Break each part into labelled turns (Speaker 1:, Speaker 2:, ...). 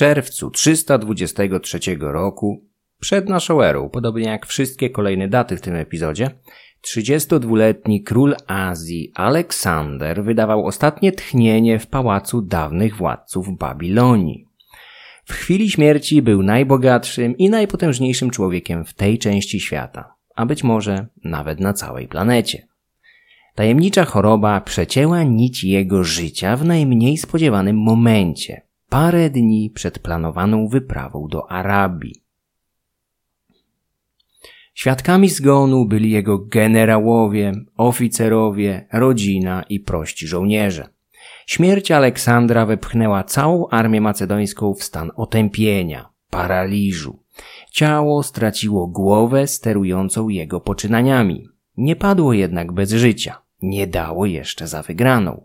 Speaker 1: czerwcu 323 roku, przed naszą erą, podobnie jak wszystkie kolejne daty w tym epizodzie, 32-letni król Azji Aleksander wydawał ostatnie tchnienie w pałacu dawnych władców Babilonii. W chwili śmierci był najbogatszym i najpotężniejszym człowiekiem w tej części świata, a być może nawet na całej planecie. Tajemnicza choroba przecięła nić jego życia w najmniej spodziewanym momencie, parę dni przed planowaną wyprawą do Arabii. Świadkami zgonu byli jego generałowie, oficerowie, rodzina i prości żołnierze. Śmierć Aleksandra wepchnęła całą armię macedońską w stan otępienia, paraliżu. Ciało straciło głowę sterującą jego poczynaniami. Nie padło jednak bez życia. Nie dało jeszcze za wygraną.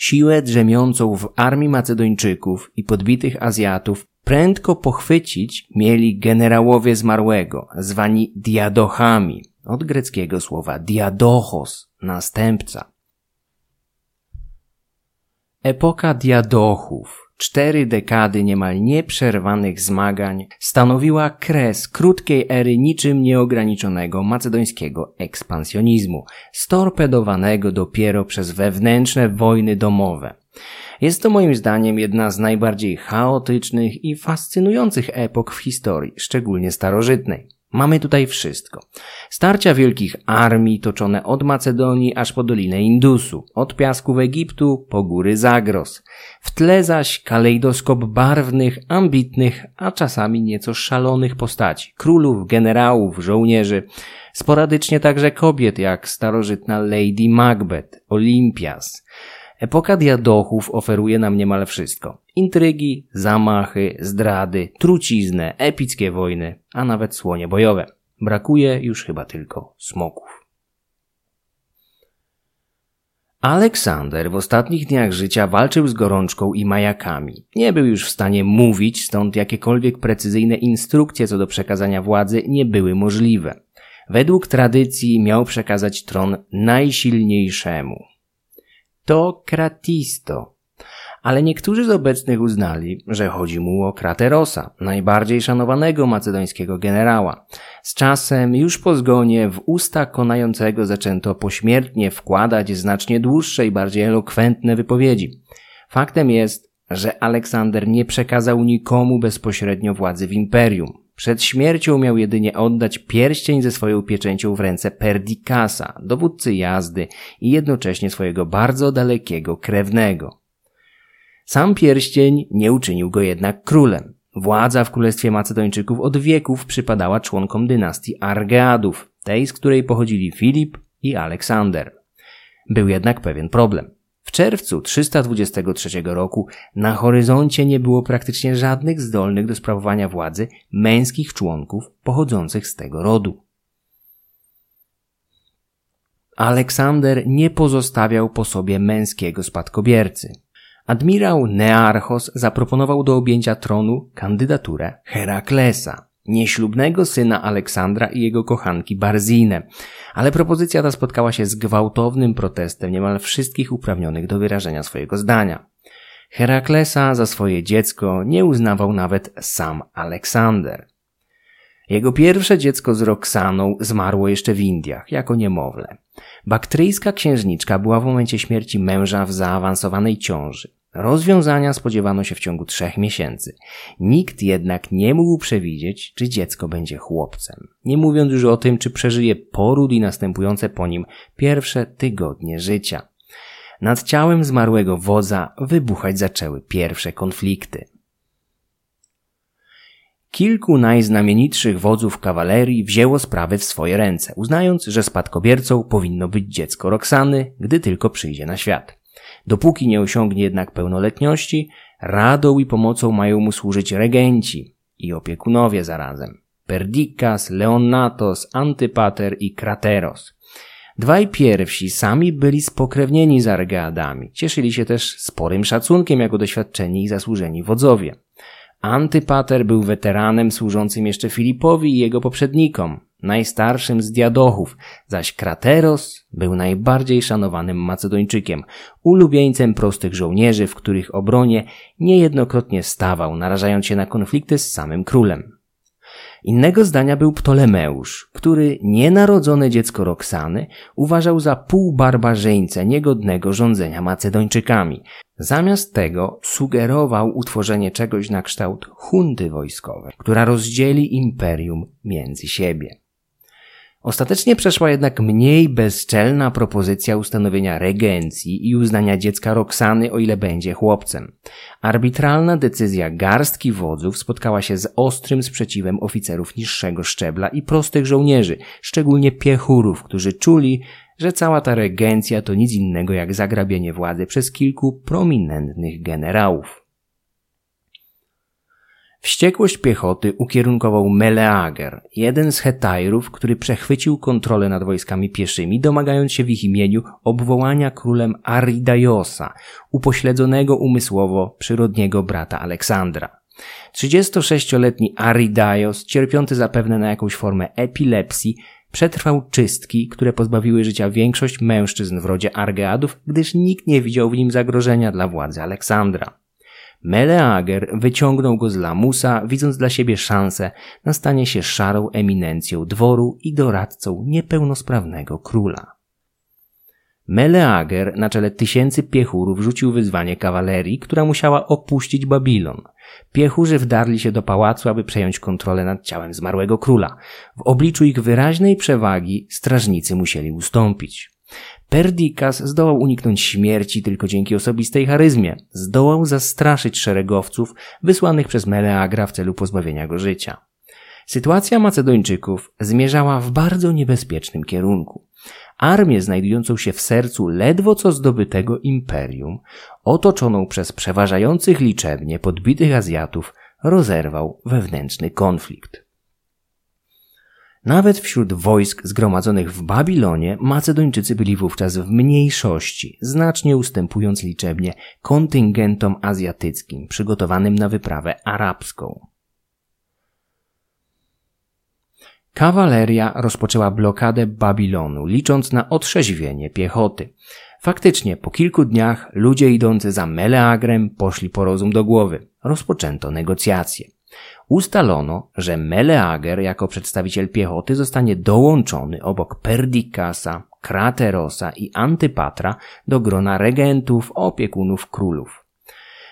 Speaker 1: Siłę drzemiącą w armii Macedończyków i podbitych Azjatów prędko pochwycić mieli generałowie zmarłego, zwani diadochami, od greckiego słowa diadochos, następca. Epoka diadochów, cztery dekady niemal nieprzerwanych zmagań, stanowiła kres krótkiej ery niczym nieograniczonego macedońskiego ekspansjonizmu, storpedowanego dopiero przez wewnętrzne wojny domowe. Jest to moim zdaniem jedna z najbardziej chaotycznych i fascynujących epok w historii, szczególnie starożytnej. Mamy tutaj wszystko. Starcia wielkich armii toczone od Macedonii aż po Dolinę Indusu, od piasków Egiptu po góry Zagros. W tle zaś kalejdoskop barwnych, ambitnych, a czasami nieco szalonych postaci. Królów, generałów, żołnierzy. Sporadycznie także kobiet jak starożytna Lady Macbeth, Olimpias. Epoka diadochów oferuje nam niemal wszystko. Intrygi, zamachy, zdrady, truciznę, epickie wojny, a nawet słonie bojowe. Brakuje już chyba tylko smoków. Aleksander w ostatnich dniach życia walczył z gorączką i majakami. Nie był już w stanie mówić, stąd jakiekolwiek precyzyjne instrukcje co do przekazania władzy nie były możliwe. Według tradycji miał przekazać tron najsilniejszemu, to Kratisto. Ale niektórzy z obecnych uznali, że chodzi mu o Kraterosa, najbardziej szanowanego macedońskiego generała. Z czasem, już po zgonie, w usta konającego zaczęto pośmiertnie wkładać znacznie dłuższe i bardziej elokwentne wypowiedzi. Faktem jest, że Aleksander nie przekazał nikomu bezpośrednio władzy w imperium. Przed śmiercią miał jedynie oddać pierścień ze swoją pieczęcią w ręce Perdikasa, dowódcy jazdy i jednocześnie swojego bardzo dalekiego krewnego. Sam pierścień nie uczynił go jednak królem. Władza w Królestwie Macedończyków od wieków przypadała członkom dynastii Argeadów, tej z której pochodzili Filip i Aleksander. Był jednak pewien problem. W czerwcu 323 roku na horyzoncie nie było praktycznie żadnych zdolnych do sprawowania władzy męskich członków pochodzących z tego rodu. Aleksander nie pozostawiał po sobie męskiego spadkobiercy. Admirał Nearchos zaproponował do objęcia tronu kandydaturę Heraklesa, nieślubnego syna Aleksandra i jego kochanki Barzinę, ale propozycja ta spotkała się z gwałtownym protestem niemal wszystkich uprawnionych do wyrażenia swojego zdania. Heraklesa za swoje dziecko nie uznawał nawet sam Aleksander. Jego pierwsze dziecko z Roxaną zmarło jeszcze w Indiach, jako niemowlę. Baktryjska księżniczka była w momencie śmierci męża w zaawansowanej ciąży. Rozwiązania spodziewano się w ciągu trzech miesięcy. Nikt jednak nie mógł przewidzieć, czy dziecko będzie chłopcem. Nie mówiąc już o tym, czy przeżyje poród i następujące po nim pierwsze tygodnie życia. Nad ciałem zmarłego wodza wybuchać zaczęły pierwsze konflikty. Kilku najznamienitszych wodzów kawalerii wzięło sprawy w swoje ręce, uznając, że spadkobiercą powinno być dziecko Roxany, gdy tylko przyjdzie na świat. Dopóki nie osiągnie jednak pełnoletności, radą i pomocą mają mu służyć regenci i opiekunowie zarazem. Perdikas, Leonatos, Antypater i Krateros. Dwaj pierwsi sami byli spokrewnieni z Argeadami. Cieszyli się też sporym szacunkiem jako doświadczeni i zasłużeni wodzowie. Antypater był weteranem służącym jeszcze Filipowi i jego poprzednikom. Najstarszym z diadochów, zaś Krateros był najbardziej szanowanym Macedończykiem, ulubieńcem prostych żołnierzy, w których obronie niejednokrotnie stawał, narażając się na konflikty z samym królem. Innego zdania był Ptolemeusz, który nienarodzone dziecko Roxany uważał za półbarbarzyńcę niegodnego rządzenia Macedończykami. Zamiast tego sugerował utworzenie czegoś na kształt hunty wojskowej, która rozdzieli imperium między siebie. Ostatecznie przeszła jednak mniej bezczelna propozycja ustanowienia regencji i uznania dziecka Roxany, o ile będzie chłopcem. Arbitralna decyzja garstki wodzów spotkała się z ostrym sprzeciwem oficerów niższego szczebla i prostych żołnierzy, szczególnie piechurów, którzy czuli, że cała ta regencja to nic innego jak zagrabienie władzy przez kilku prominentnych generałów. Wściekłość piechoty ukierunkował Meleager, jeden z Hetajrów, który przechwycił kontrolę nad wojskami pieszymi, domagając się w ich imieniu obwołania królem Aridaiosa, upośledzonego umysłowo przyrodniego brata Aleksandra. 36-letni Aridaios, cierpiący zapewne na jakąś formę epilepsji, przetrwał czystki, które pozbawiły życia większość mężczyzn w rodzie Argeadów, gdyż nikt nie widział w nim zagrożenia dla władzy Aleksandra. Meleager wyciągnął go z lamusa, widząc dla siebie szansę na stanie się szarą eminencją dworu i doradcą niepełnosprawnego króla. Meleager na czele tysięcy piechurów rzucił wyzwanie kawalerii, która musiała opuścić Babilon. Piechurzy wdarli się do pałacu, aby przejąć kontrolę nad ciałem zmarłego króla. W obliczu ich wyraźnej przewagi strażnicy musieli ustąpić. Perdikas zdołał uniknąć śmierci tylko dzięki osobistej charyzmie. Zdołał zastraszyć szeregowców wysłanych przez Meleagra w celu pozbawienia go życia. Sytuacja Macedończyków zmierzała w bardzo niebezpiecznym kierunku. Armię znajdującą się w sercu ledwo co zdobytego imperium, otoczoną przez przeważających liczebnie podbitych Azjatów, rozerwał wewnętrzny konflikt. Nawet wśród wojsk zgromadzonych w Babilonie Macedończycy byli wówczas w mniejszości, znacznie ustępując liczebnie kontyngentom azjatyckim przygotowanym na wyprawę arabską. Kawaleria rozpoczęła blokadę Babilonu, licząc na otrzeźwienie piechoty. Faktycznie, po kilku dniach ludzie idący za Meleagrem poszli po rozum do głowy. Rozpoczęto negocjacje. Ustalono, że Meleager jako przedstawiciel piechoty zostanie dołączony obok Perdikasa, Kraterosa i Antypatra do grona regentów, opiekunów królów.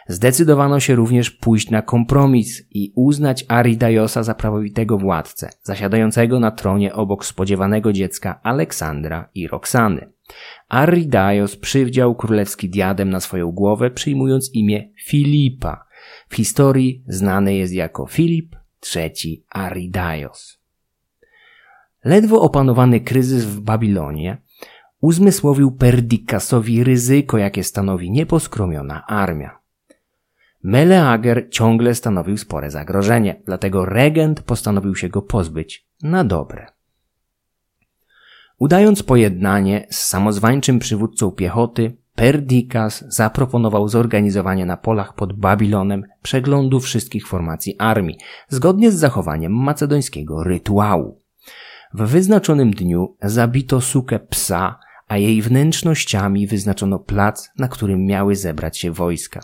Speaker 1: Zdecydowano się również pójść na kompromis i uznać Aridaiosa za prawowitego władcę, zasiadającego na tronie obok spodziewanego dziecka Aleksandra i Roxany. Aridaios przywdział królewski diadem na swoją głowę, przyjmując imię Filipa, w historii znany jest jako Filip III Aridaios. Ledwo opanowany kryzys w Babilonie uzmysłowił Perdikasowi ryzyko, jakie stanowi nieposkromiona armia. Meleager ciągle stanowił spore zagrożenie, dlatego regent postanowił się go pozbyć na dobre. Udając pojednanie z samozwańczym przywódcą piechoty, Perdikas zaproponował zorganizowanie na polach pod Babilonem przeglądu wszystkich formacji armii, zgodnie z zachowaniem macedońskiego rytuału. W wyznaczonym dniu zabito sukę psa, a jej wnętrznościami wyznaczono plac, na którym miały zebrać się wojska.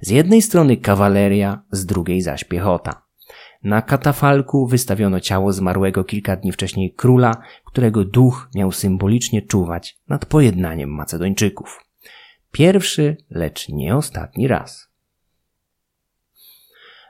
Speaker 1: Z jednej strony kawaleria, z drugiej zaś piechota. Na katafalku wystawiono ciało zmarłego kilka dni wcześniej króla, którego duch miał symbolicznie czuwać nad pojednaniem Macedończyków. Pierwszy, lecz nie ostatni raz.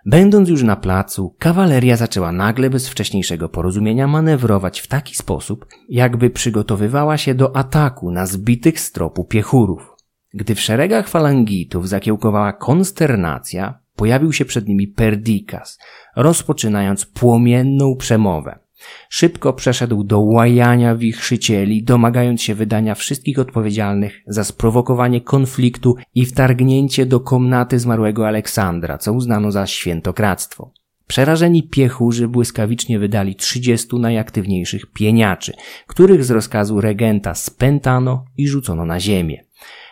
Speaker 1: Będąc już na placu, kawaleria zaczęła nagle bez wcześniejszego porozumienia manewrować w taki sposób, jakby przygotowywała się do ataku na zbitych z tropu piechurów. Gdy w szeregach falangitów zakiełkowała konsternacja, pojawił się przed nimi Perdikas, rozpoczynając płomienną przemowę. Szybko przeszedł do łajania wichrzycieli, domagając się wydania wszystkich odpowiedzialnych za sprowokowanie konfliktu i wtargnięcie do komnaty zmarłego Aleksandra, co uznano za świętokradztwo. Przerażeni piechurzy błyskawicznie wydali trzydziestu najaktywniejszych pieniaczy, których z rozkazu regenta spętano i rzucono na ziemię.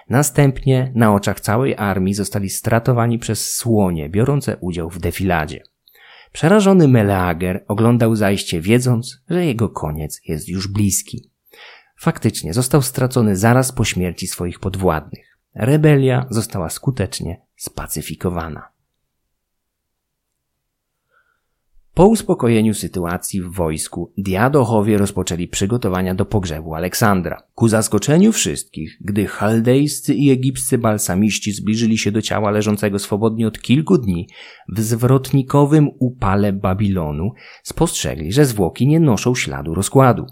Speaker 1: Następnie na oczach całej armii zostali stratowani przez słonie biorące udział w defiladzie. Przerażony Meleager oglądał zajście, wiedząc, że jego koniec jest już bliski. Faktycznie został stracony zaraz po śmierci swoich podwładnych. Rebelia została skutecznie spacyfikowana. Po uspokojeniu sytuacji w wojsku, diadochowie rozpoczęli przygotowania do pogrzebu Aleksandra. Ku zaskoczeniu wszystkich, gdy chaldejscy i egipscy balsamiści zbliżyli się do ciała leżącego swobodnie od kilku dni, w zwrotnikowym upale Babilonu spostrzegli, że zwłoki nie noszą śladu rozkładu.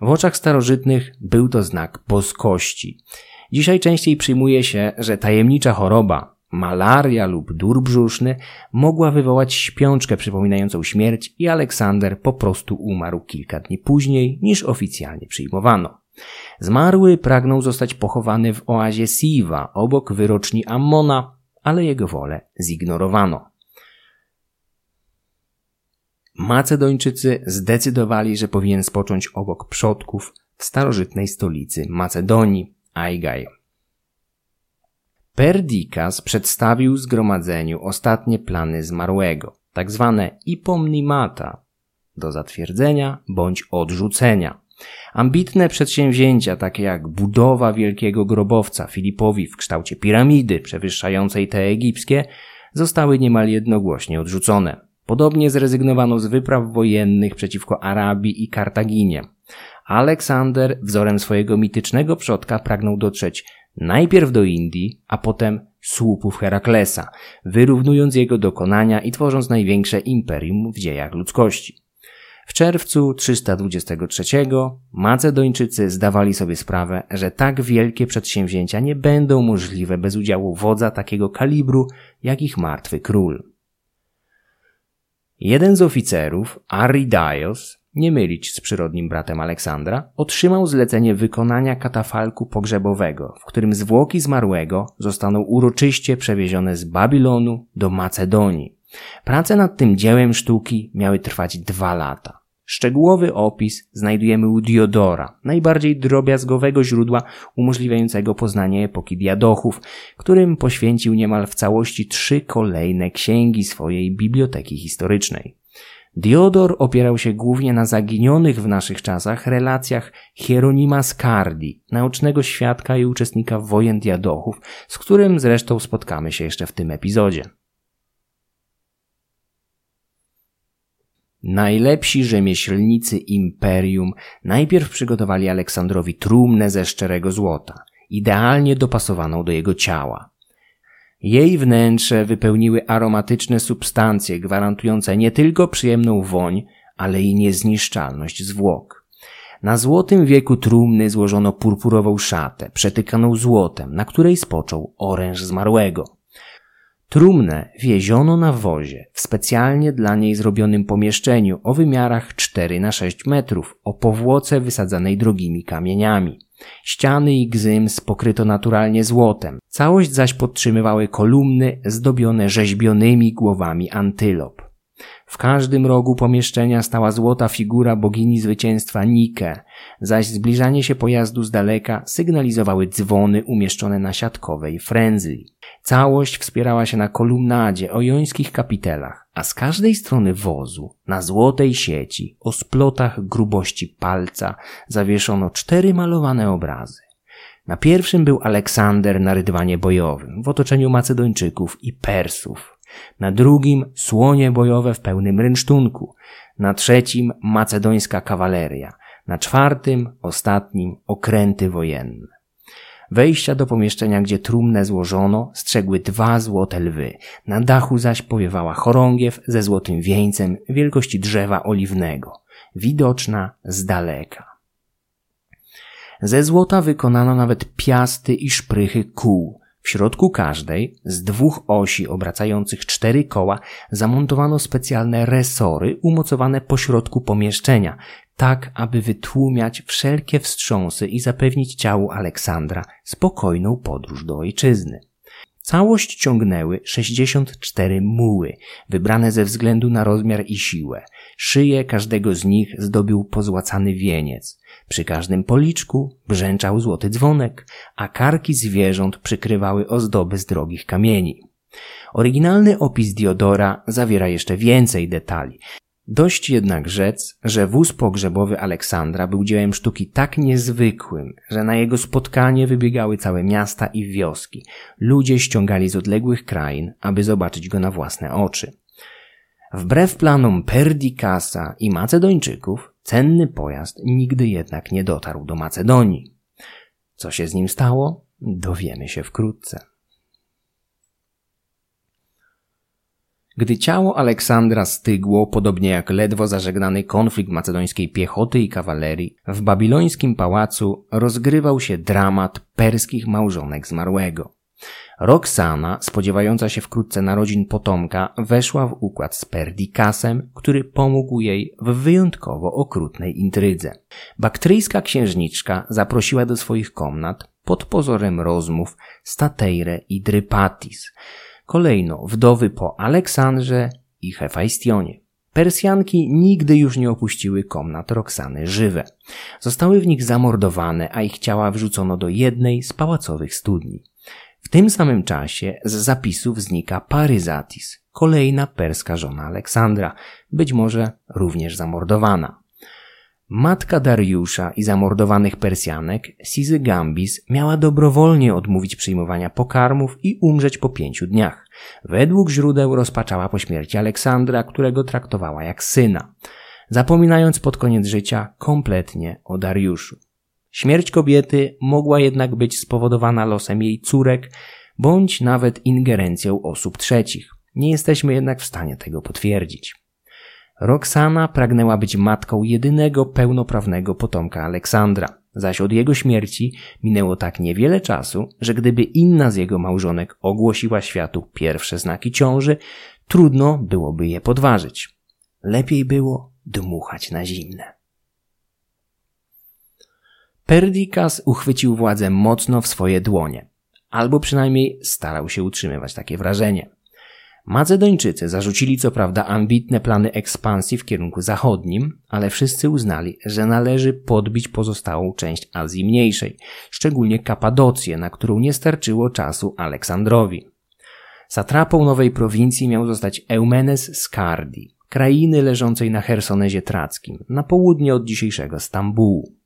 Speaker 1: W oczach starożytnych był to znak boskości. Dzisiaj częściej przyjmuje się, że tajemnicza choroba, malaria lub dur brzuszny mogła wywołać śpiączkę przypominającą śmierć i Aleksander po prostu umarł kilka dni później niż oficjalnie przyjmowano. Zmarły pragnął zostać pochowany w oazie Siwa obok wyroczni Ammona, ale jego wolę zignorowano. Macedończycy zdecydowali, że powinien spocząć obok przodków w starożytnej stolicy Macedonii, Aigai. Perdikas przedstawił zgromadzeniu ostatnie plany zmarłego, tak zwane ipomnimata, do zatwierdzenia bądź odrzucenia. Ambitne przedsięwzięcia, takie jak budowa wielkiego grobowca Filipowi w kształcie piramidy przewyższającej te egipskie, zostały niemal jednogłośnie odrzucone. Podobnie zrezygnowano z wypraw wojennych przeciwko Arabii i Kartaginie. Aleksander, wzorem swojego mitycznego przodka, pragnął dotrzeć najpierw do Indii, a potem słupów Heraklesa, wyrównując jego dokonania i tworząc największe imperium w dziejach ludzkości. W czerwcu 323 Macedończycy zdawali sobie sprawę, że tak wielkie przedsięwzięcia nie będą możliwe bez udziału wodza takiego kalibru jak ich martwy król. Jeden z oficerów, Aridaios, nie mylić z przyrodnim bratem Aleksandra, otrzymał zlecenie wykonania katafalku pogrzebowego, w którym zwłoki zmarłego zostaną uroczyście przewiezione z Babilonu do Macedonii. Prace nad tym dziełem sztuki miały trwać dwa lata. Szczegółowy opis znajdujemy u Diodora, najbardziej drobiazgowego źródła umożliwiającego poznanie epoki diadochów, którym poświęcił niemal w całości trzy kolejne księgi swojej biblioteki historycznej. Diodor opierał się głównie na zaginionych w naszych czasach relacjach Hieronima Scardi, naocznego świadka i uczestnika wojen diadochów, z którym zresztą spotkamy się jeszcze w tym epizodzie. Najlepsi rzemieślnicy imperium najpierw przygotowali Aleksandrowi trumnę ze szczerego złota, idealnie dopasowaną do jego ciała. Jej wnętrze wypełniły aromatyczne substancje gwarantujące nie tylko przyjemną woń, ale i niezniszczalność zwłok. Na złotym wieku trumny złożono purpurową szatę, przetykaną złotem, na której spoczął oręż zmarłego. Trumnę wieziono na wozie w specjalnie dla niej zrobionym pomieszczeniu o wymiarach 4 na 6 metrów, o powłoce wysadzanej drogimi kamieniami. Ściany i gzyms pokryto naturalnie złotem. Całość zaś podtrzymywały kolumny zdobione rzeźbionymi głowami antylop. W każdym rogu pomieszczenia stała złota figura bogini zwycięstwa Nike, zaś zbliżanie się pojazdu z daleka sygnalizowały dzwony umieszczone na siatkowej frędzli. Całość wspierała się na kolumnadzie o jońskich kapitelach, a z każdej strony wozu, na złotej sieci, o splotach grubości palca, zawieszono cztery malowane obrazy. Na pierwszym był Aleksander na rydwanie bojowym w otoczeniu Macedończyków i Persów. Na drugim słonie bojowe w pełnym rynsztunku. Na trzecim macedońska kawaleria. Na czwartym, ostatnim okręty wojenne. Wejścia do pomieszczenia, gdzie trumnę złożono, strzegły dwa złote lwy. Na dachu zaś powiewała chorągiew ze złotym wieńcem wielkości drzewa oliwnego, widoczna z daleka. Ze złota wykonano nawet piasty i szprychy kół. W środku każdej, z dwóch osi obracających cztery koła, zamontowano specjalne resory umocowane po środku pomieszczenia, tak aby wytłumiać wszelkie wstrząsy i zapewnić ciału Aleksandra spokojną podróż do ojczyzny. Całość ciągnęły 64 muły, wybrane ze względu na rozmiar i siłę. Szyję każdego z nich zdobił pozłacany wieniec. Przy każdym policzku brzęczał złoty dzwonek, a karki zwierząt przykrywały ozdoby z drogich kamieni. Oryginalny opis Diodora zawiera jeszcze więcej detali. Dość jednak rzec, że wóz pogrzebowy Aleksandra był dziełem sztuki tak niezwykłym, że na jego spotkanie wybiegały całe miasta i wioski. Ludzie ściągali z odległych krain, aby zobaczyć go na własne oczy. Wbrew planom Perdikasa i Macedończyków, cenny pojazd nigdy jednak nie dotarł do Macedonii. Co się z nim stało? Dowiemy się wkrótce. Gdy ciało Aleksandra stygło, podobnie jak ledwo zażegnany konflikt macedońskiej piechoty i kawalerii, w babilońskim pałacu rozgrywał się dramat perskich małżonek zmarłego. Roxana, spodziewająca się wkrótce narodzin potomka, weszła w układ z Perdikasem, który pomógł jej w wyjątkowo okrutnej intrydze. Baktryjska księżniczka zaprosiła do swoich komnat pod pozorem rozmów Stateire i Drypatis, kolejno wdowy po Aleksandrze i Hefajstionie. Persjanki nigdy już nie opuściły komnat Roxany żywe. Zostały w nich zamordowane, a ich ciała wrzucono do jednej z pałacowych studni. Tym samym czasie z zapisów znika Paryzatis, kolejna perska żona Aleksandra, być może również zamordowana. Matka Dariusza i zamordowanych Persjanek, Sizy Gambis, miała dobrowolnie odmówić przyjmowania pokarmów i umrzeć po pięciu dniach. Według źródeł rozpaczała po śmierci Aleksandra, którego traktowała jak syna, zapominając pod koniec życia kompletnie o Dariuszu. Śmierć kobiety mogła jednak być spowodowana losem jej córek, bądź nawet ingerencją osób trzecich. Nie jesteśmy jednak w stanie tego potwierdzić. Roxana pragnęła być matką jedynego pełnoprawnego potomka Aleksandra, zaś od jego śmierci minęło tak niewiele czasu, że gdyby inna z jego małżonek ogłosiła światu pierwsze znaki ciąży, trudno byłoby je podważyć. Lepiej było dmuchać na zimne. Perdikas uchwycił władzę mocno w swoje dłonie, albo przynajmniej starał się utrzymywać takie wrażenie. Macedończycy zarzucili co prawda ambitne plany ekspansji w kierunku zachodnim, ale wszyscy uznali, że należy podbić pozostałą część Azji Mniejszej, szczególnie Kapadocję, na którą nie starczyło czasu Aleksandrowi. Satrapą nowej prowincji miał zostać Eumenes z Kardii, krainy leżącej na Hersonezie Trackim, na południe od dzisiejszego Stambułu.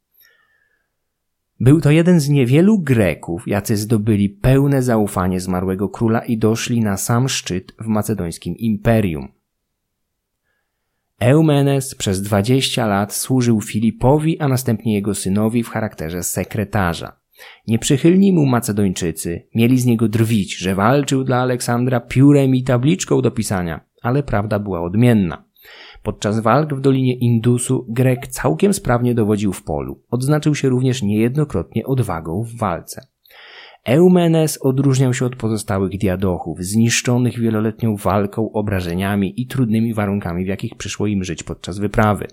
Speaker 1: Był to jeden z niewielu Greków, jacy zdobyli pełne zaufanie zmarłego króla i doszli na sam szczyt w macedońskim imperium. Eumenes przez dwadzieścia lat służył Filipowi, a następnie jego synowi w charakterze sekretarza. Nieprzychylni mu Macedończycy mieli z niego drwić, że walczył dla Aleksandra piórem i tabliczką do pisania, ale prawda była odmienna. Podczas walk w Dolinie Indusu Grek całkiem sprawnie dowodził w polu. Odznaczył się również niejednokrotnie odwagą w walce. Eumenes odróżniał się od pozostałych diadochów, zniszczonych wieloletnią walką, obrażeniami i trudnymi warunkami, w jakich przyszło im żyć podczas wyprawy.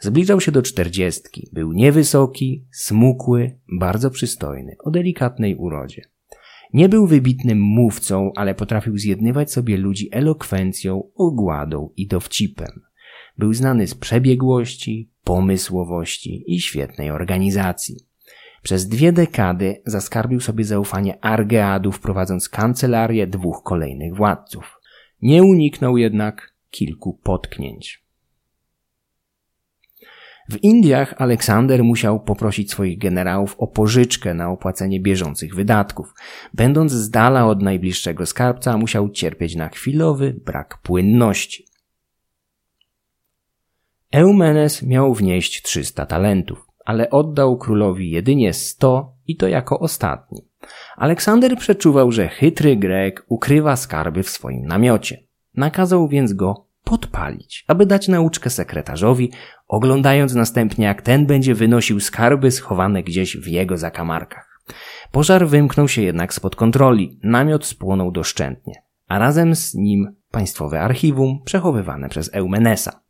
Speaker 1: Zbliżał się do czterdziestki. Był niewysoki, smukły, bardzo przystojny, o delikatnej urodzie. Nie był wybitnym mówcą, ale potrafił zjednywać sobie ludzi elokwencją, ogładą i dowcipem. Był znany z przebiegłości, pomysłowości i świetnej organizacji. Przez dwie dekady zaskarbił sobie zaufanie Argeadów, prowadząc kancelarię dwóch kolejnych władców. Nie uniknął jednak kilku potknięć. W Indiach Aleksander musiał poprosić swoich generałów o pożyczkę na opłacenie bieżących wydatków. Będąc z dala od najbliższego skarbca, musiał cierpieć na chwilowy brak płynności. Eumenes miał wnieść 300 talentów, ale oddał królowi jedynie 100 i to jako ostatni. Aleksander przeczuwał, że chytry Grek ukrywa skarby w swoim namiocie. Nakazał więc go podpalić, aby dać nauczkę sekretarzowi, oglądając następnie jak ten będzie wynosił skarby schowane gdzieś w jego zakamarkach. Pożar wymknął się jednak spod kontroli, namiot spłonął doszczętnie, a razem z nim państwowe archiwum przechowywane przez Eumenesa.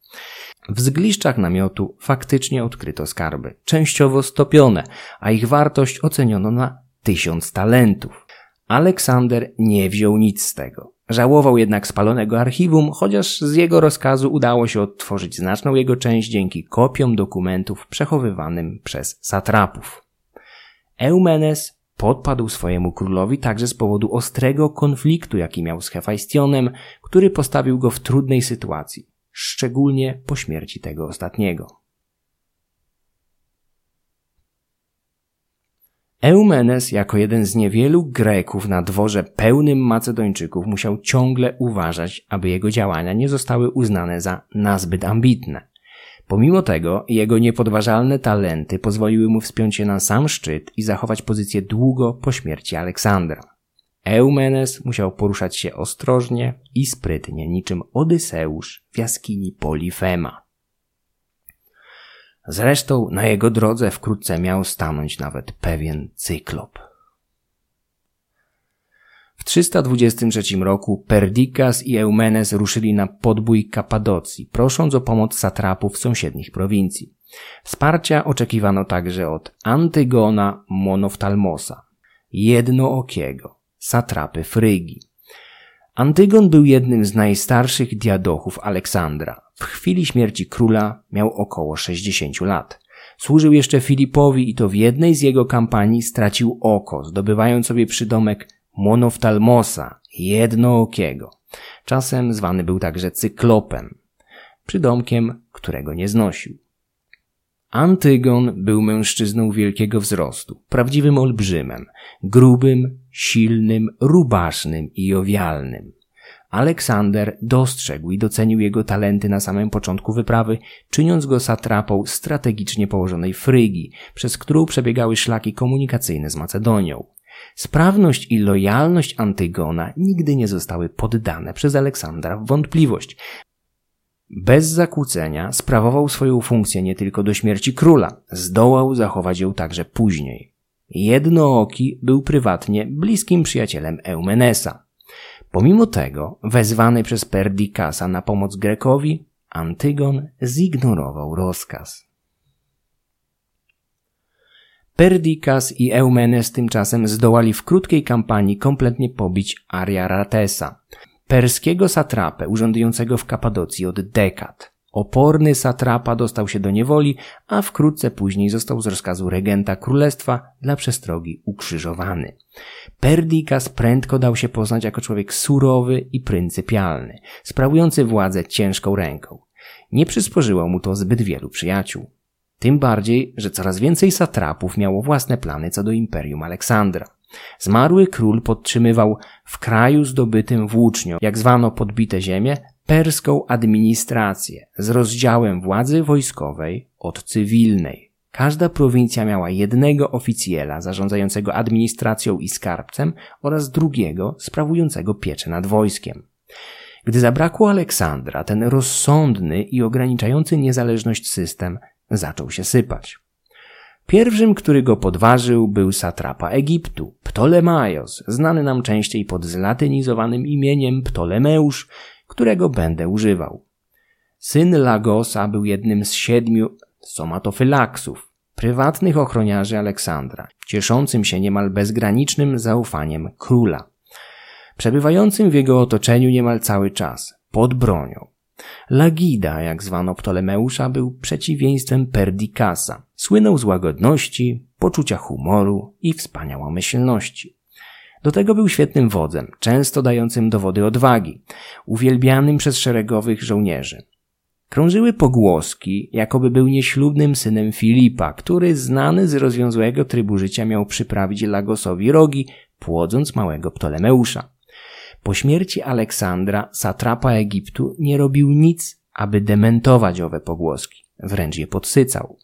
Speaker 1: W zgliszczach namiotu faktycznie odkryto skarby, częściowo stopione, a ich wartość oceniono na tysiąc talentów. Aleksander nie wziął nic z tego. Żałował jednak spalonego archiwum, chociaż z jego rozkazu udało się odtworzyć znaczną jego część dzięki kopiom dokumentów przechowywanym przez satrapów. Eumenes Podpadł swojemu królowi także z powodu ostrego konfliktu, jaki miał z Hefajstionem, który postawił go w trudnej sytuacji, szczególnie po śmierci tego ostatniego. Eumenes, jako jeden z niewielu Greków na dworze pełnym Macedończyków, musiał ciągle uważać, aby jego działania nie zostały uznane za nazbyt ambitne. Pomimo tego, jego niepodważalne talenty pozwoliły mu wspiąć się na sam szczyt i zachować pozycję długo po śmierci Aleksandra. Eumenes musiał poruszać się ostrożnie i sprytnie, niczym Odyseusz w jaskini Polifema. Zresztą na jego drodze wkrótce miał stanąć nawet pewien cyklop. W 323 roku Perdikas i Eumenes ruszyli na podbój Kapadocji, prosząc o pomoc satrapów sąsiednich prowincji. Wsparcia oczekiwano także od Antygona Monoftalmosa, jednookiego, satrapy Frygi. Antygon był jednym z najstarszych diadochów Aleksandra. W chwili śmierci króla miał około 60 lat. Służył jeszcze Filipowi i to w jednej z jego kampanii stracił oko, zdobywając sobie przydomek monoftalmosa, jednookiego. Czasem zwany był także cyklopem, przydomkiem, którego nie znosił. Antygon był mężczyzną wielkiego wzrostu, prawdziwym olbrzymem, grubym, silnym, rubasznym i owialnym. Aleksander dostrzegł i docenił jego talenty na samym początku wyprawy, czyniąc go satrapą strategicznie położonej Frygi, przez którą przebiegały szlaki komunikacyjne z Macedonią. Sprawność i lojalność Antygona nigdy nie zostały poddane przez Aleksandra w wątpliwość. Bez zakłócenia sprawował swoją funkcję nie tylko do śmierci króla, zdołał zachować ją także później. Jednooki był prywatnie bliskim przyjacielem Eumenesa. Pomimo tego, wezwany przez Perdikasa na pomoc Grekowi, Antygon zignorował rozkaz. Perdikas i Eumenes tymczasem zdołali w krótkiej kampanii kompletnie pobić Ariaratesa, perskiego satrapę urządującego w Kapadocji od dekad. Oporny satrapa dostał się do niewoli, a wkrótce później został z rozkazu regenta królestwa dla przestrogi ukrzyżowany. Perdikas prędko dał się poznać jako człowiek surowy i pryncypialny, sprawujący władzę ciężką ręką. Nie przysporzyło mu to zbyt wielu przyjaciół. Tym bardziej, że coraz więcej satrapów miało własne plany co do imperium Aleksandra. Zmarły król podtrzymywał w kraju zdobytym włócznią, jak zwano podbite ziemię, perską administrację z rozdziałem władzy wojskowej od cywilnej. Każda prowincja miała jednego oficjela zarządzającego administracją i skarbcem oraz drugiego sprawującego pieczę nad wojskiem. Gdy zabrakło Aleksandra, ten rozsądny i ograniczający niezależność system zaczął się sypać. Pierwszym, który go podważył, był satrapa Egiptu, Ptolemaios, znany nam częściej pod zlatynizowanym imieniem Ptolemeusz, którego będę używał. Syn Lagosa był jednym z siedmiu somatofylaksów, prywatnych ochroniarzy Aleksandra, cieszącym się niemal bezgranicznym zaufaniem króla. Przebywającym w jego otoczeniu niemal cały czas, pod bronią. Lagida, jak zwano Ptolemeusza, był przeciwieństwem Perdikasa. Słynął z łagodności, poczucia humoru i wspaniałomyślności. Do tego był świetnym wodzem, często dającym dowody odwagi, uwielbianym przez szeregowych żołnierzy. Krążyły pogłoski, jakoby był nieślubnym synem Filipa, który znany z rozwiązłego trybu życia miał przyprawić Lagosowi rogi, płodząc małego Ptolemeusza. Po śmierci Aleksandra, satrapa Egiptu, nie robił nic, aby dementować owe pogłoski, wręcz je podsycał.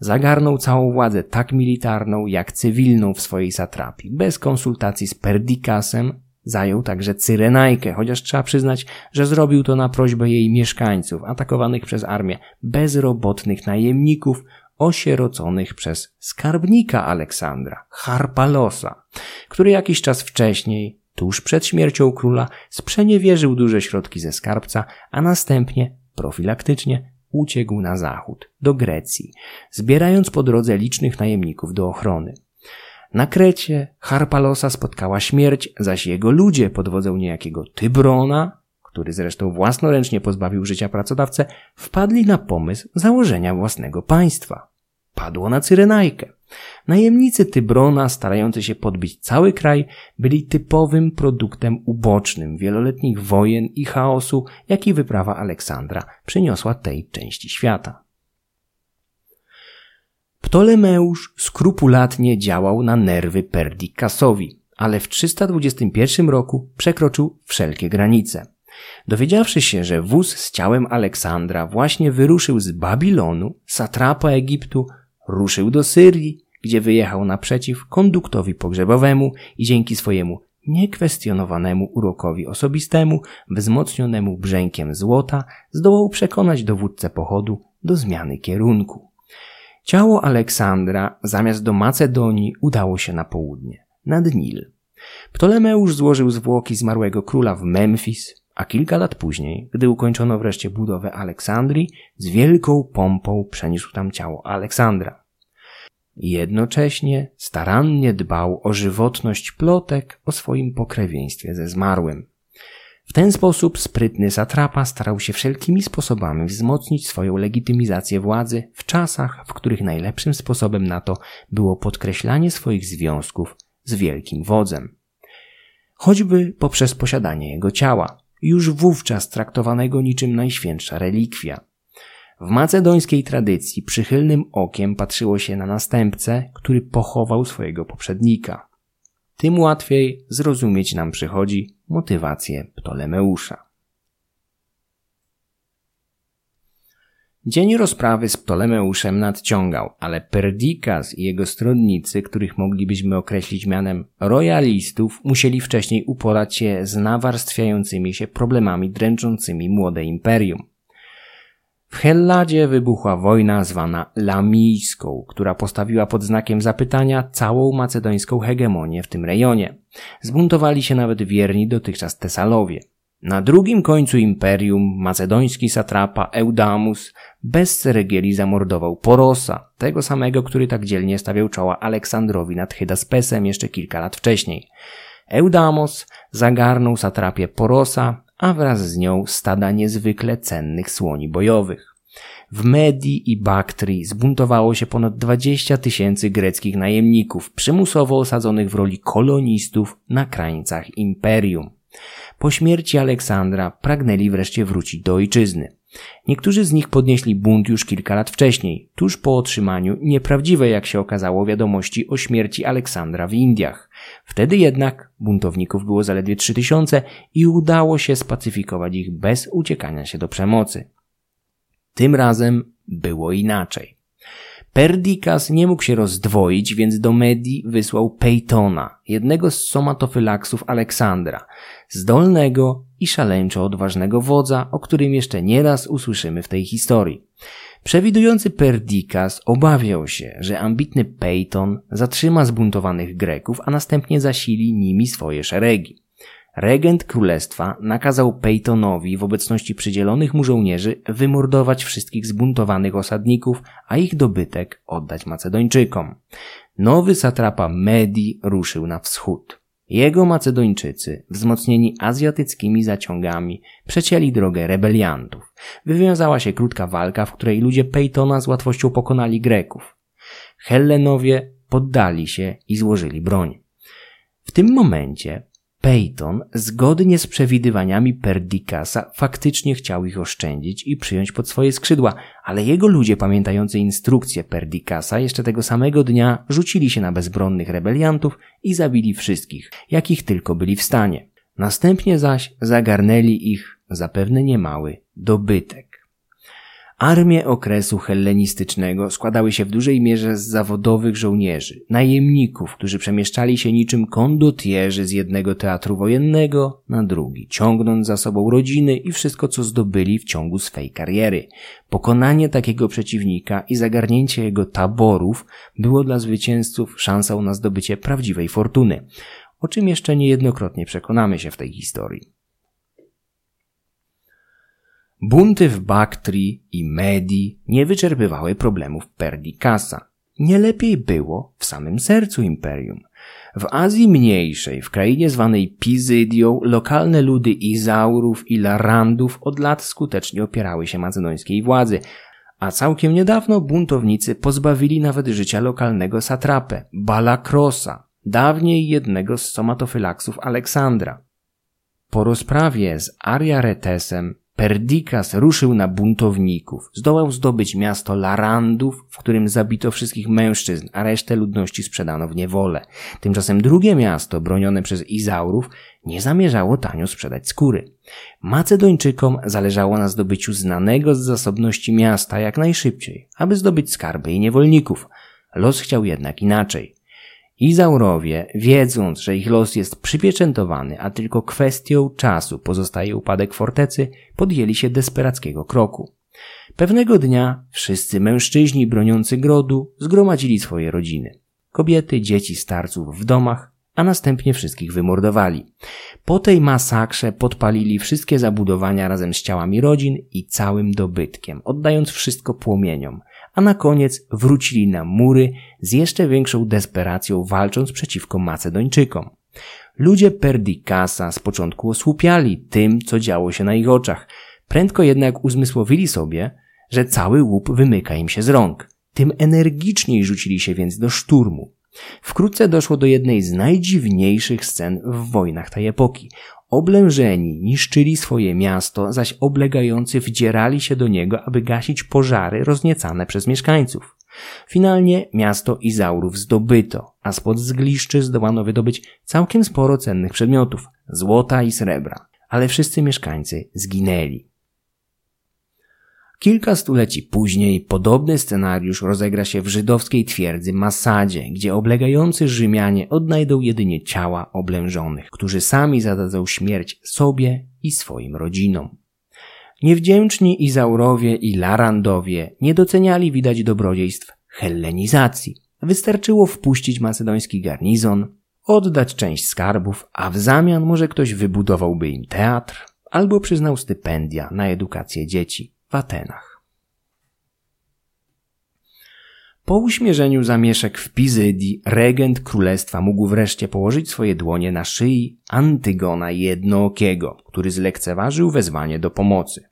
Speaker 1: Zagarnął całą władzę tak militarną, jak cywilną w swojej satrapii. Bez konsultacji z Perdikasem zajął także Cyrenajkę, chociaż trzeba przyznać, że zrobił to na prośbę jej mieszkańców, atakowanych przez armię bezrobotnych najemników, osieroconych przez skarbnika Aleksandra, Harpalosa, który jakiś czas wcześniej tuż przed śmiercią króla sprzeniewierzył duże środki ze skarbca, a następnie, profilaktycznie, uciekł na zachód, do Grecji, zbierając po drodze licznych najemników do ochrony. Na Krecie Harpalosa spotkała śmierć, zaś jego ludzie pod wodzą niejakiego Tybrona, który zresztą własnoręcznie pozbawił życia pracodawcę, wpadli na pomysł założenia własnego państwa. Padło na Cyrenajkę. Najemnicy Tybrona, starający się podbić cały kraj, byli typowym produktem ubocznym wieloletnich wojen i chaosu, jaki wyprawa Aleksandra przyniosła tej części świata. Ptolemeusz skrupulatnie działał na nerwy Perdikasowi, ale w 321 roku przekroczył wszelkie granice. Dowiedziawszy się, że wóz z ciałem Aleksandra właśnie wyruszył z Babilonu, satrapa Egiptu, ruszył do Syrii, gdzie wyjechał naprzeciw konduktowi pogrzebowemu i dzięki swojemu niekwestionowanemu urokowi osobistemu, wzmocnionemu brzękiem złota, zdołał przekonać dowódcę pochodu do zmiany kierunku. Ciało Aleksandra zamiast do Macedonii udało się na południe, nad Nil. Ptolemeusz złożył zwłoki zmarłego króla w Memphis, a kilka lat później, gdy ukończono wreszcie budowę Aleksandrii, z wielką pompą przeniósł tam ciało Aleksandra. Jednocześnie starannie dbał o żywotność plotek o swoim pokrewieństwie ze zmarłym. W ten sposób sprytny satrapa starał się wszelkimi sposobami wzmocnić swoją legitymizację władzy w czasach, w których najlepszym sposobem na to było podkreślanie swoich związków z wielkim wodzem. Choćby poprzez posiadanie jego ciała, już wówczas traktowanego niczym najświętsza relikwia. W macedońskiej tradycji przychylnym okiem patrzyło się na następcę, który pochował swojego poprzednika. Tym łatwiej zrozumieć nam przychodzi motywację Ptolemeusza. Dzień rozprawy z Ptolemeuszem nadciągał, ale Perdikas i jego stronnicy, których moglibyśmy określić mianem royalistów, musieli wcześniej uporać się z nawarstwiającymi się problemami dręczącymi młode imperium. W Helladzie wybuchła wojna zwana Lamijską, która postawiła pod znakiem zapytania całą macedońską hegemonię w tym rejonie. Zbuntowali się nawet wierni dotychczas Tesalowie. Na drugim końcu imperium macedoński satrapa Eudamus bez ceregieli zamordował Porosa, tego samego, który tak dzielnie stawiał czoła Aleksandrowi nad Hydaspesem jeszcze kilka lat wcześniej. Eudamos zagarnął satrapię Porosa, a wraz z nią stada niezwykle cennych słoni bojowych. W Medii i Baktrii zbuntowało się ponad 20 tysięcy greckich najemników, przymusowo osadzonych w roli kolonistów na krańcach imperium. Po śmierci Aleksandra pragnęli wreszcie wrócić do ojczyzny. Niektórzy z nich podnieśli bunt już kilka lat wcześniej, tuż po otrzymaniu nieprawdziwej, jak się okazało, wiadomości o śmierci Aleksandra w Indiach. Wtedy jednak buntowników było zaledwie trzy tysiące i udało się spacyfikować ich bez uciekania się do przemocy. Tym razem było inaczej. Perdikas nie mógł się rozdwoić, więc do Medii wysłał Peytona, jednego z somatofylaksów Aleksandra, zdolnego i szaleńczo odważnego wodza, o którym jeszcze nieraz usłyszymy w tej historii. Przewidujący Perdikas obawiał się, że ambitny Peyton zatrzyma zbuntowanych Greków, a następnie zasili nimi swoje szeregi. Regent królestwa nakazał Peytonowi w obecności przydzielonych mu żołnierzy wymordować wszystkich zbuntowanych osadników, a ich dobytek oddać Macedończykom. Nowy satrapa Medi ruszył na wschód. Jego Macedończycy, wzmocnieni azjatyckimi zaciągami, przecięli drogę rebeliantów. Wywiązała się krótka walka, w której ludzie Peytona z łatwością pokonali Greków. Hellenowie poddali się i złożyli broń. W tym momencie Peyton, zgodnie z przewidywaniami Perdikasa, faktycznie chciał ich oszczędzić i przyjąć pod swoje skrzydła, ale jego ludzie, pamiętający instrukcje Perdikasa, jeszcze tego samego dnia rzucili się na bezbronnych rebeliantów i zabili wszystkich, jakich tylko byli w stanie. Następnie zaś zagarnęli ich, zapewne niemały, dobytek. Armie okresu hellenistycznego składały się w dużej mierze z zawodowych żołnierzy, najemników, którzy przemieszczali się niczym kondotierzy z jednego teatru wojennego na drugi, ciągnąc za sobą rodziny i wszystko, co zdobyli w ciągu swej kariery. Pokonanie takiego przeciwnika i zagarnięcie jego taborów było dla zwycięzców szansą na zdobycie prawdziwej fortuny, o czym jeszcze niejednokrotnie przekonamy się w tej historii. Bunty w Baktrii i Medii nie wyczerpywały problemów Perdikasa. Nie lepiej było w samym sercu imperium. W Azji Mniejszej, w krainie zwanej Pizydią, lokalne ludy Izaurów i Larandów od lat skutecznie opierały się macedońskiej władzy, a całkiem niedawno buntownicy pozbawili nawet życia lokalnego satrapę, Balakrosa, dawniej jednego z somatofylaksów Aleksandra. Po rozprawie z Ariaretesem Perdikas ruszył na buntowników. Zdołał zdobyć miasto Larandów, w którym zabito wszystkich mężczyzn, a resztę ludności sprzedano w niewolę. Tymczasem drugie miasto, bronione przez Izaurów, nie zamierzało tanio sprzedać skóry. Macedończykom zależało na zdobyciu znanego z zasobności miasta jak najszybciej, aby zdobyć skarby i niewolników. Los chciał jednak inaczej. Izaurowie, wiedząc, że ich los jest przypieczętowany, a tylko kwestią czasu pozostaje upadek fortecy, podjęli się desperackiego kroku. Pewnego dnia wszyscy mężczyźni broniący grodu zgromadzili swoje rodziny. Kobiety, dzieci, starców w domach, a następnie wszystkich wymordowali. Po tej masakrze podpalili wszystkie zabudowania razem z ciałami rodzin i całym dobytkiem, oddając wszystko płomieniom – a na koniec wrócili na mury z jeszcze większą desperacją walcząc przeciwko Macedończykom. Ludzie Perdikasa z początku osłupiali tym, co działo się na ich oczach. Prędko jednak uzmysłowili sobie, że cały łup wymyka im się z rąk. Tym energiczniej rzucili się więc do szturmu. Wkrótce doszło do jednej z najdziwniejszych scen w wojnach tej epoki. Oblężeni niszczyli swoje miasto, zaś oblegający wdzierali się do niego, aby gasić pożary rozniecane przez mieszkańców. Finalnie miasto Izaurów zdobyto, a spod zgliszczy zdołano wydobyć całkiem sporo cennych przedmiotów, złota i srebra, ale wszyscy mieszkańcy zginęli. Kilka stuleci później podobny scenariusz rozegra się w żydowskiej twierdzy Masadzie, gdzie oblegający Rzymianie odnajdą jedynie ciała oblężonych, którzy sami zadadzą śmierć sobie i swoim rodzinom. Niewdzięczni Izaurowie i Larandowie nie doceniali widać dobrodziejstw hellenizacji. Wystarczyło wpuścić macedoński garnizon, oddać część skarbów, a w zamian może ktoś wybudowałby im teatr albo przyznał stypendia na edukację dzieci w Atenach. Po uśmierzeniu zamieszek w Pizydii, regent królestwa mógł wreszcie położyć swoje dłonie na szyi Antygona Jednookiego, który zlekceważył wezwanie do pomocy.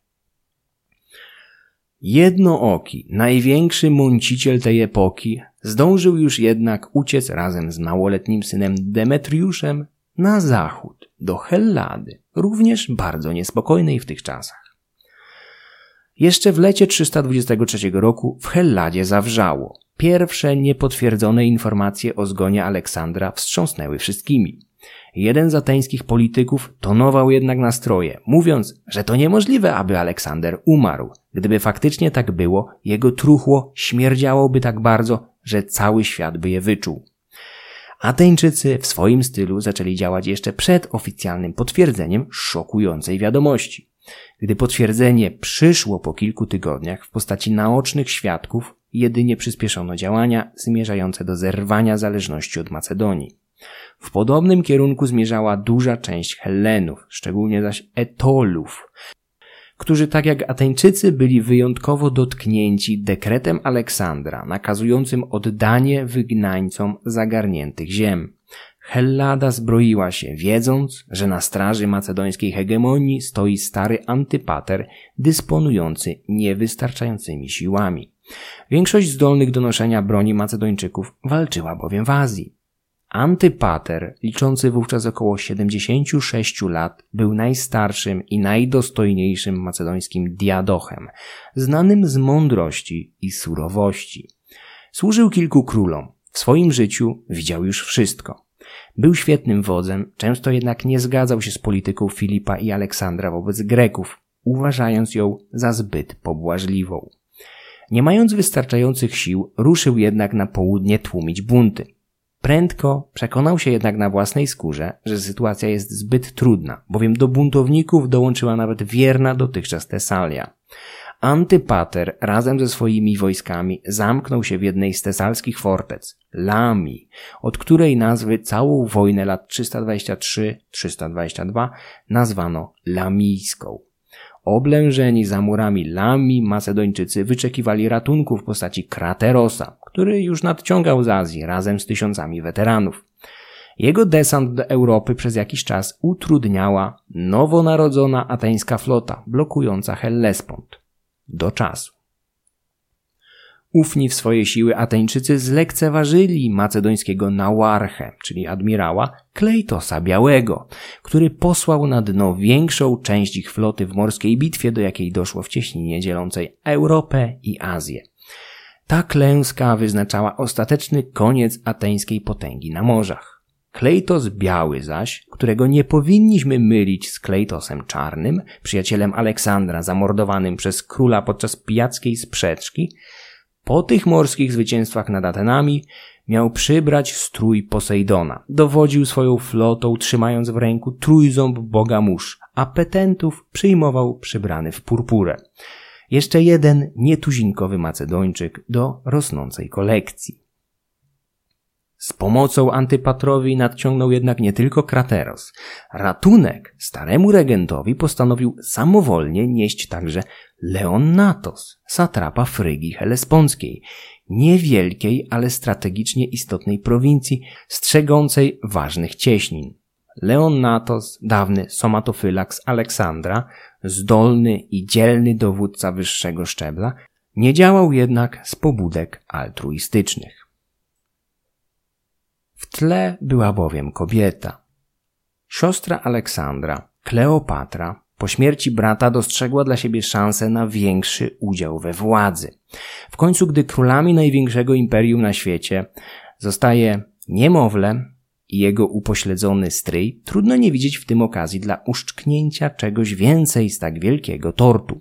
Speaker 1: Jednooki, największy mąciciel tej epoki, zdążył już jednak uciec razem z małoletnim synem Demetriuszem na zachód, do Hellady, również bardzo niespokojnej w tych czasach. Jeszcze w lecie 323 roku w Helladzie zawrzało. Pierwsze niepotwierdzone informacje o zgonie Aleksandra wstrząsnęły wszystkimi. Jeden z ateńskich polityków tonował jednak nastroje, mówiąc, że to niemożliwe, aby Aleksander umarł. Gdyby faktycznie tak było, jego truchło śmierdziałoby tak bardzo, że cały świat by je wyczuł. Ateńczycy w swoim stylu zaczęli działać jeszcze przed oficjalnym potwierdzeniem szokującej wiadomości. Gdy potwierdzenie przyszło po kilku tygodniach w postaci naocznych świadków, jedynie przyspieszono działania zmierzające do zerwania zależności od Macedonii. W podobnym kierunku zmierzała duża część Hellenów, szczególnie zaś Etolów, którzy tak jak Ateńczycy byli wyjątkowo dotknięci dekretem Aleksandra nakazującym oddanie wygnańcom zagarniętych ziem. Hellada zbroiła się, wiedząc, że na straży macedońskiej hegemonii stoi stary antypater dysponujący niewystarczającymi siłami. Większość zdolnych do noszenia broni Macedończyków walczyła bowiem w Azji. Antypater, liczący wówczas około 76 lat, był najstarszym i najdostojniejszym macedońskim diadochem, znanym z mądrości i surowości. Służył kilku królom. W swoim życiu widział już wszystko. Był świetnym wodzem, często jednak nie zgadzał się z polityką Filipa i Aleksandra wobec Greków, uważając ją za zbyt pobłażliwą. Nie mając wystarczających sił, ruszył jednak na południe tłumić bunty. Prędko przekonał się jednak na własnej skórze, że sytuacja jest zbyt trudna, bowiem do buntowników dołączyła nawet wierna dotychczas Tesalia. Antypater razem ze swoimi wojskami zamknął się w jednej z tesalskich fortec, Lami, od której nazwy całą wojnę lat 323-322 nazwano Lamijską. Oblężeni za murami Lami Macedończycy wyczekiwali ratunku w postaci Kraterosa, który już nadciągał z Azji razem z tysiącami weteranów. Jego desant do Europy przez jakiś czas utrudniała nowonarodzona ateńska flota blokująca Hellespont do czasu. Ufni w swoje siły Ateńczycy zlekceważyli macedońskiego Nawarchę, czyli admirała Klejtosa Białego, który posłał na dno większą część ich floty w morskiej bitwie, do jakiej doszło w cieśninie dzielącej Europę i Azję. Ta klęska wyznaczała ostateczny koniec ateńskiej potęgi na morzach. Klejtos Biały zaś, którego nie powinniśmy mylić z Klejtosem Czarnym, przyjacielem Aleksandra zamordowanym przez króla podczas pijackiej sprzeczki, po tych morskich zwycięstwach nad Atenami miał przybrać strój Posejdona. Dowodził swoją flotą, trzymając w ręku trójząb boga mórz, a petentów przyjmował przybrany w purpurę. Jeszcze jeden nietuzinkowy Macedończyk do rosnącej kolekcji. Z pomocą Antypatrowi nadciągnął jednak nie tylko Krateros. Ratunek staremu regentowi postanowił samowolnie nieść także Leonnatos, satrapa Frygii Helesponckiej, niewielkiej, ale strategicznie istotnej prowincji, strzegącej ważnych cieśnin. Leonnatos, dawny somatofylaks Aleksandra, zdolny i dzielny dowódca wyższego szczebla, nie działał jednak z pobudek altruistycznych. Tle była bowiem kobieta. Siostra Aleksandra, Kleopatra, po śmierci brata dostrzegła dla siebie szansę na większy udział we władzy. W końcu, gdy królami największego imperium na świecie zostaje niemowlę i jego upośledzony stryj, trudno nie widzieć w tym okazji dla uszczknięcia czegoś więcej z tak wielkiego tortu.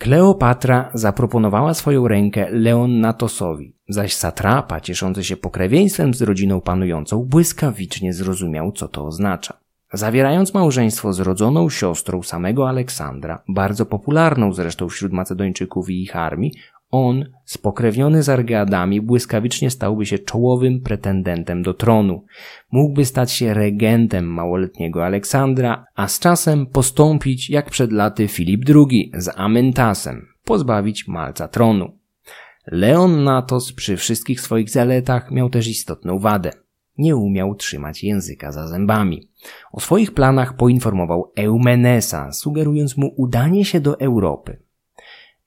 Speaker 1: Kleopatra zaproponowała swoją rękę Leonnatosowi, zaś satrapa, cieszący się pokrewieństwem z rodziną panującą, błyskawicznie zrozumiał, co to oznacza. Zawierając małżeństwo z rodzoną siostrą samego Aleksandra, bardzo popularną zresztą wśród Macedończyków i ich armii, on, spokrewniony z Argeadami, błyskawicznie stałby się czołowym pretendentem do tronu. Mógłby stać się regentem małoletniego Aleksandra, a z czasem postąpić jak przed laty Filip II z Amentasem, pozbawić Malca tronu. Leon Natos przy wszystkich swoich zaletach miał też istotną wadę. Nie umiał trzymać języka za zębami. O swoich planach poinformował Eumenesa, sugerując mu udanie się do Europy.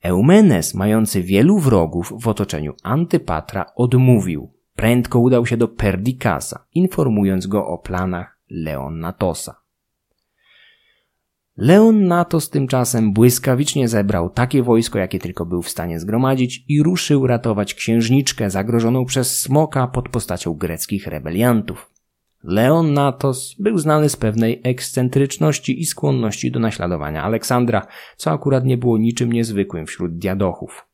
Speaker 1: Eumenes, mający wielu wrogów w otoczeniu Antypatra, odmówił. Prędko udał się do Perdikasa, informując go o planach Leonnatosa. Leonnatos tymczasem błyskawicznie zebrał takie wojsko, jakie tylko był w stanie zgromadzić i ruszył ratować księżniczkę zagrożoną przez smoka pod postacią greckich rebeliantów. Leon Natos był znany z pewnej ekscentryczności i skłonności do naśladowania Aleksandra, co akurat nie było niczym niezwykłym wśród diadochów.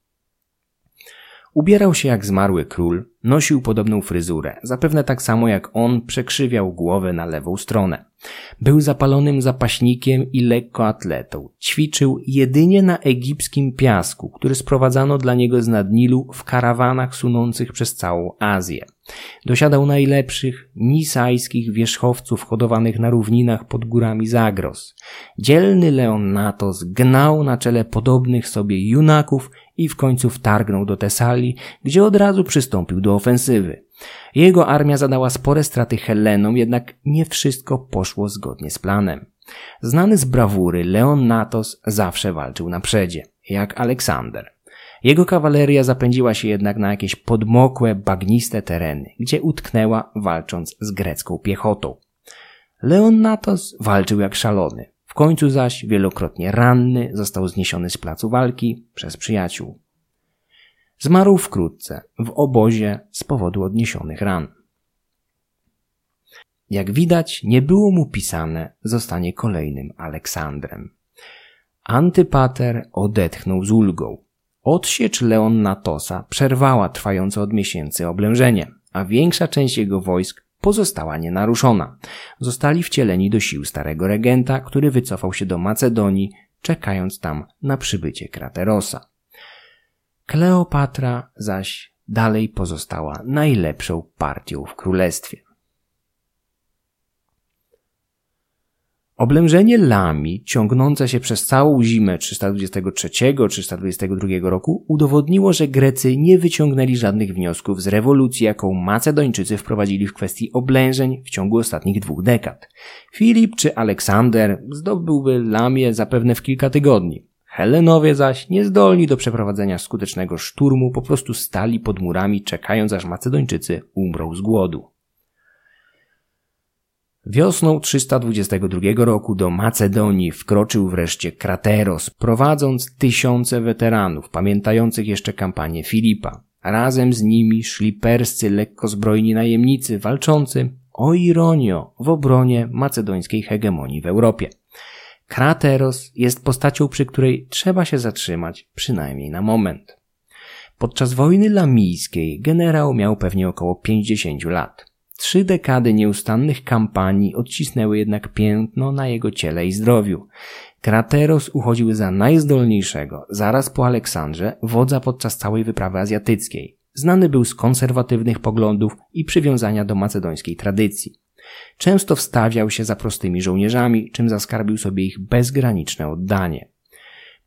Speaker 1: Ubierał się jak zmarły król, nosił podobną fryzurę, zapewne tak samo jak on przekrzywiał głowę na lewą stronę. Był zapalonym zapaśnikiem i lekkoatletą. Ćwiczył jedynie na egipskim piasku, który sprowadzano dla niego z nad Nilu w karawanach sunących przez całą Azję. Dosiadał najlepszych nisajskich wierzchowców hodowanych na równinach pod górami Zagros. Dzielny Leonnatos gnał na czele podobnych sobie junaków i w końcu wtargnął do Tesalii, gdzie od razu przystąpił do ofensywy. Jego armia zadała spore straty Helenom, jednak nie wszystko poszło zgodnie z planem. Znany z brawury Leon Natos zawsze walczył na przedzie, jak Aleksander. Jego kawaleria zapędziła się jednak na jakieś podmokłe, bagniste tereny, gdzie utknęła walcząc z grecką piechotą. Leon Natos walczył jak szalony. W końcu zaś, wielokrotnie ranny, został zniesiony z placu walki przez przyjaciół. Zmarł wkrótce w obozie z powodu odniesionych ran. Jak widać, nie było mu pisane, zostanie kolejnym Aleksandrem. Antypater odetchnął z ulgą. Odsiecz Leon Natosa przerwała trwające od miesięcy oblężenie, a większa część jego wojsk pozostała nienaruszona. Zostali wcieleni do sił starego regenta, który wycofał się do Macedonii, czekając tam na przybycie Kraterosa. Kleopatra zaś dalej pozostała najlepszą partią w królestwie. Oblężenie Lami, ciągnące się przez całą zimę 323-322 roku, udowodniło, że Grecy nie wyciągnęli żadnych wniosków z rewolucji, jaką Macedończycy wprowadzili w kwestii oblężeń w ciągu ostatnich dwóch dekad. Filip czy Aleksander zdobyłby Lamię zapewne w kilka tygodni. Helenowie zaś, niezdolni do przeprowadzenia skutecznego szturmu, po prostu stali pod murami, czekając aż Macedończycy umrą z głodu. Wiosną 322 roku do Macedonii wkroczył wreszcie Krateros, prowadząc tysiące weteranów pamiętających jeszcze kampanię Filipa. Razem z nimi szli perscy lekkozbrojni najemnicy walczący, o ironio, w obronie macedońskiej hegemonii w Europie. Krateros jest postacią, przy której trzeba się zatrzymać, przynajmniej na moment. Podczas wojny lamijskiej generał miał pewnie około 50 lat. Trzy dekady nieustannych kampanii odcisnęły jednak piętno na jego ciele i zdrowiu. Krateros uchodził za najzdolniejszego, zaraz po Aleksandrze, wodza podczas całej wyprawy azjatyckiej. Znany był z konserwatywnych poglądów i przywiązania do macedońskiej tradycji. Często wstawiał się za prostymi żołnierzami, czym zaskarbił sobie ich bezgraniczne oddanie.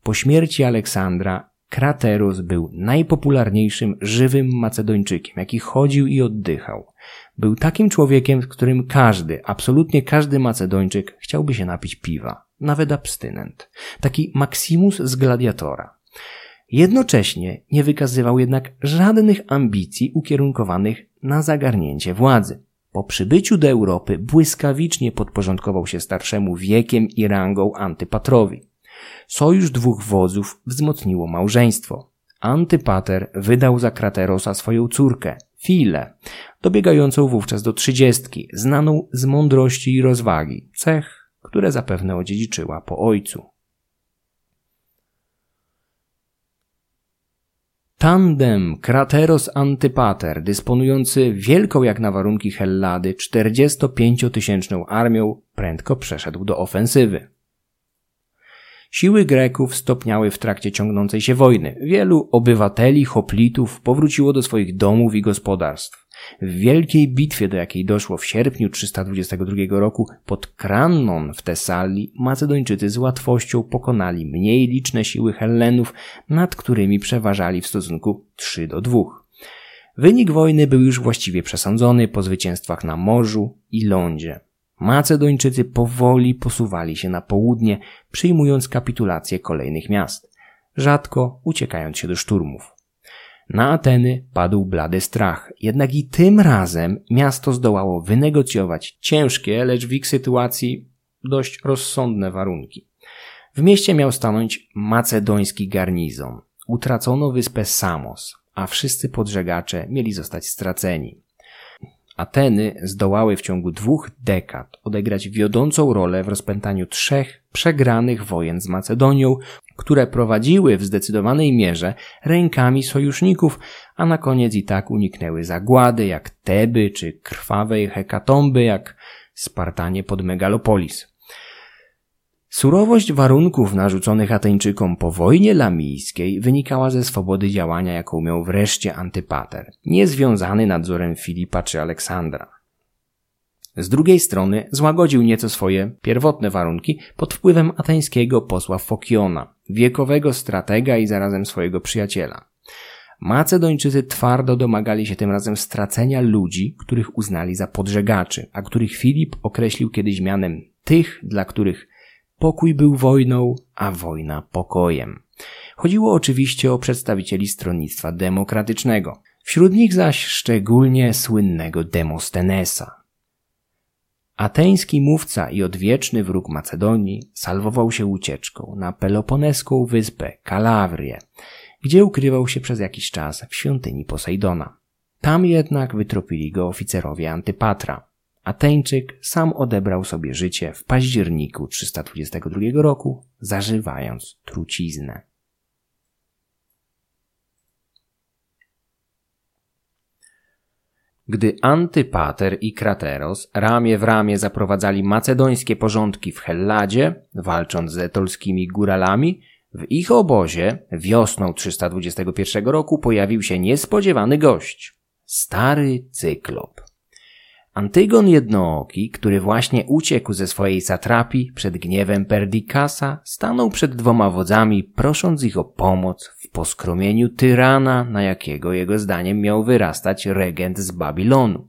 Speaker 1: Po śmierci Aleksandra Krateros był najpopularniejszym żywym Macedończykiem, jaki chodził i oddychał. Był takim człowiekiem, z którym każdy, absolutnie każdy Macedończyk chciałby się napić piwa, nawet abstynent. Taki Maximus z gladiatora. Jednocześnie nie wykazywał jednak żadnych ambicji ukierunkowanych na zagarnięcie władzy. Po przybyciu do Europy błyskawicznie podporządkował się starszemu wiekiem i rangą Antypatrowi. Sojusz dwóch wodzów wzmocniło małżeństwo. Antypater wydał za Kraterosa swoją córkę, Filę, dobiegającą wówczas do trzydziestki, znaną z mądrości i rozwagi, cech, które zapewne odziedziczyła po ojcu. Tandem Krateros Antypater, dysponujący wielką jak na warunki Hellady 45-tysięczną armią, prędko przeszedł do ofensywy. Siły Greków stopniały w trakcie ciągnącej się wojny. Wielu obywateli, hoplitów powróciło do swoich domów i gospodarstw. W wielkiej bitwie, do jakiej doszło w sierpniu 322 roku pod Krannon w Tesalii, Macedończycy z łatwością pokonali mniej liczne siły Hellenów, nad którymi przeważali w stosunku 3 do 2. Wynik wojny był już właściwie przesądzony po zwycięstwach na morzu i lądzie. Macedończycy powoli posuwali się na południe, przyjmując kapitulację kolejnych miast, rzadko uciekając się do szturmów. Na Ateny padł blady strach, jednak i tym razem miasto zdołało wynegocjować ciężkie, lecz w ich sytuacji dość rozsądne warunki. W mieście miał stanąć macedoński garnizon. Utracono wyspę Samos, a wszyscy podżegacze mieli zostać straceni. Ateny zdołały w ciągu dwóch dekad odegrać wiodącą rolę w rozpętaniu trzech przegranych wojen z Macedonią, które prowadziły w zdecydowanej mierze rękami sojuszników, a na koniec i tak uniknęły zagłady jak Teby czy krwawej hekatomby jak Spartanie pod Megalopolis. Surowość warunków narzuconych Ateńczykom po wojnie lamijskiej wynikała ze swobody działania, jaką miał wreszcie Antypater, niezwiązany nadzorem Filipa czy Aleksandra. Z drugiej strony złagodził nieco swoje pierwotne warunki pod wpływem ateńskiego posła Fokiona, wiekowego stratega i zarazem swojego przyjaciela. Macedończycy twardo domagali się tym razem stracenia ludzi, których uznali za podżegaczy, a których Filip określił kiedyś mianem tych, dla których Pokój był wojną, a wojna pokojem. Chodziło oczywiście o przedstawicieli stronnictwa demokratycznego, wśród nich zaś szczególnie słynnego Demostenesa. Ateński mówca i odwieczny wróg Macedonii salwował się ucieczką na peloponeską wyspę Kalawrię, gdzie ukrywał się przez jakiś czas w świątyni Posejdona. Tam jednak wytropili go oficerowie Antypatra. Ateńczyk sam odebrał sobie życie w październiku 322 roku, zażywając truciznę. Gdy Antypater i Krateros ramię w ramię zaprowadzali macedońskie porządki w Helladzie, walcząc z etolskimi góralami, w ich obozie wiosną 321 roku pojawił się niespodziewany gość. Stary cyklop. Antygon Jednooki, który właśnie uciekł ze swojej satrapii przed gniewem Perdikasa, stanął przed dwoma wodzami, prosząc ich o pomoc w poskromieniu tyrana, na jakiego jego zdaniem miał wyrastać regent z Babilonu.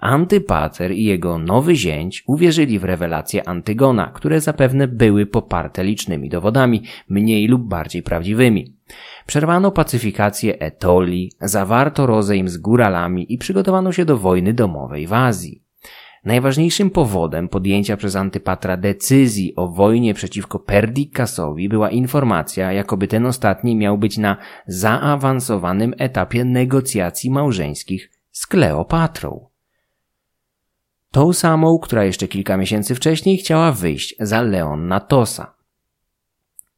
Speaker 1: Antypater i jego nowy zięć uwierzyli w rewelacje Antygona, które zapewne były poparte licznymi dowodami, mniej lub bardziej prawdziwymi. Przerwano pacyfikację Etoli, zawarto rozejm z góralami i przygotowano się do wojny domowej w Azji. Najważniejszym powodem podjęcia przez Antypatra decyzji o wojnie przeciwko Perdikasowi była informacja, jakoby ten ostatni miał być na zaawansowanym etapie negocjacji małżeńskich z Kleopatrą. Tą samą, która jeszcze kilka miesięcy wcześniej chciała wyjść za Leonnatosa.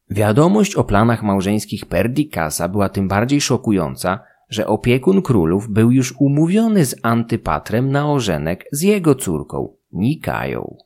Speaker 1: Wiadomość o planach małżeńskich Perdikasa była tym bardziej szokująca, że opiekun królów był już umówiony z Antypatrem na ożenek z jego córką, Nikają.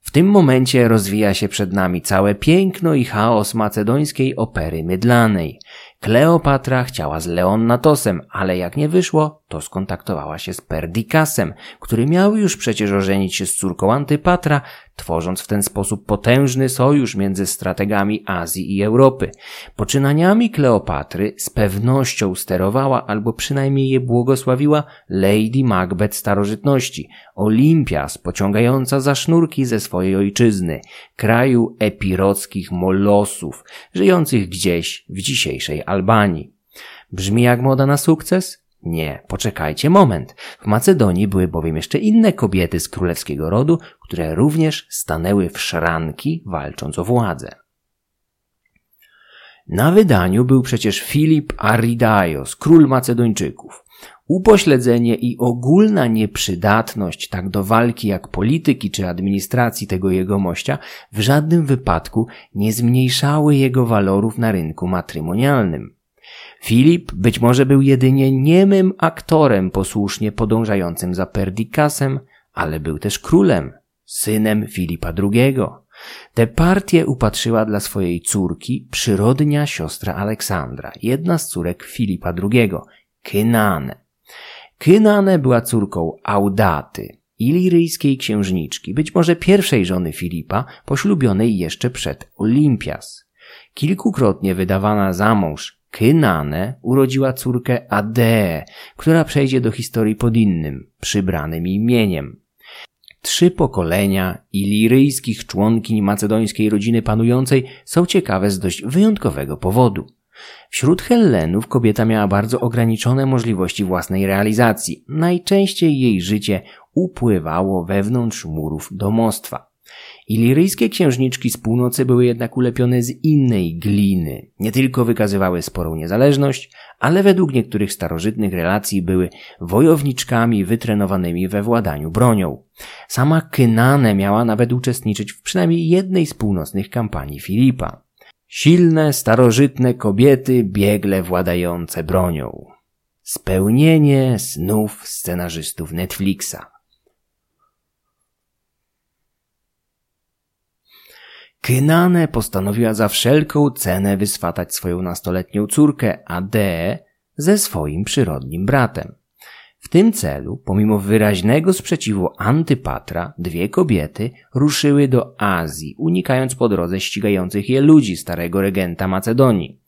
Speaker 1: W tym momencie rozwija się przed nami całe piękno i chaos macedońskiej opery mydlanej. Kleopatra chciała z Leonnatosem, ale jak nie wyszło, to skontaktowała się z Perdikasem, który miał już przecież ożenić się z córką Antypatra, tworząc w ten sposób potężny sojusz między strategami Azji i Europy. Poczynaniami Kleopatry z pewnością sterowała albo przynajmniej je błogosławiła Lady Macbeth starożytności, Olimpias pociągająca za sznurki ze swojej ojczyzny, kraju epirockich molosów, żyjących gdzieś w dzisiejszej Albanii. Brzmi jak moda na sukces? Nie, poczekajcie moment. W Macedonii były bowiem jeszcze inne kobiety z królewskiego rodu, które również stanęły w szranki, walcząc o władzę. Na wydaniu był przecież Filip Aridaios, król Macedończyków. Upośledzenie i ogólna nieprzydatność tak do walki jak polityki czy administracji tego jegomościa w żadnym wypadku nie zmniejszały jego walorów na rynku matrymonialnym. Filip być może był jedynie niemym aktorem posłusznie podążającym za Perdikasem, ale był też królem, synem Filipa II. Tę partię upatrzyła dla swojej córki przyrodnia siostra Aleksandra, jedna z córek Filipa II, Kynane. Kynane była córką Audaty, iliryjskiej księżniczki, być może pierwszej żony Filipa, poślubionej jeszcze przed Olimpias. Kilkukrotnie wydawana za mąż Kynane urodziła córkę Ade, która przejdzie do historii pod innym, przybranym imieniem. Trzy pokolenia iliryjskich członkiń macedońskiej rodziny panującej są ciekawe z dość wyjątkowego powodu. Wśród Hellenów kobieta miała bardzo ograniczone możliwości własnej realizacji. Najczęściej jej życie upływało wewnątrz murów domostwa. Iliryjskie księżniczki z północy były jednak ulepione z innej gliny. Nie tylko wykazywały sporą niezależność, ale według niektórych starożytnych relacji były wojowniczkami wytrenowanymi we władaniu bronią. Sama Kynane miała nawet uczestniczyć w przynajmniej jednej z północnych kampanii Filipa. Silne, starożytne kobiety biegle władające bronią. Spełnienie snów scenarzystów Netflixa. Kynane postanowiła za wszelką cenę wyswatać swoją nastoletnią córkę Ade ze swoim przyrodnim bratem. W tym celu, pomimo wyraźnego sprzeciwu Antypatra, dwie kobiety ruszyły do Azji, unikając po drodze ścigających je ludzi starego regenta Macedonii.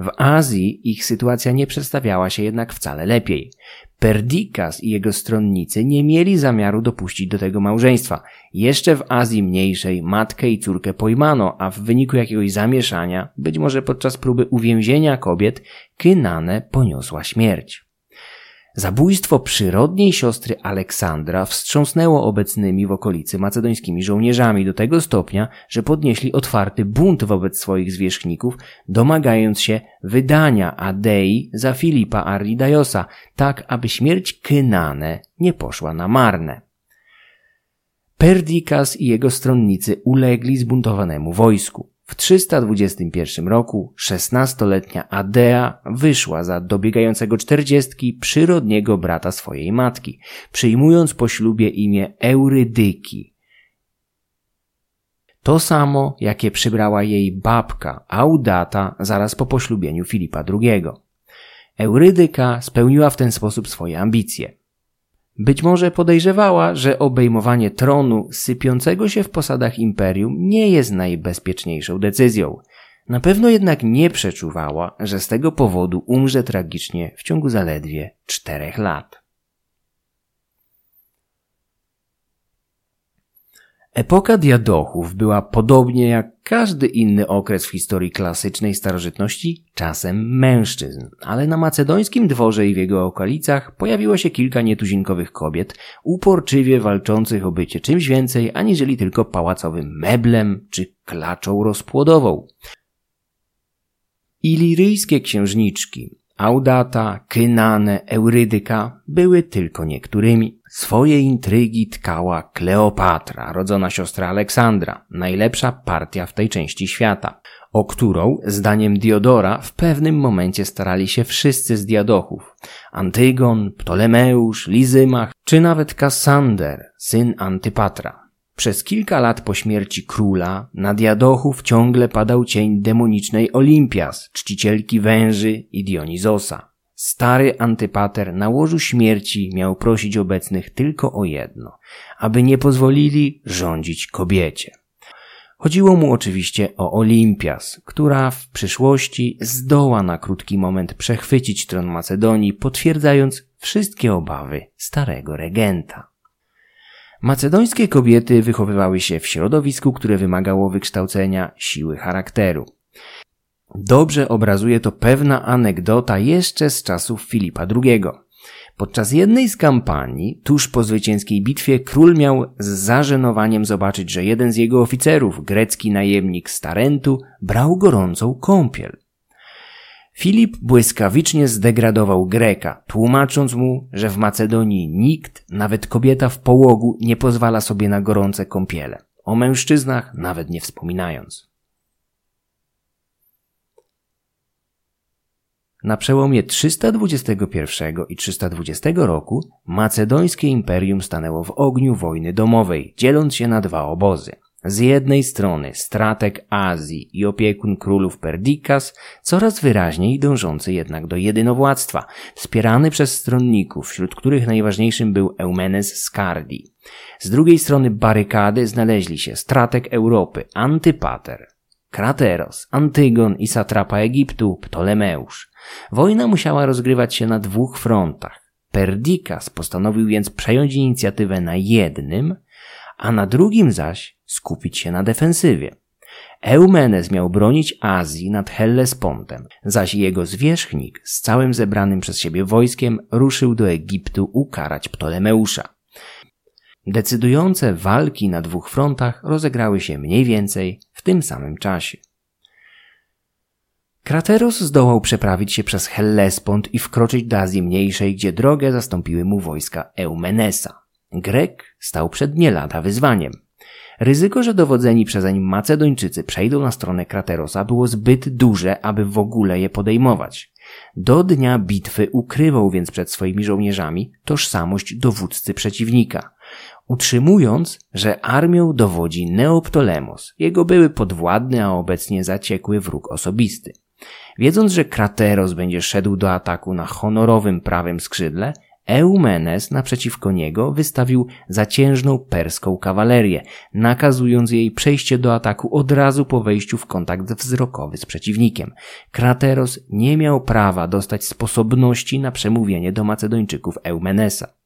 Speaker 1: W Azji ich sytuacja nie przedstawiała się jednak wcale lepiej. Perdikas i jego stronnicy nie mieli zamiaru dopuścić do tego małżeństwa. Jeszcze w Azji Mniejszej matkę i córkę pojmano, a w wyniku jakiegoś zamieszania, być może podczas próby uwięzienia kobiet, Kynane poniosła śmierć. Zabójstwo przyrodniej siostry Aleksandra wstrząsnęło obecnymi w okolicy macedońskimi żołnierzami do tego stopnia, że podnieśli otwarty bunt wobec swoich zwierzchników, domagając się wydania Adei za Filipa Arridiosa, tak aby śmierć Kynane nie poszła na marne. Perdikas i jego stronnicy ulegli zbuntowanemu wojsku. W 321 roku szesnastoletnia Adea wyszła za dobiegającego czterdziestki przyrodniego brata swojej matki, przyjmując po ślubie imię Eurydyki. To samo, jakie przybrała jej babka Audata zaraz po poślubieniu Filipa II. Eurydyka spełniła w ten sposób swoje ambicje. Być może podejrzewała, że obejmowanie tronu sypiącego się w posadach imperium nie jest najbezpieczniejszą decyzją. Na pewno jednak nie przeczuwała, że z tego powodu umrze tragicznie w ciągu zaledwie czterech lat. Epoka diadochów była podobnie jak każdy inny okres w historii klasycznej starożytności czasem mężczyzn, ale na macedońskim dworze i w jego okolicach pojawiło się kilka nietuzinkowych kobiet, uporczywie walczących o bycie czymś więcej aniżeli tylko pałacowym meblem czy klaczą rozpłodową. Iliryjskie księżniczki, Audata, Kynane, Eurydyka były tylko niektórymi. Swoje intrygi tkała Kleopatra, rodzona siostra Aleksandra, najlepsza partia w tej części świata, o którą, zdaniem Diodora, w pewnym momencie starali się wszyscy z diadochów. Antygon, Ptolemeusz, Lizymach, czy nawet Kassander, syn Antypatra. Przez kilka lat po śmierci króla na diadochów ciągle padał cień demonicznej Olimpias, czcicielki węży i Dionizosa. Stary antypater na łożu śmierci miał prosić obecnych tylko o jedno, aby nie pozwolili rządzić kobiecie. Chodziło mu oczywiście o Olimpias, która w przyszłości zdoła na krótki moment przechwycić tron Macedonii, potwierdzając wszystkie obawy starego regenta. Macedońskie kobiety wychowywały się w środowisku, które wymagało wykształcenia siły charakteru. Dobrze obrazuje to pewna anegdota jeszcze z czasów Filipa II. Podczas jednej z kampanii, tuż po zwycięskiej bitwie, król miał z zażenowaniem zobaczyć, że jeden z jego oficerów, grecki najemnik Starentu, brał gorącą kąpiel. Filip błyskawicznie zdegradował Greka, tłumacząc mu, że w Macedonii nikt, nawet kobieta w połogu, nie pozwala sobie na gorące kąpiele. O mężczyznach nawet nie wspominając. Na przełomie 321 i 320 roku macedońskie imperium stanęło w ogniu wojny domowej, dzieląc się na dwa obozy – z jednej strony strateg Azji i opiekun królów Perdikas, coraz wyraźniej dążący jednak do jedynowładztwa, wspierany przez stronników, wśród których najważniejszym był Eumenes Skardi. Z drugiej strony barykady znaleźli się strateg Europy Antypater, Krateros, Antygon i satrapa Egiptu Ptolemeusz. Wojna musiała rozgrywać się na dwóch frontach. Perdikas postanowił więc przejąć inicjatywę na jednym, a na drugim zaś skupić się na defensywie. Eumenes miał bronić Azji nad Hellespontem, zaś jego zwierzchnik z całym zebranym przez siebie wojskiem ruszył do Egiptu ukarać Ptolemeusza. Decydujące walki na dwóch frontach rozegrały się mniej więcej w tym samym czasie. Krateros zdołał przeprawić się przez Hellespont i wkroczyć do Azji Mniejszej, gdzie drogę zastąpiły mu wojska Eumenesa. Grek stał przed nie wyzwaniem – Ryzyko, że dowodzeni przezeń Macedończycy przejdą na stronę Kraterosa było zbyt duże, aby w ogóle je podejmować. Do dnia bitwy ukrywał więc przed swoimi żołnierzami tożsamość dowódcy przeciwnika, utrzymując, że armią dowodzi Neoptolemos, jego były podwładny, a obecnie zaciekły wróg osobisty. Wiedząc, że Krateros będzie szedł do ataku na honorowym prawym skrzydle, Eumenes naprzeciwko niego wystawił zaciężną perską kawalerię, nakazując jej przejście do ataku od razu po wejściu w kontakt wzrokowy z przeciwnikiem. Krateros nie miał prawa dostać sposobności na przemówienie do Macedończyków Eumenesa.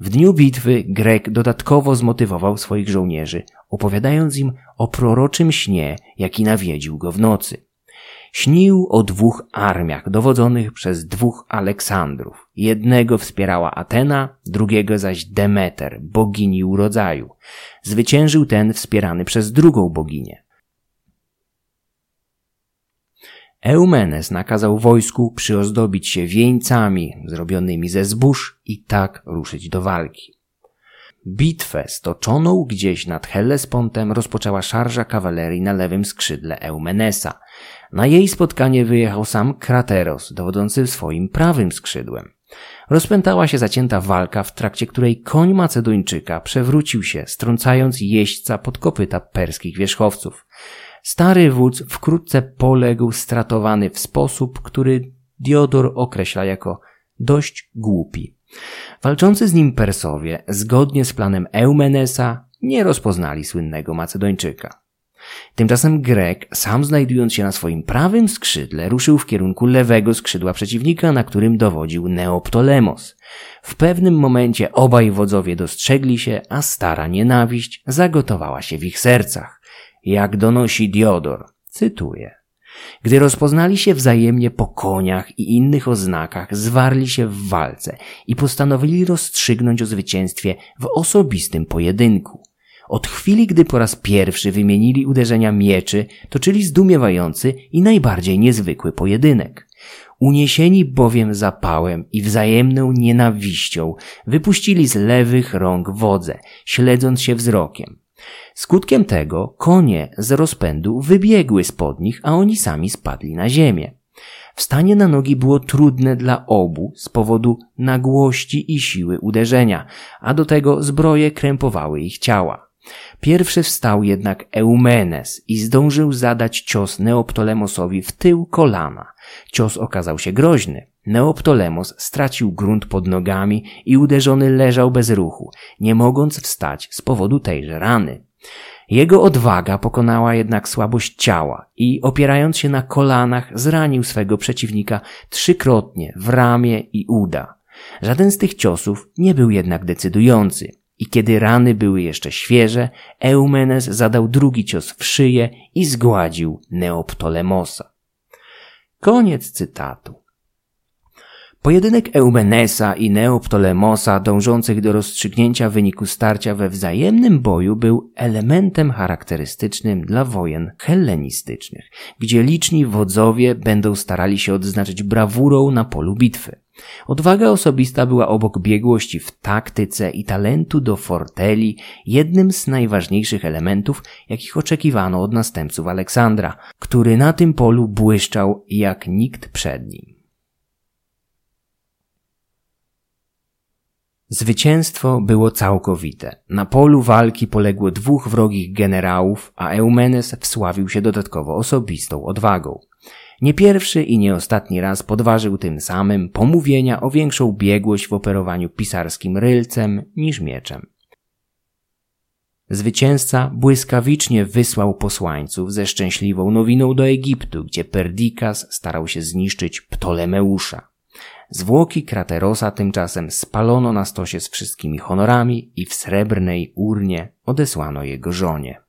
Speaker 1: W dniu bitwy Grek dodatkowo zmotywował swoich żołnierzy, opowiadając im o proroczym śnie, jaki nawiedził go w nocy. Śnił o dwóch armiach dowodzonych przez dwóch Aleksandrów. Jednego wspierała Atena, drugiego zaś Demeter, bogini urodzaju. Zwyciężył ten wspierany przez drugą boginię. Eumenes nakazał wojsku przyozdobić się wieńcami zrobionymi ze zbóż i tak ruszyć do walki. Bitwę stoczoną gdzieś nad Hellespontem rozpoczęła szarża kawalerii na lewym skrzydle Eumenesa – na jej spotkanie wyjechał sam Krateros, dowodzący swoim prawym skrzydłem. Rozpętała się zacięta walka, w trakcie której koń Macedończyka przewrócił się, strącając jeźdźca pod kopyta perskich wierzchowców. Stary wódz wkrótce poległ stratowany w sposób, który Diodor określa jako dość głupi. Walczący z nim Persowie, zgodnie z planem Eumenesa, nie rozpoznali słynnego Macedończyka. Tymczasem Grek, sam znajdując się na swoim prawym skrzydle, ruszył w kierunku lewego skrzydła przeciwnika, na którym dowodził Neoptolemos. W pewnym momencie obaj wodzowie dostrzegli się, a stara nienawiść zagotowała się w ich sercach. Jak donosi Diodor, cytuję. Gdy rozpoznali się wzajemnie po koniach i innych oznakach, zwarli się w walce i postanowili rozstrzygnąć o zwycięstwie w osobistym pojedynku. Od chwili, gdy po raz pierwszy wymienili uderzenia mieczy, toczyli zdumiewający i najbardziej niezwykły pojedynek. Uniesieni bowiem zapałem i wzajemną nienawiścią, wypuścili z lewych rąk wodze, śledząc się wzrokiem. Skutkiem tego konie z rozpędu wybiegły spod nich, a oni sami spadli na ziemię. Wstanie na nogi było trudne dla obu z powodu nagłości i siły uderzenia, a do tego zbroje krępowały ich ciała. Pierwszy wstał jednak Eumenes i zdążył zadać cios Neoptolemosowi w tył kolana. Cios okazał się groźny. Neoptolemos stracił grunt pod nogami i uderzony leżał bez ruchu, nie mogąc wstać z powodu tejże rany. Jego odwaga pokonała jednak słabość ciała i opierając się na kolanach zranił swego przeciwnika trzykrotnie w ramię i uda. Żaden z tych ciosów nie był jednak decydujący. I kiedy rany były jeszcze świeże, Eumenes zadał drugi cios w szyję i zgładził Neoptolemosa. Koniec cytatu. Pojedynek Eumenesa i Neoptolemosa dążących do rozstrzygnięcia wyniku starcia we wzajemnym boju był elementem charakterystycznym dla wojen hellenistycznych, gdzie liczni wodzowie będą starali się odznaczyć brawurą na polu bitwy. Odwaga osobista była obok biegłości w taktyce i talentu do forteli jednym z najważniejszych elementów, jakich oczekiwano od następców Aleksandra, który na tym polu błyszczał jak nikt przed nim. Zwycięstwo było całkowite. Na polu walki poległo dwóch wrogich generałów, a Eumenes wsławił się dodatkowo osobistą odwagą. Nie pierwszy i nie ostatni raz podważył tym samym pomówienia o większą biegłość w operowaniu pisarskim rylcem niż mieczem. Zwycięzca błyskawicznie wysłał posłańców ze szczęśliwą nowiną do Egiptu, gdzie Perdikas starał się zniszczyć Ptolemeusza. Zwłoki Kraterosa tymczasem spalono na stosie z wszystkimi honorami i w srebrnej urnie odesłano jego żonie.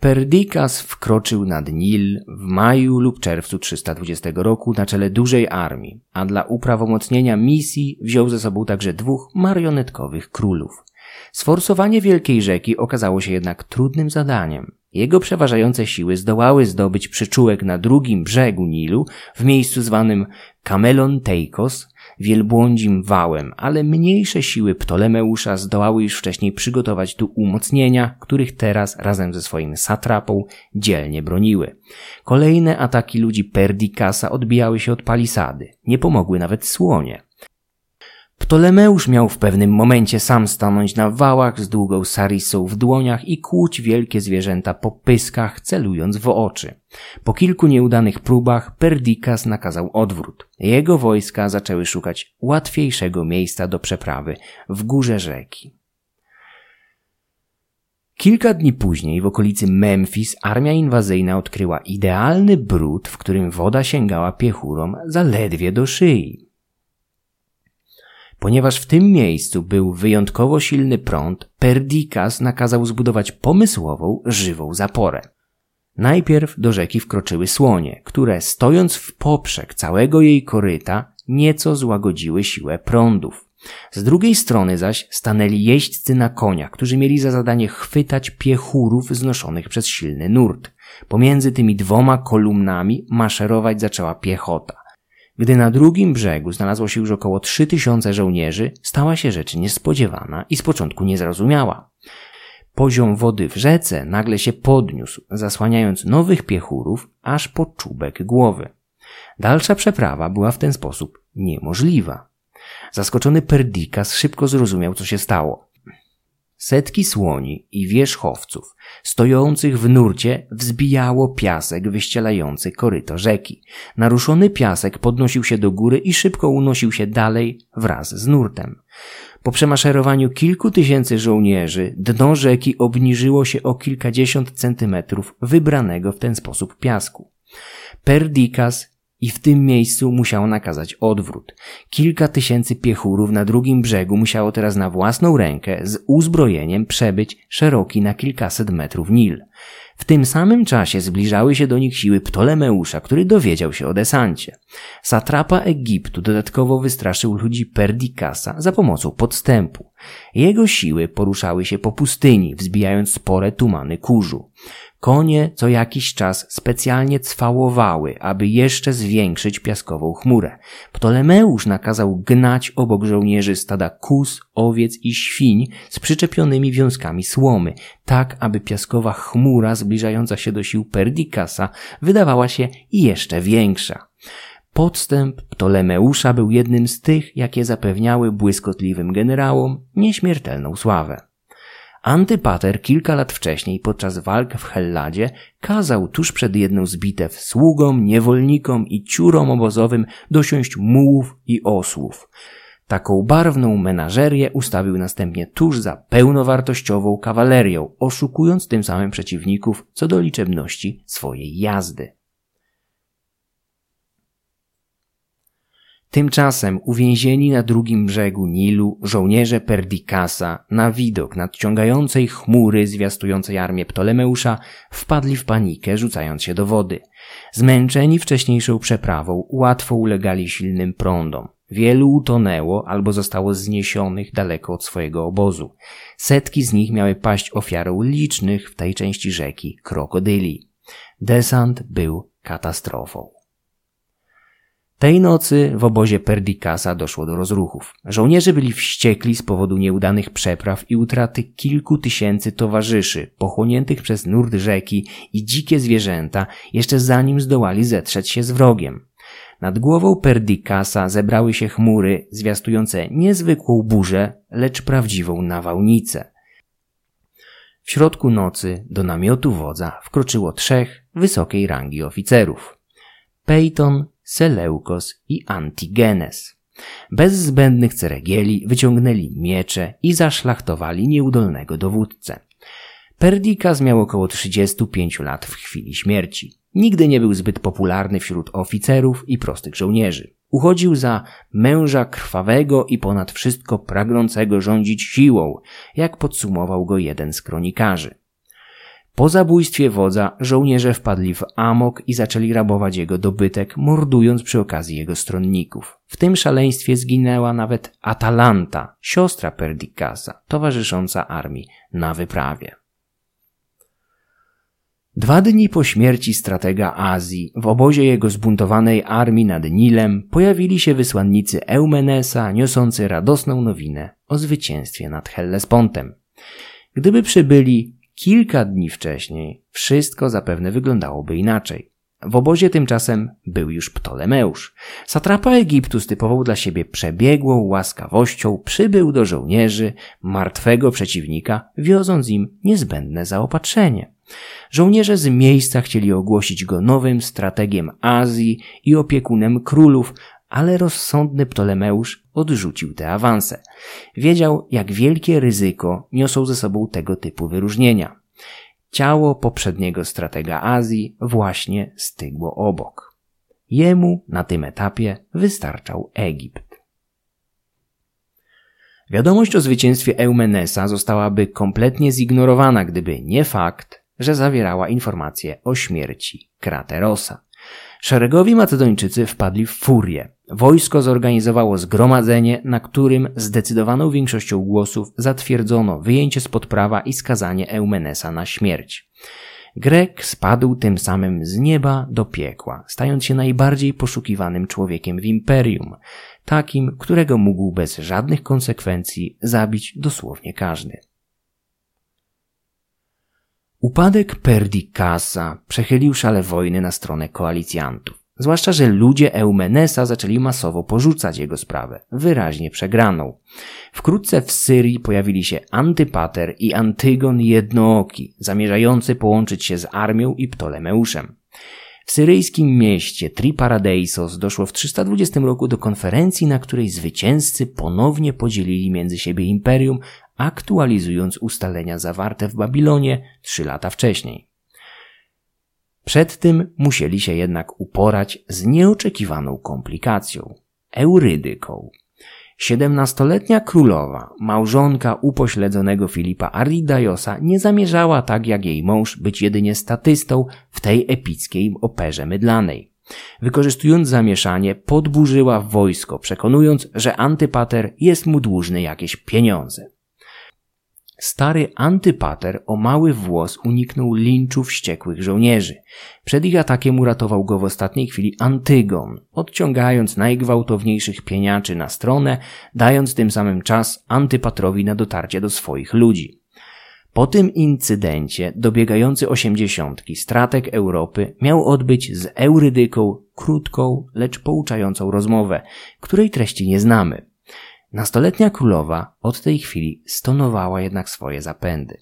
Speaker 1: Perdikas wkroczył nad Nil w maju lub czerwcu 320 roku na czele dużej armii, a dla uprawomocnienia misji wziął ze sobą także dwóch marionetkowych królów. Sforsowanie wielkiej rzeki okazało się jednak trudnym zadaniem. Jego przeważające siły zdołały zdobyć przyczółek na drugim brzegu Nilu w miejscu zwanym Kamelon Teikos, wielbłądzim wałem, ale mniejsze siły Ptolemeusza zdołały już wcześniej przygotować tu umocnienia, których teraz razem ze swoim satrapą dzielnie broniły. Kolejne ataki ludzi Perdikasa odbijały się od palisady. Nie pomogły nawet słonie. Ptolemeusz miał w pewnym momencie sam stanąć na wałach z długą sarisą w dłoniach i kłuć wielkie zwierzęta po pyskach, celując w oczy. Po kilku nieudanych próbach Perdikas nakazał odwrót. Jego wojska zaczęły szukać łatwiejszego miejsca do przeprawy w górze rzeki. Kilka dni później w okolicy Memphis armia inwazyjna odkryła idealny brud, w którym woda sięgała piechurom zaledwie do szyi. Ponieważ w tym miejscu był wyjątkowo silny prąd, Perdikas nakazał zbudować pomysłową, żywą zaporę. Najpierw do rzeki wkroczyły słonie, które stojąc w poprzek całego jej koryta nieco złagodziły siłę prądów. Z drugiej strony zaś stanęli jeźdźcy na koniach, którzy mieli za zadanie chwytać piechurów znoszonych przez silny nurt. Pomiędzy tymi dwoma kolumnami maszerować zaczęła piechota. Gdy na drugim brzegu znalazło się już około 3000 żołnierzy, stała się rzecz niespodziewana i z początku niezrozumiała. Poziom wody w rzece nagle się podniósł, zasłaniając nowych piechurów aż po czubek głowy. Dalsza przeprawa była w ten sposób niemożliwa. Zaskoczony Perdikas szybko zrozumiał, co się stało. Setki słoni i wierzchowców stojących w nurcie wzbijało piasek wyścielający koryto rzeki. Naruszony piasek podnosił się do góry i szybko unosił się dalej wraz z nurtem. Po przemaszerowaniu kilku tysięcy żołnierzy, dno rzeki obniżyło się o kilkadziesiąt centymetrów wybranego w ten sposób piasku. Perdikas i w tym miejscu musiał nakazać odwrót. Kilka tysięcy piechurów na drugim brzegu musiało teraz na własną rękę z uzbrojeniem przebyć szeroki na kilkaset metrów Nil. W tym samym czasie zbliżały się do nich siły Ptolemeusza, który dowiedział się o desancie. Satrapa Egiptu dodatkowo wystraszył ludzi Perdikasa za pomocą podstępu. Jego siły poruszały się po pustyni, wzbijając spore tumany kurzu. Konie co jakiś czas specjalnie cwałowały, aby jeszcze zwiększyć piaskową chmurę. Ptolemeusz nakazał gnać obok żołnierzy stada kus, owiec i świń z przyczepionymi wiązkami słomy, tak aby piaskowa chmura zbliżająca się do sił Perdikasa wydawała się jeszcze większa. Podstęp Ptolemeusza był jednym z tych, jakie zapewniały błyskotliwym generałom nieśmiertelną sławę. Antypater kilka lat wcześniej podczas walk w Helladzie kazał tuż przed jedną z bitew sługom, niewolnikom i ciurom obozowym dosiąść mułów i osłów. Taką barwną menażerię ustawił następnie tuż za pełnowartościową kawalerią, oszukując tym samym przeciwników co do liczebności swojej jazdy. Tymczasem uwięzieni na drugim brzegu Nilu żołnierze Perdikasa na widok nadciągającej chmury zwiastującej armię Ptolemeusza wpadli w panikę, rzucając się do wody. Zmęczeni wcześniejszą przeprawą łatwo ulegali silnym prądom. Wielu utonęło albo zostało zniesionych daleko od swojego obozu. Setki z nich miały paść ofiarą licznych w tej części rzeki krokodyli. Desant był katastrofą. Tej nocy w obozie Perdikasa doszło do rozruchów. Żołnierze byli wściekli z powodu nieudanych przepraw i utraty kilku tysięcy towarzyszy, pochłoniętych przez nurt rzeki i dzikie zwierzęta, jeszcze zanim zdołali zetrzeć się z wrogiem. Nad głową Perdikasa zebrały się chmury, zwiastujące niezwykłą burzę, lecz prawdziwą nawałnicę. W środku nocy do namiotu wodza wkroczyło trzech wysokiej rangi oficerów. Peyton, Seleukos i Antigenes. Bez zbędnych ceregieli wyciągnęli miecze i zaszlachtowali nieudolnego dowódcę. Perdikas miał około 35 lat w chwili śmierci. Nigdy nie był zbyt popularny wśród oficerów i prostych żołnierzy. Uchodził za męża krwawego i ponad wszystko pragnącego rządzić siłą, jak podsumował go jeden z kronikarzy. Po zabójstwie wodza żołnierze wpadli w amok i zaczęli rabować jego dobytek, mordując przy okazji jego stronników. W tym szaleństwie zginęła nawet Atalanta, siostra Perdikasa, towarzysząca armii na wyprawie. Dwa dni po śmierci stratega Azji, w obozie jego zbuntowanej armii nad Nilem, pojawili się wysłannicy Eumenesa, niosący radosną nowinę o zwycięstwie nad Hellespontem. Gdyby przybyli Kilka dni wcześniej wszystko zapewne wyglądałoby inaczej. W obozie tymczasem był już Ptolemeusz. Satrapa Egiptu z typową dla siebie przebiegłą łaskawością przybył do żołnierzy martwego przeciwnika, wioząc im niezbędne zaopatrzenie. Żołnierze z miejsca chcieli ogłosić go nowym strategiem Azji i opiekunem królów, ale rozsądny Ptolemeusz odrzucił te awanse. Wiedział, jak wielkie ryzyko niosą ze sobą tego typu wyróżnienia. Ciało poprzedniego stratega Azji właśnie stygło obok. Jemu na tym etapie wystarczał Egipt. Wiadomość o zwycięstwie Eumenesa zostałaby kompletnie zignorowana, gdyby nie fakt, że zawierała informacje o śmierci Kraterosa. Szeregowi Macedończycy wpadli w furię. Wojsko zorganizowało zgromadzenie, na którym zdecydowaną większością głosów zatwierdzono wyjęcie spod prawa i skazanie Eumenesa na śmierć. Grek spadł tym samym z nieba do piekła, stając się najbardziej poszukiwanym człowiekiem w imperium, takim, którego mógł bez żadnych konsekwencji zabić dosłownie każdy. Upadek Perdikasa przechylił szale wojny na stronę koalicjantów. Zwłaszcza, że ludzie Eumenesa zaczęli masowo porzucać jego sprawę, wyraźnie przegraną. Wkrótce w Syrii pojawili się Antypater i Antygon Jednooki, zamierzający połączyć się z armią i Ptolemeuszem. W syryjskim mieście Triparadeisos doszło w 320 roku do konferencji, na której zwycięzcy ponownie podzielili między siebie imperium, aktualizując ustalenia zawarte w Babilonie trzy lata wcześniej. Przed tym musieli się jednak uporać z nieoczekiwaną komplikacją Eurydyką. Siedemnastoletnia królowa, małżonka upośledzonego Filipa Aridajosa, nie zamierzała tak jak jej mąż być jedynie statystą w tej epickiej operze mydlanej. Wykorzystując zamieszanie, podburzyła wojsko, przekonując, że antypater jest mu dłużny jakieś pieniądze. Stary antypater o mały włos uniknął linczu wściekłych żołnierzy. Przed ich atakiem uratował go w ostatniej chwili Antygon, odciągając najgwałtowniejszych pieniaczy na stronę, dając tym samym czas antypatrowi na dotarcie do swoich ludzi. Po tym incydencie dobiegający osiemdziesiątki stratek Europy miał odbyć z Eurydyką krótką, lecz pouczającą rozmowę, której treści nie znamy. Nastoletnia królowa od tej chwili stonowała jednak swoje zapędy.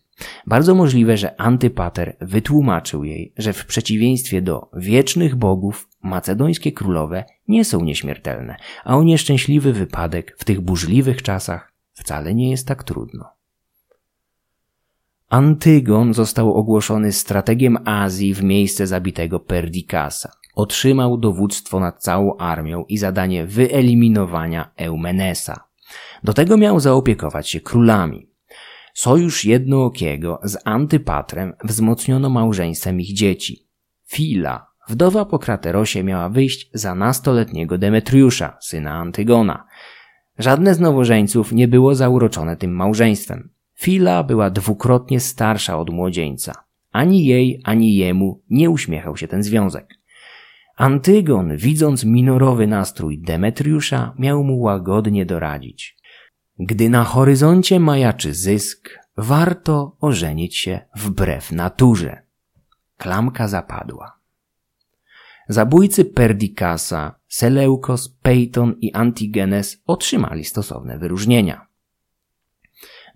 Speaker 1: Bardzo możliwe, że Antypater wytłumaczył jej, że w przeciwieństwie do wiecznych bogów macedońskie królowe nie są nieśmiertelne, a o nieszczęśliwy wypadek w tych burzliwych czasach wcale nie jest tak trudno. Antygon został ogłoszony strategiem Azji w miejsce zabitego Perdikasa. Otrzymał dowództwo nad całą armią i zadanie wyeliminowania Eumenesa. Do tego miał zaopiekować się królami. Sojusz jednookiego z Antypatrem wzmocniono małżeństwem ich dzieci. Fila, wdowa po Kraterosie, miała wyjść za nastoletniego Demetriusza, syna Antygona. Żadne z nowożeńców nie było zauroczone tym małżeństwem. Fila była dwukrotnie starsza od młodzieńca. Ani jej, ani jemu nie uśmiechał się ten związek. Antygon, widząc minorowy nastrój Demetriusza, miał mu łagodnie doradzić. Gdy na horyzoncie majaczy zysk, warto ożenić się wbrew naturze. Klamka zapadła. Zabójcy Perdikasa, Seleukos, Peyton i Antigenes otrzymali stosowne wyróżnienia.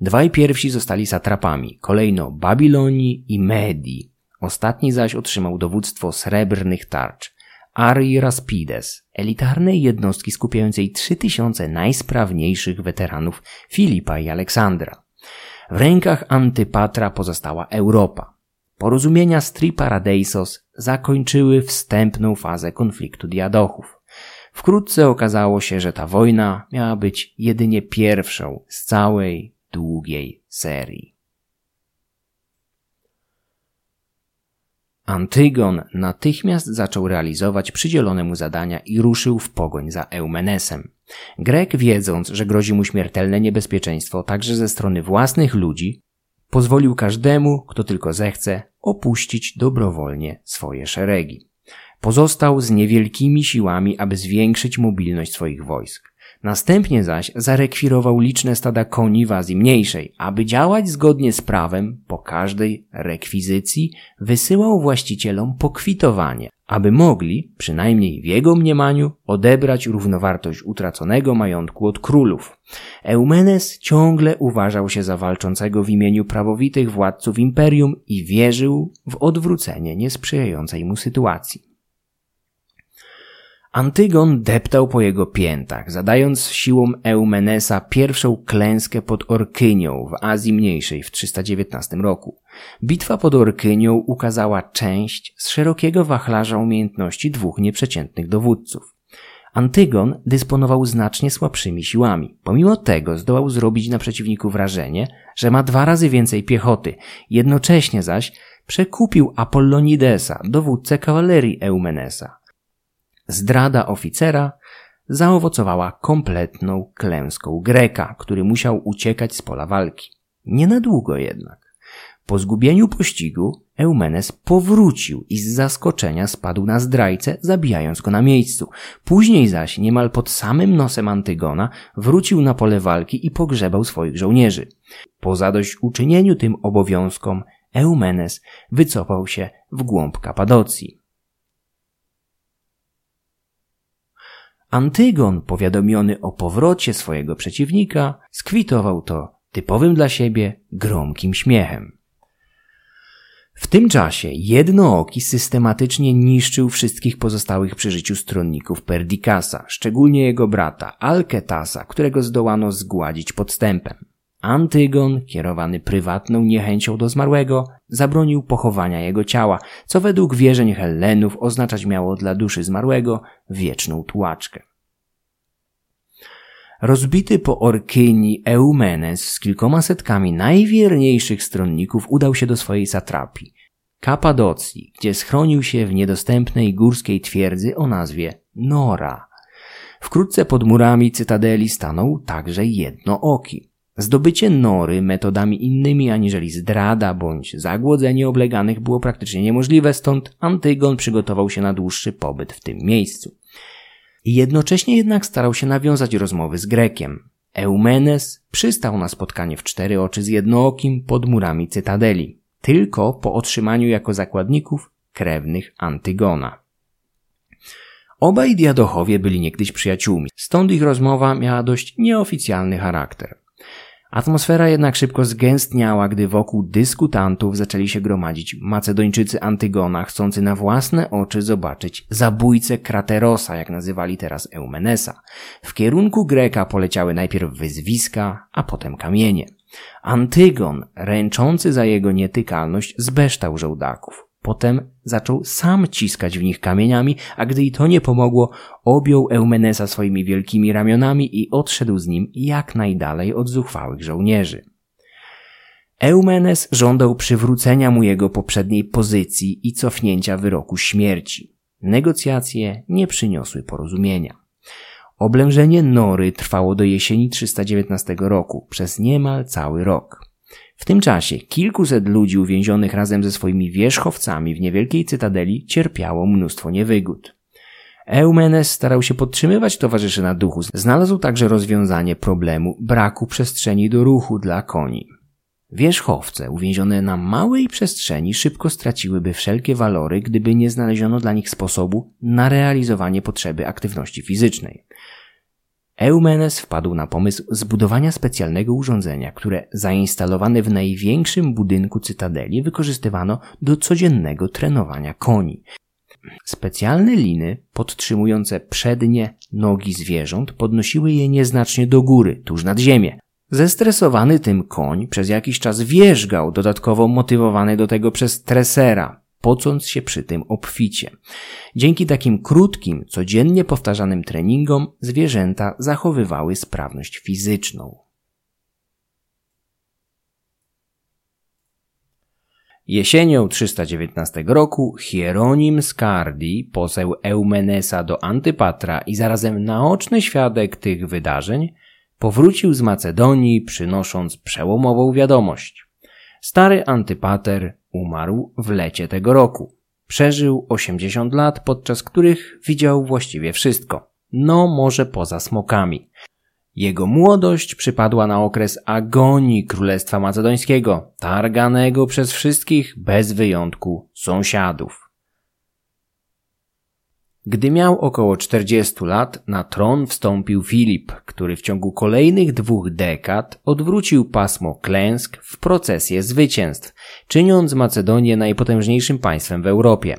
Speaker 1: Dwaj pierwsi zostali satrapami, kolejno Babilonii i Medii. Ostatni zaś otrzymał dowództwo srebrnych tarcz, Ari Raspides, elitarnej jednostki skupiającej 3000 najsprawniejszych weteranów Filipa i Aleksandra. W rękach Antypatra pozostała Europa. Porozumienia z Triparadeisos zakończyły wstępną fazę konfliktu diadochów. Wkrótce okazało się, że ta wojna miała być jedynie pierwszą z całej długiej serii. Antygon natychmiast zaczął realizować przydzielone mu zadania i ruszył w pogoń za Eumenesem. Grek, wiedząc, że grozi mu śmiertelne niebezpieczeństwo także ze strony własnych ludzi, pozwolił każdemu, kto tylko zechce, opuścić dobrowolnie swoje szeregi. Pozostał z niewielkimi siłami, aby zwiększyć mobilność swoich wojsk. Następnie zaś zarekwirował liczne stada koni w Azji Mniejszej, aby działać zgodnie z prawem po każdej rekwizycji wysyłał właścicielom pokwitowanie, aby mogli, przynajmniej w jego mniemaniu, odebrać równowartość utraconego majątku od królów. Eumenes ciągle uważał się za walczącego w imieniu prawowitych władców imperium i wierzył w odwrócenie niesprzyjającej mu sytuacji. Antygon deptał po jego piętach, zadając siłą Eumenesa pierwszą klęskę pod Orkynią w Azji Mniejszej w 319 roku. Bitwa pod Orkynią ukazała część z szerokiego wachlarza umiejętności dwóch nieprzeciętnych dowódców. Antygon dysponował znacznie słabszymi siłami. Pomimo tego zdołał zrobić na przeciwniku wrażenie, że ma dwa razy więcej piechoty. Jednocześnie zaś przekupił Apollonidesa, dowódcę kawalerii Eumenesa. Zdrada oficera zaowocowała kompletną klęską Greka, który musiał uciekać z pola walki. Nie na długo jednak. Po zgubieniu pościgu Eumenes powrócił i z zaskoczenia spadł na zdrajcę, zabijając go na miejscu. Później zaś, niemal pod samym nosem Antygona, wrócił na pole walki i pogrzebał swoich żołnierzy. Po zadośćuczynieniu tym obowiązkom, Eumenes wycofał się w głąb Kapadocji. Antygon, powiadomiony o powrocie swojego przeciwnika, skwitował to typowym dla siebie gromkim śmiechem. W tym czasie Jednooki systematycznie niszczył wszystkich pozostałych przy życiu stronników Perdikasa, szczególnie jego brata Alketasa, którego zdołano zgładzić podstępem. Antygon, kierowany prywatną niechęcią do zmarłego, zabronił pochowania jego ciała, co według wierzeń Hellenów oznaczać miało dla duszy zmarłego wieczną tułaczkę. Rozbity po Orkyni Eumenes z kilkoma setkami najwierniejszych stronników udał się do swojej satrapii, Kapadocji, gdzie schronił się w niedostępnej górskiej twierdzy o nazwie Nora. Wkrótce pod murami cytadeli stanął także jednooki. Zdobycie nory metodami innymi aniżeli zdrada bądź zagłodzenie obleganych było praktycznie niemożliwe, stąd Antygon przygotował się na dłuższy pobyt w tym miejscu. Jednocześnie jednak starał się nawiązać rozmowy z Grekiem. Eumenes przystał na spotkanie w cztery oczy z jednookim pod murami cytadeli, tylko po otrzymaniu jako zakładników krewnych Antygona. Obaj diadochowie byli niegdyś przyjaciółmi, stąd ich rozmowa miała dość nieoficjalny charakter. Atmosfera jednak szybko zgęstniała, gdy wokół dyskutantów zaczęli się gromadzić Macedończycy Antygona, chcący na własne oczy zobaczyć zabójcę Kraterosa, jak nazywali teraz Eumenesa. W kierunku Greka poleciały najpierw wyzwiska, a potem kamienie. Antygon, ręczący za jego nietykalność, zbeształ żołdaków. Potem zaczął sam ciskać w nich kamieniami, a gdy i to nie pomogło, objął Eumenesa swoimi wielkimi ramionami i odszedł z nim jak najdalej od zuchwałych żołnierzy. Eumenes żądał przywrócenia mu jego poprzedniej pozycji i cofnięcia wyroku śmierci. Negocjacje nie przyniosły porozumienia. Oblężenie Nory trwało do jesieni 319 roku, przez niemal cały rok. W tym czasie kilkuset ludzi uwięzionych razem ze swoimi wierzchowcami w niewielkiej cytadeli cierpiało mnóstwo niewygód. Eumenes starał się podtrzymywać towarzyszy na duchu. Znalazł także rozwiązanie problemu braku przestrzeni do ruchu dla koni. Wierzchowce uwięzione na małej przestrzeni szybko straciłyby wszelkie walory, gdyby nie znaleziono dla nich sposobu na realizowanie potrzeby aktywności fizycznej. Eumenes wpadł na pomysł zbudowania specjalnego urządzenia, które zainstalowane w największym budynku cytadeli wykorzystywano do codziennego trenowania koni. Specjalne liny podtrzymujące przednie nogi zwierząt podnosiły je nieznacznie do góry, tuż nad ziemię. Zestresowany tym koń przez jakiś czas wierzgał, dodatkowo motywowany do tego przez tresera, pocąc się przy tym obficie. Dzięki takim krótkim, codziennie powtarzanym treningom zwierzęta zachowywały sprawność fizyczną. Jesienią 319 roku Hieronim Skardi, poseł Eumenesa do Antypatra i zarazem naoczny świadek tych wydarzeń, powrócił z Macedonii przynosząc przełomową wiadomość. Stary Antypater umarł w lecie tego roku. Przeżył 80 lat, podczas których widział właściwie wszystko. No może poza smokami. Jego młodość przypadła na okres agonii Królestwa Macedońskiego, targanego przez wszystkich bez wyjątku sąsiadów. Gdy miał około 40 lat, na tron wstąpił Filip, który w ciągu kolejnych dwóch dekad odwrócił pasmo klęsk w procesję zwycięstw, czyniąc Macedonię najpotężniejszym państwem w Europie.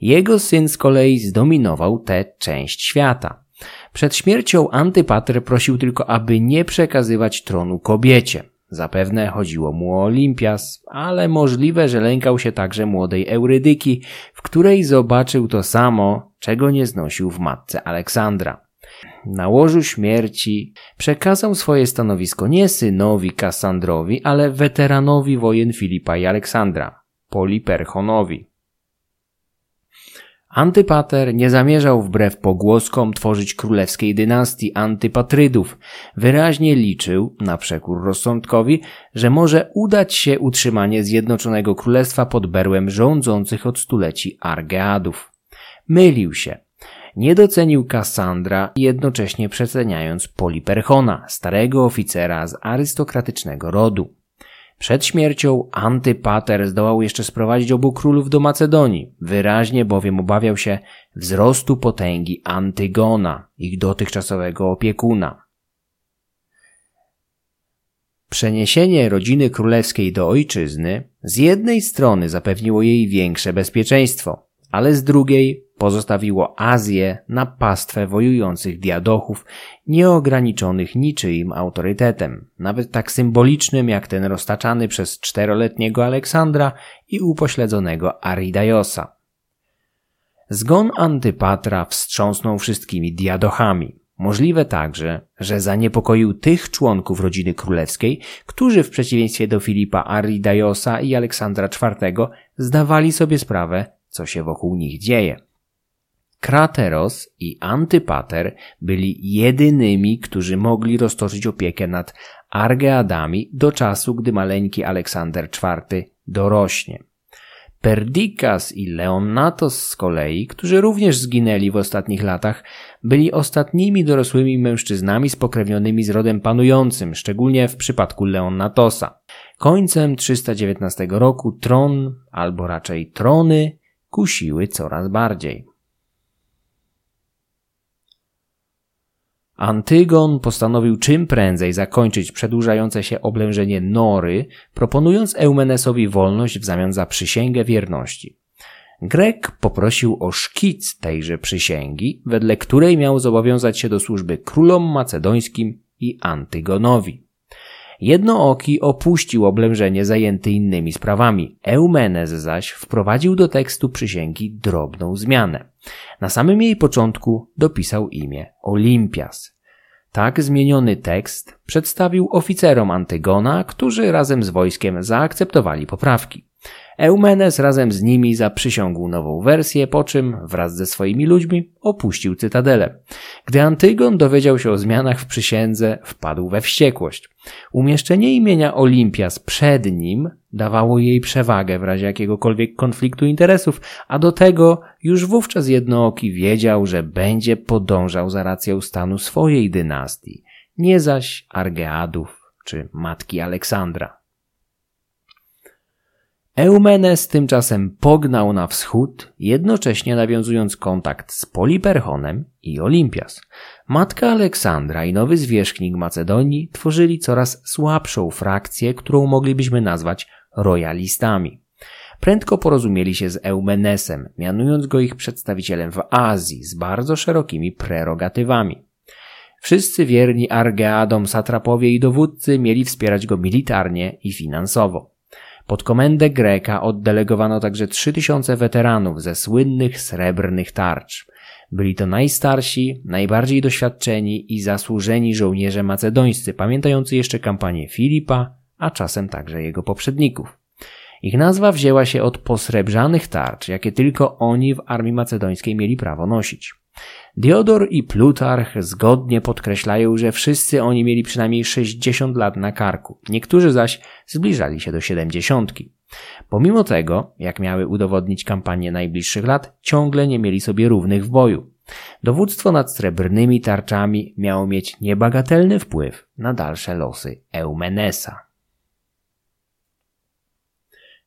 Speaker 1: Jego syn z kolei zdominował tę część świata. Przed śmiercią Antypater prosił tylko, aby nie przekazywać tronu kobiecie. Zapewne chodziło mu o Olimpias, ale możliwe, że lękał się także młodej Eurydyki, w której zobaczył to samo, czego nie znosił w matce Aleksandra. Na łożu śmierci przekazał swoje stanowisko nie synowi Kassandrowi, ale weteranowi wojen Filipa i Aleksandra, Poliperchonowi. Antypater nie zamierzał wbrew pogłoskom tworzyć królewskiej dynastii antypatrydów. Wyraźnie liczył, na przekór rozsądkowi, że może udać się utrzymanie Zjednoczonego Królestwa pod berłem rządzących od stuleci Argeadów. Mylił się. Nie docenił Kassandra, jednocześnie przeceniając Poliperchona, starego oficera z arystokratycznego rodu. Przed śmiercią Antypater zdołał jeszcze sprowadzić obu królów do Macedonii, wyraźnie bowiem obawiał się wzrostu potęgi Antygona, ich dotychczasowego opiekuna. Przeniesienie rodziny królewskiej do ojczyzny Z jednej strony zapewniło jej większe bezpieczeństwo, ale z drugiej pozostawiło Azję na pastwę wojujących diadochów, nieograniczonych niczyim autorytetem, nawet tak symbolicznym jak ten roztaczany przez czteroletniego Aleksandra i upośledzonego Aridajosa. Zgon Antypatra wstrząsnął wszystkimi diadochami. Możliwe także, że zaniepokoił tych członków rodziny królewskiej, którzy w przeciwieństwie do Filipa Aridajosa i Aleksandra IV zdawali sobie sprawę, co się wokół nich dzieje. Krateros i Antypater byli jedynymi, którzy mogli roztoczyć opiekę nad Argeadami do czasu, gdy maleńki Aleksander IV dorośnie. Perdikas i Leonatos z kolei, którzy również zginęli w ostatnich latach, byli ostatnimi dorosłymi mężczyznami spokrewnionymi z rodem panującym, szczególnie w przypadku Leonatosa. Końcem 319 roku tron, albo raczej trony, kusiły coraz bardziej. Antygon postanowił czym prędzej zakończyć przedłużające się oblężenie Nory, proponując Eumenesowi wolność w zamian za przysięgę wierności. Grek poprosił o szkic tejże przysięgi, wedle której miał zobowiązać się do służby królom macedońskim i Antygonowi. Jednooki opuścił oblężenie zajęty innymi sprawami. Eumenes zaś wprowadził do tekstu przysięgi drobną zmianę. Na samym jej początku dopisał imię Olimpias. Tak zmieniony tekst przedstawił oficerom Antygona, którzy razem z wojskiem zaakceptowali poprawki. Eumenes razem z nimi zaprzysiągł nową wersję, po czym wraz ze swoimi ludźmi opuścił cytadelę. Gdy Antygon dowiedział się o zmianach w przysiędze, wpadł we wściekłość. Umieszczenie imienia Olimpias przed nim dawało jej przewagę w razie jakiegokolwiek konfliktu interesów, a do tego już wówczas jednooki wiedział, że będzie podążał za racją stanu swojej dynastii, nie zaś Argeadów czy matki Aleksandra. Eumenes tymczasem pognał na wschód, jednocześnie nawiązując kontakt z Poliperchonem i Olimpias. Matka Aleksandra i nowy zwierzchnik Macedonii tworzyli coraz słabszą frakcję, którą moglibyśmy nazwać royalistami. Prędko porozumieli się z Eumenesem, mianując go ich przedstawicielem w Azji z bardzo szerokimi prerogatywami. Wszyscy wierni Argeadom, satrapowie i dowódcy mieli wspierać go militarnie i finansowo. Pod komendę Greka oddelegowano także 3000 weteranów ze słynnych srebrnych tarcz. Byli to najstarsi, najbardziej doświadczeni i zasłużeni żołnierze macedońscy, pamiętający jeszcze kampanię Filipa, a czasem także jego poprzedników. Ich nazwa wzięła się od posrebrzanych tarcz, jakie tylko oni w armii macedońskiej mieli prawo nosić. Diodor i Plutarch zgodnie podkreślają, że wszyscy oni mieli przynajmniej 60 lat na karku, niektórzy zaś zbliżali się do 70. Pomimo tego, jak miały udowodnić kampanie najbliższych lat, ciągle nie mieli sobie równych w boju. Dowództwo nad srebrnymi tarczami miało mieć niebagatelny wpływ na dalsze losy Eumenesa.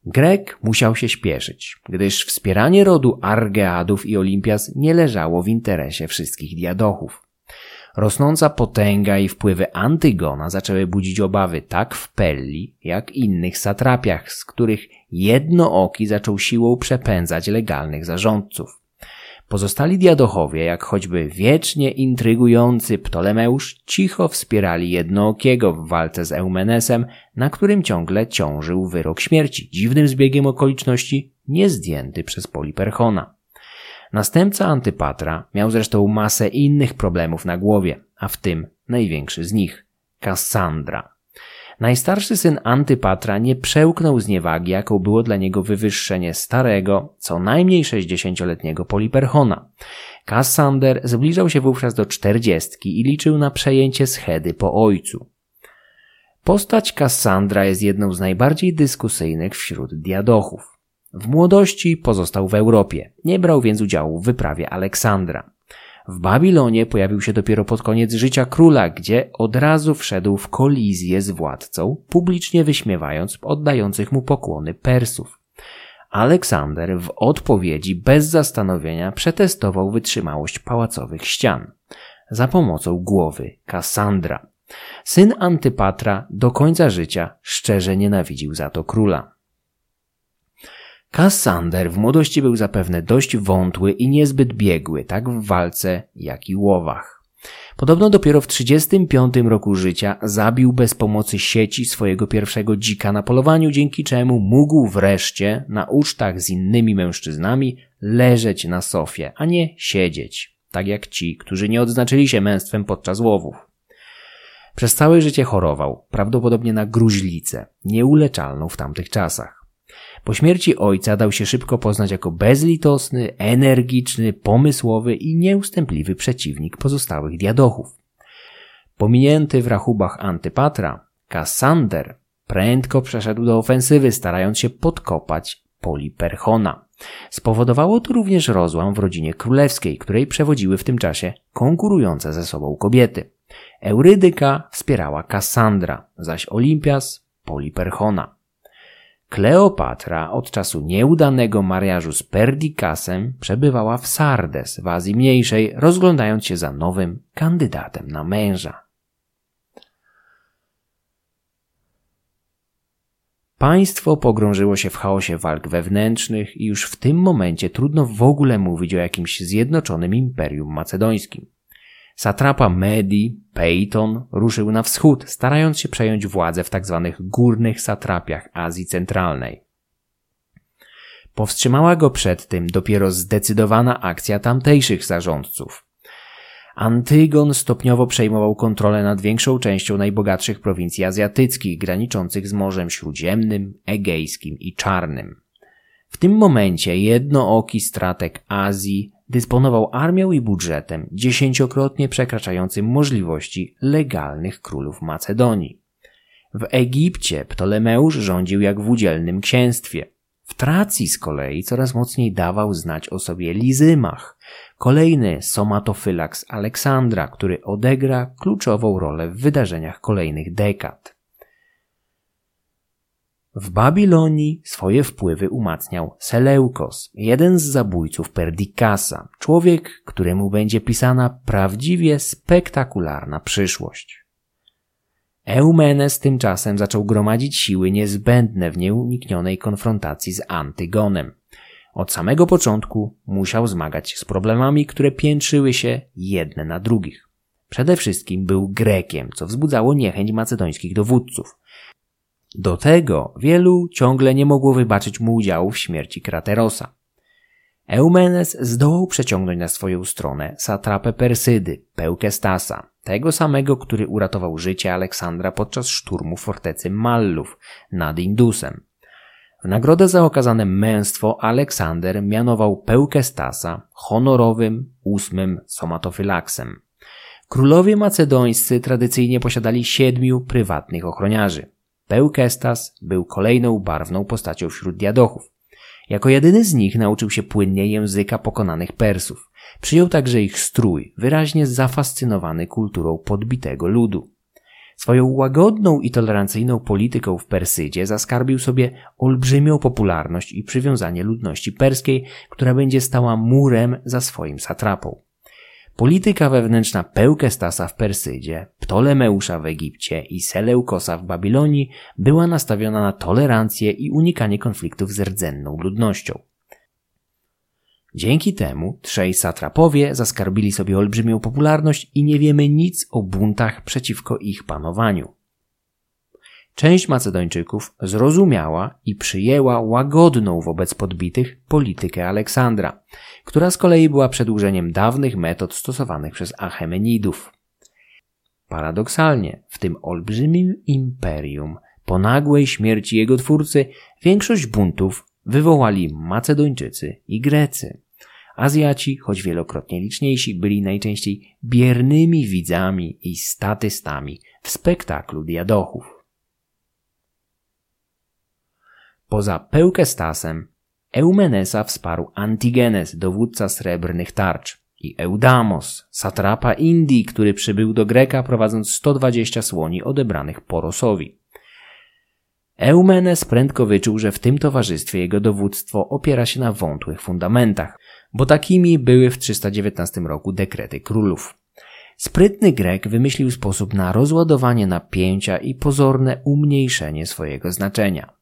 Speaker 1: Grek musiał się śpieszyć, gdyż wspieranie rodu Argeadów i Olimpias nie leżało w interesie wszystkich diadochów. Rosnąca potęga i wpływy Antygona zaczęły budzić obawy tak w Pelli, jak innych satrapiach, z których jednooki zaczął siłą przepędzać legalnych zarządców. Pozostali diadochowie, jak choćby wiecznie intrygujący Ptolemeusz, cicho wspierali jednookiego w walce z Eumenesem, na którym ciągle ciążył wyrok śmierci, dziwnym zbiegiem okoliczności niezdjęty przez Poliperchona. Następca Antypatra miał zresztą masę innych problemów na głowie, a w tym największy z nich Kassandra. Najstarszy syn Antypatra nie przełknął zniewagi, jaką było dla niego wywyższenie starego, co najmniej sześćdziesięcioletniego Poliperchona. Kassander zbliżał się wówczas do czterdziestki i liczył na przejęcie schedy po ojcu. Postać Kassandra jest jedną z najbardziej dyskusyjnych wśród diadochów. W młodości pozostał w Europie, nie brał więc udziału w wyprawie Aleksandra. W Babilonie pojawił się dopiero pod koniec życia króla, gdzie od razu wszedł w kolizję z władcą, publicznie wyśmiewając oddających mu pokłony Persów. Aleksander w odpowiedzi bez zastanowienia przetestował wytrzymałość pałacowych ścian za pomocą głowy Kassandra. Syn Antypatra do końca życia szczerze nienawidził za to króla. Kassander w młodości był zapewne dość wątły i niezbyt biegły, tak w walce, jak i łowach. Podobno dopiero w 35 roku życia zabił bez pomocy sieci swojego pierwszego dzika na polowaniu, dzięki czemu mógł wreszcie na ucztach z innymi mężczyznami leżeć na sofie, a nie siedzieć, tak jak ci, którzy nie odznaczyli się męstwem podczas łowów. Przez całe życie chorował, prawdopodobnie na gruźlicę, nieuleczalną w tamtych czasach. Po śmierci ojca dał się szybko poznać jako bezlitosny, energiczny, pomysłowy i nieustępliwy przeciwnik pozostałych diadochów. Pominięty w rachubach Antypatra, Kassander prędko przeszedł do ofensywy, starając się podkopać Poliperchona. Spowodowało to również rozłam w rodzinie królewskiej, której przewodziły w tym czasie konkurujące ze sobą kobiety. Eurydyka wspierała Kassandra, zaś Olimpias Poliperchona. Kleopatra od czasu nieudanego mariażu z Perdikasem przebywała w Sardes w Azji Mniejszej, rozglądając się za nowym kandydatem na męża. Państwo pogrążyło się w chaosie walk wewnętrznych i już w tym momencie trudno w ogóle mówić o jakimś zjednoczonym imperium macedońskim. Satrapa Medi, Peyton, ruszył na wschód, starając się przejąć władzę w tzw. Tak górnych satrapiach Azji Centralnej. Powstrzymała go przed tym dopiero zdecydowana akcja tamtejszych zarządców. Antygon stopniowo przejmował kontrolę nad większą częścią najbogatszych prowincji azjatyckich, graniczących z Morzem Śródziemnym, Egejskim i Czarnym. W tym momencie jednooki stratek Azji dysponował armią i budżetem dziesięciokrotnie przekraczającym możliwości legalnych królów Macedonii. W Egipcie Ptolemeusz rządził jak w udzielnym księstwie. W Tracji z kolei coraz mocniej dawał znać o sobie Lizymach, kolejny somatofylaks Aleksandra, który odegra kluczową rolę w wydarzeniach kolejnych dekad. W Babilonii swoje wpływy umacniał Seleukos, jeden z zabójców Perdikasa, człowiek, któremu będzie pisana prawdziwie spektakularna przyszłość. Eumenes tymczasem zaczął gromadzić siły niezbędne w nieuniknionej konfrontacji z Antygonem. Od samego początku musiał zmagać się z problemami, które piętrzyły się jedne na drugich. Przede wszystkim był Grekiem, co wzbudzało niechęć macedońskich dowódców – do tego wielu ciągle nie mogło wybaczyć mu udziału w śmierci Kraterosa. Eumenes zdołał przeciągnąć na swoją stronę satrapę Persydy, Pełkestasa, tego samego, który uratował życie Aleksandra podczas szturmu fortecy Mallów nad Indusem. W nagrodę za okazane męstwo Aleksander mianował Pełkestasa honorowym ósmym somatofylaksem. Królowie macedońscy tradycyjnie posiadali siedmiu prywatnych ochroniarzy. Pełkestas był kolejną barwną postacią wśród diadochów. Jako jedyny z nich nauczył się płynnie języka pokonanych Persów. Przyjął także ich strój, wyraźnie zafascynowany kulturą podbitego ludu. Swoją łagodną i tolerancyjną polityką w Persydzie zaskarbił sobie olbrzymią popularność i przywiązanie ludności perskiej, która będzie stała murem za swoim satrapą. Polityka wewnętrzna Pełkestasa w Persydzie, Ptolemeusza w Egipcie i Seleukosa w Babilonii była nastawiona na tolerancję i unikanie konfliktów z rdzenną ludnością. Dzięki temu trzej satrapowie zaskarbili sobie olbrzymią popularność i nie wiemy nic o buntach przeciwko ich panowaniu. Część Macedończyków zrozumiała i przyjęła łagodną wobec podbitych politykę Aleksandra, która z kolei była przedłużeniem dawnych metod stosowanych przez Achemenidów. Paradoksalnie, w tym olbrzymim imperium, po nagłej śmierci jego twórcy, większość buntów wywołali Macedończycy i Grecy. Azjaci, choć wielokrotnie liczniejsi, byli najczęściej biernymi widzami i statystami w spektaklu diadochów. Poza Pełkestasem, Eumenesa wsparł Antigenes, dowódca srebrnych tarcz, i Eudamos, satrapa Indii, który przybył do Greka prowadząc 120 słoni odebranych Porosowi. Eumenes prędko wyczuł, że w tym towarzystwie jego dowództwo opiera się na wątłych fundamentach, bo takimi były w 319 roku dekrety królów. Sprytny Grek wymyślił sposób na rozładowanie napięcia i pozorne umniejszenie swojego znaczenia.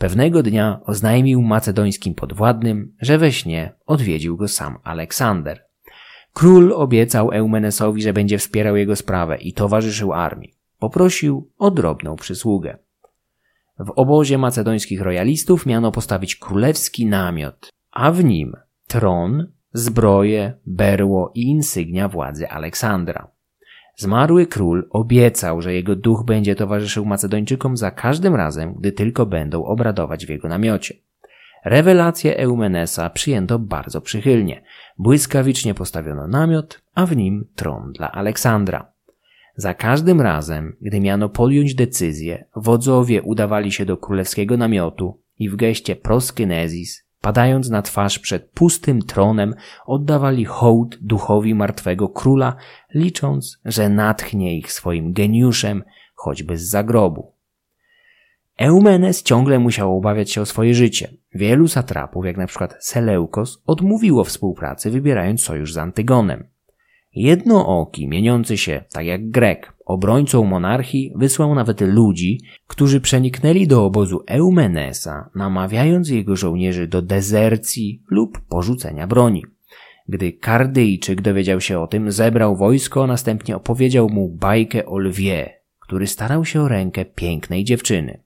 Speaker 1: Pewnego dnia oznajmił macedońskim podwładnym, że we śnie odwiedził go sam Aleksander. Król obiecał Eumenesowi, że będzie wspierał jego sprawę i towarzyszył armii. Poprosił o drobną przysługę. W obozie macedońskich royalistów miano postawić królewski namiot, a w nim tron, zbroje, berło i insygnia władzy Aleksandra. Zmarły król obiecał, że jego duch będzie towarzyszył Macedończykom za każdym razem, gdy tylko będą obradować w jego namiocie. Rewelację Eumenesa przyjęto bardzo przychylnie. Błyskawicznie postawiono namiot, a w nim tron dla Aleksandra. Za każdym razem, gdy miano podjąć decyzję, wodzowie udawali się do królewskiego namiotu i w geście proskynezis, padając na twarz przed pustym tronem, oddawali hołd duchowi martwego króla, licząc, że natchnie ich swoim geniuszem, choćby z zagrobu. Eumenes ciągle musiał obawiać się o swoje życie. Wielu satrapów, jak na przykład Seleukos, odmówiło współpracy, wybierając sojusz z Antygonem. Jednooki, mieniący się, tak jak Grek, obrońcą monarchii, wysłał nawet ludzi, którzy przeniknęli do obozu Eumenesa, namawiając jego żołnierzy do dezercji lub porzucenia broni. Gdy Kardyjczyk dowiedział się o tym, zebrał wojsko, a następnie opowiedział mu bajkę o lwie, który starał się o rękę pięknej dziewczyny.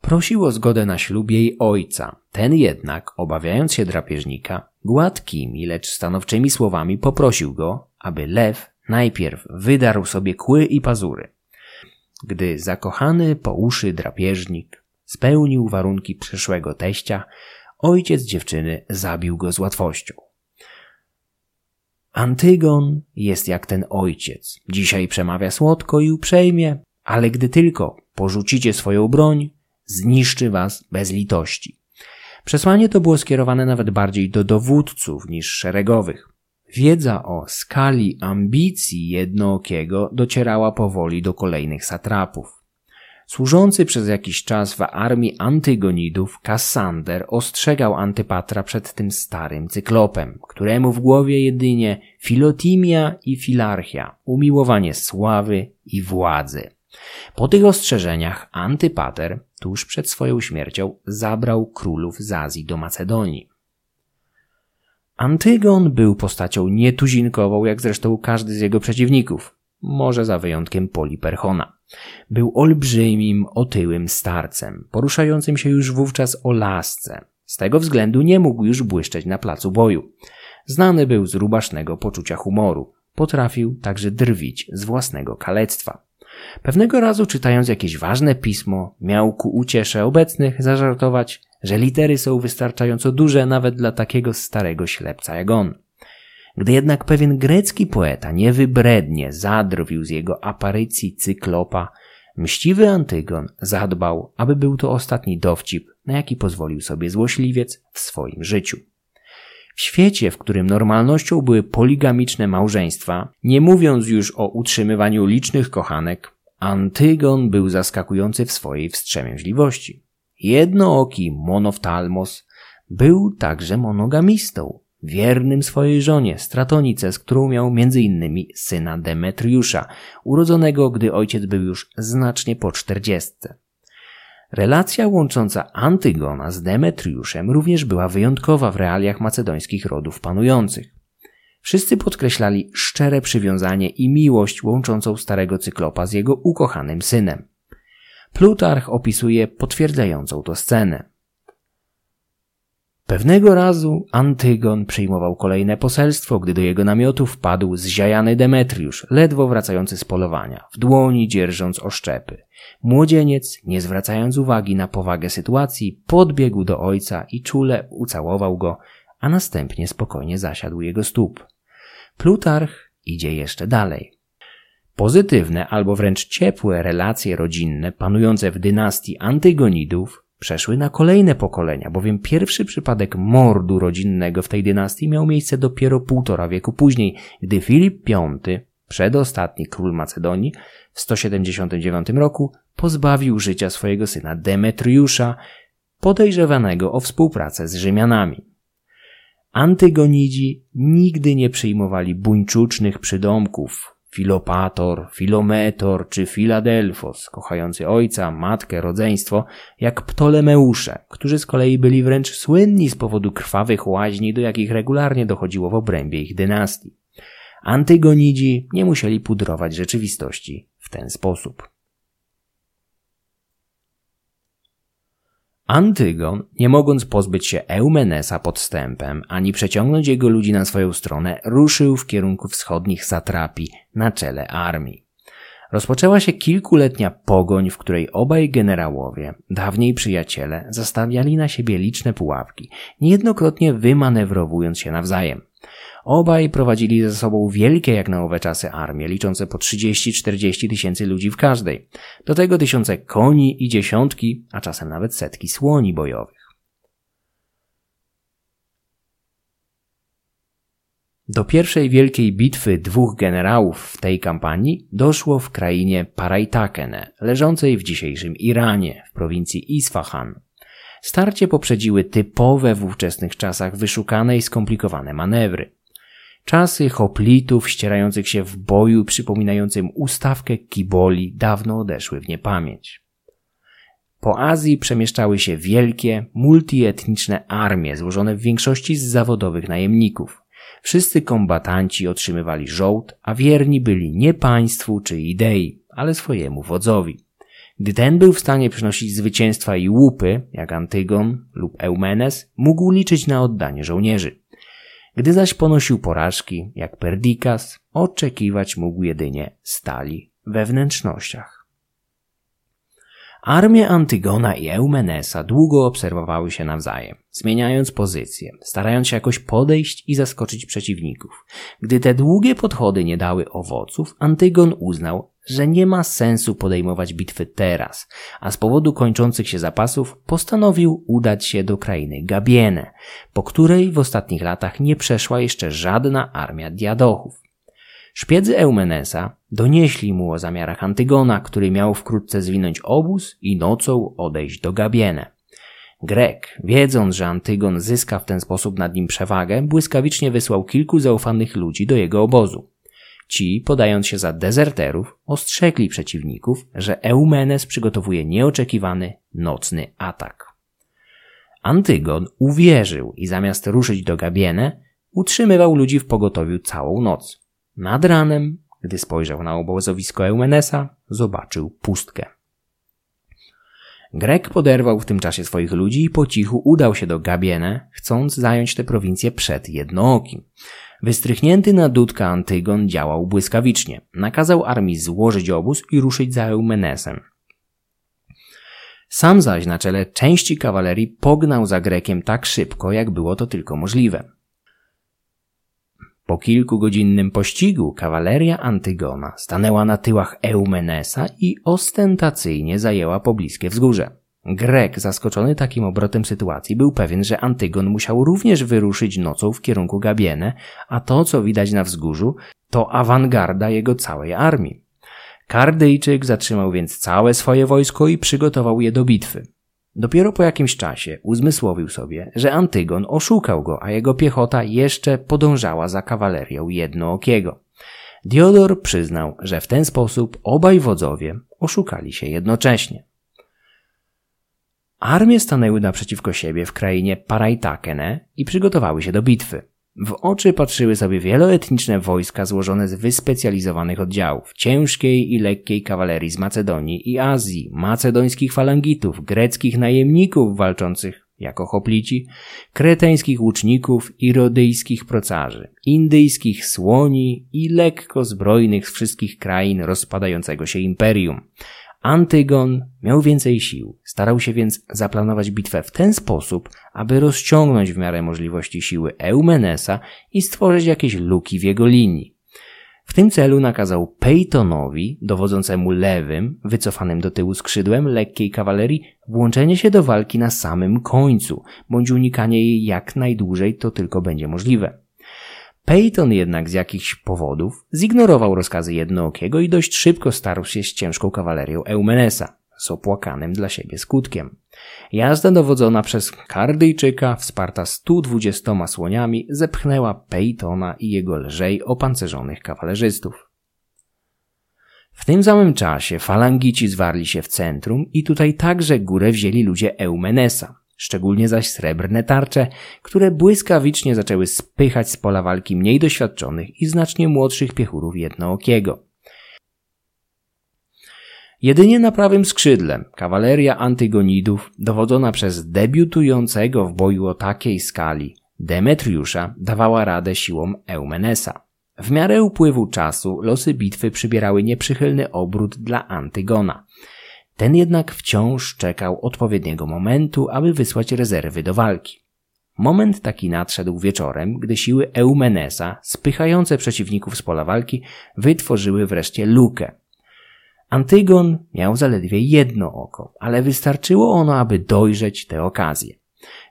Speaker 1: Prosił o zgodę na ślub jej ojca. Ten jednak, obawiając się drapieżnika, gładkimi, lecz stanowczymi słowami poprosił go, aby lew najpierw wydarł sobie kły i pazury. Gdy zakochany po uszy drapieżnik spełnił warunki przyszłego teścia, ojciec dziewczyny zabił go z łatwością. Antygon jest jak ten ojciec. Dzisiaj przemawia słodko i uprzejmie, ale gdy tylko porzucicie swoją broń, zniszczy was bez litości. Przesłanie to było skierowane nawet bardziej do dowódców niż szeregowych. Wiedza o skali ambicji jednookiego docierała powoli do kolejnych satrapów. Służący przez jakiś czas w armii Antygonidów, Kassander ostrzegał Antypatra przed tym starym cyklopem, któremu w głowie jedynie filotimia i filarchia, umiłowanie sławy i władzy. Po tych ostrzeżeniach Antypater, tuż przed swoją śmiercią, zabrał królów z Azji do Macedonii. Antygon był postacią nietuzinkową, jak zresztą każdy z jego przeciwników, może za wyjątkiem Poliperchona. Był olbrzymim, otyłym starcem, poruszającym się już wówczas o lasce. Z tego względu nie mógł już błyszczeć na placu boju. Znany był z rubasznego poczucia humoru. Potrafił także drwić z własnego kalectwa. Pewnego razu, czytając jakieś ważne pismo, miał ku uciesze obecnych zażartować, że litery są wystarczająco duże nawet dla takiego starego ślepca jak on. Gdy jednak pewien grecki poeta niewybrednie zadrwił z jego aparycji cyklopa, mściwy Antygon zadbał, aby był to ostatni dowcip, na jaki pozwolił sobie złośliwiec w swoim życiu. W świecie, w którym normalnością były poligamiczne małżeństwa, nie mówiąc już o utrzymywaniu licznych kochanek, Antygon był zaskakujący w swojej wstrzemięźliwości. Jednooki monoftalmos był także monogamistą, wiernym swojej żonie Stratonice, z którą miał innymi syna Demetriusza, urodzonego, gdy ojciec był już znacznie po czterdziestce. Relacja łącząca Antygona z Demetriuszem również była wyjątkowa w realiach macedońskich rodów panujących. Wszyscy podkreślali szczere przywiązanie i miłość łączącą starego cyklopa z jego ukochanym synem. Plutarch opisuje potwierdzającą to scenę. Pewnego razu Antygon przyjmował kolejne poselstwo, gdy do jego namiotu wpadł zziajany Demetriusz, ledwo wracający z polowania, w dłoni dzierżąc oszczepy. Młodzieniec, nie zwracając uwagi na powagę sytuacji, podbiegł do ojca i czule ucałował go, a następnie spokojnie zasiadł jego stóp. Plutarch idzie jeszcze dalej. Pozytywne albo wręcz ciepłe relacje rodzinne panujące w dynastii Antygonidów przeszły na kolejne pokolenia, bowiem pierwszy przypadek mordu rodzinnego w tej dynastii miał miejsce dopiero półtora wieku później, gdy Filip V, przedostatni król Macedonii, w 179 roku pozbawił życia swojego syna Demetriusza, podejrzewanego o współpracę z Rzymianami. Antygonidzi nigdy nie przyjmowali buńczucznych przydomków, Filopator, Filometor czy Filadelfos, kochający ojca, matkę, rodzeństwo, jak Ptolemeusze, którzy z kolei byli wręcz słynni z powodu krwawych łaźni, do jakich regularnie dochodziło w obrębie ich dynastii. Antygonidzi nie musieli pudrować rzeczywistości w ten sposób. Antygon, nie mogąc pozbyć się Eumenesa podstępem, ani przeciągnąć jego ludzi na swoją stronę, ruszył w kierunku wschodnich satrapii na czele armii. Rozpoczęła się kilkuletnia pogoń, w której obaj generałowie, dawniej przyjaciele, zastawiali na siebie liczne pułapki, niejednokrotnie wymanewrowując się nawzajem. Obaj prowadzili ze sobą wielkie jak na owe czasy armie, liczące po 30-40 tysięcy ludzi w każdej. Do tego tysiące koni i dziesiątki, a czasem nawet setki słoni bojowych. Do pierwszej wielkiej bitwy dwóch generałów w tej kampanii doszło w krainie Paraitakene, leżącej w dzisiejszym Iranie, w prowincji Isfahan. Starcie poprzedziły typowe w ówczesnych czasach wyszukane i skomplikowane manewry. Czasy hoplitów ścierających się w boju przypominającym ustawkę kiboli dawno odeszły w niepamięć. Po Azji przemieszczały się wielkie, multietniczne armie złożone w większości z zawodowych najemników. Wszyscy kombatanci otrzymywali żołd, a wierni byli nie państwu czy idei, ale swojemu wodzowi. Gdy ten był w stanie przynosić zwycięstwa i łupy, jak Antygon lub Eumenes, mógł liczyć na oddanie żołnierzy. Gdy zaś ponosił porażki, jak Perdikas, oczekiwać mógł jedynie stali we wnętrznościach. Armie Antygona i Eumenesa długo obserwowały się nawzajem, zmieniając pozycje, starając się jakoś podejść i zaskoczyć przeciwników. Gdy te długie podchody nie dały owoców, Antygon uznał, że nie ma sensu podejmować bitwy teraz, a z powodu kończących się zapasów postanowił udać się do krainy Gabiene, po której w ostatnich latach nie przeszła jeszcze żadna armia diadochów. Szpiedzy Eumenesa donieśli mu o zamiarach Antygona, który miał wkrótce zwinąć obóz i nocą odejść do Gabiene. Grek, wiedząc, że Antygon zyska w ten sposób nad nim przewagę, błyskawicznie wysłał kilku zaufanych ludzi do jego obozu. Ci, podając się za dezerterów, ostrzegli przeciwników, że Eumenes przygotowuje nieoczekiwany nocny atak. Antygon uwierzył i zamiast ruszyć do Gabiene, utrzymywał ludzi w pogotowiu całą noc. Nad ranem, gdy spojrzał na obozowisko Eumenesa, zobaczył pustkę. Grek poderwał w tym czasie swoich ludzi i po cichu udał się do Gabiene, chcąc zająć tę prowincję przed jednookim. Wystrychnięty na dudka Antygon działał błyskawicznie. Nakazał armii złożyć obóz i ruszyć za Eumenesem. Sam zaś na czele części kawalerii pognał za Grekiem tak szybko, jak było to tylko możliwe. Po kilkugodzinnym pościgu kawaleria Antygona stanęła na tyłach Eumenesa i ostentacyjnie zajęła pobliskie wzgórze. Grek, zaskoczony takim obrotem sytuacji, był pewien, że Antygon musiał również wyruszyć nocą w kierunku Gabiene, a to, co widać na wzgórzu, to awangarda jego całej armii. Kardyjczyk zatrzymał więc całe swoje wojsko i przygotował je do bitwy. Dopiero po jakimś czasie uzmysłowił sobie, że Antygon oszukał go, a jego piechota jeszcze podążała za kawalerią jednookiego. Diodor przyznał, że w ten sposób obaj wodzowie oszukali się jednocześnie. Armie stanęły naprzeciwko siebie w krainie Paraitakene i przygotowały się do bitwy. W oczy patrzyły sobie wieloetniczne wojska złożone z wyspecjalizowanych oddziałów, ciężkiej i lekkiej kawalerii z Macedonii i Azji, macedońskich falangitów, greckich najemników walczących jako hoplici, kreteńskich łuczników i rodyjskich procarzy, indyjskich słoni i lekko zbrojnych z wszystkich krain rozpadającego się imperium. Antygon miał więcej sił, starał się więc zaplanować bitwę w ten sposób, aby rozciągnąć w miarę możliwości siły Eumenesa i stworzyć jakieś luki w jego linii. W tym celu nakazał Peytonowi, dowodzącemu lewym, wycofanym do tyłu skrzydłem lekkiej kawalerii, włączenie się do walki na samym końcu, bądź unikanie jej jak najdłużej to tylko będzie możliwe. Peyton jednak z jakichś powodów zignorował rozkazy jednookiego i dość szybko starł się z ciężką kawalerią Eumenesa, z opłakanym dla siebie skutkiem. Jazda dowodzona przez Kardyjczyka, wsparta 120 słoniami, zepchnęła Peytona i jego lżej opancerzonych kawalerzystów. W tym samym czasie falangici zwarli się w centrum i tutaj także górę wzięli ludzie Eumenesa, szczególnie zaś srebrne tarcze, które błyskawicznie zaczęły spychać z pola walki mniej doświadczonych i znacznie młodszych piechurów jednookiego. Jedynie na prawym skrzydle kawaleria antygonidów, dowodzona przez debiutującego w boju o takiej skali Demetriusza, dawała radę siłom Eumenesa. W miarę upływu czasu losy bitwy przybierały nieprzychylny obrót dla Antygona. Ten jednak wciąż czekał odpowiedniego momentu, aby wysłać rezerwy do walki. Moment taki nadszedł wieczorem, gdy siły Eumenesa, spychające przeciwników z pola walki, wytworzyły wreszcie lukę. Antygon miał zaledwie jedno oko, ale wystarczyło ono, aby dojrzeć tę okazję.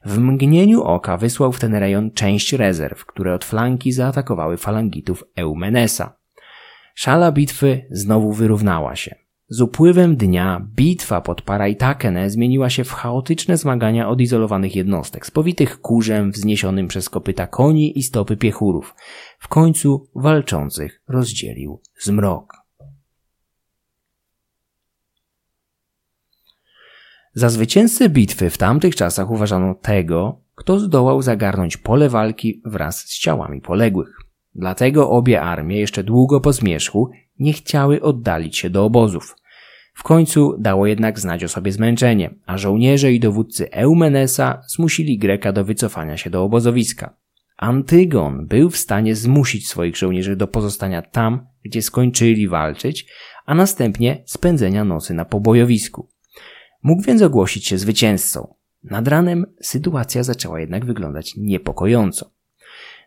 Speaker 1: W mgnieniu oka wysłał w ten rejon część rezerw, które od flanki zaatakowały falangitów Eumenesa. Szala bitwy znowu wyrównała się. Z upływem dnia bitwa pod Paraitakene zmieniła się w chaotyczne zmagania odizolowanych jednostek, spowitych kurzem wzniesionym przez kopyta koni i stopy piechurów. W końcu walczących rozdzielił zmrok. Za zwycięzcę bitwy w tamtych czasach uważano tego, kto zdołał zagarnąć pole walki wraz z ciałami poległych. Dlatego obie armie jeszcze długo po zmierzchu nie chciały oddalić się do obozów. W końcu dało jednak znać o sobie zmęczenie, a żołnierze i dowódcy Eumenesa zmusili Greka do wycofania się do obozowiska. Antygon był w stanie zmusić swoich żołnierzy do pozostania tam, gdzie skończyli walczyć, a następnie spędzenia nocy na pobojowisku. Mógł więc ogłosić się zwycięzcą. Nad ranem sytuacja zaczęła jednak wyglądać niepokojąco.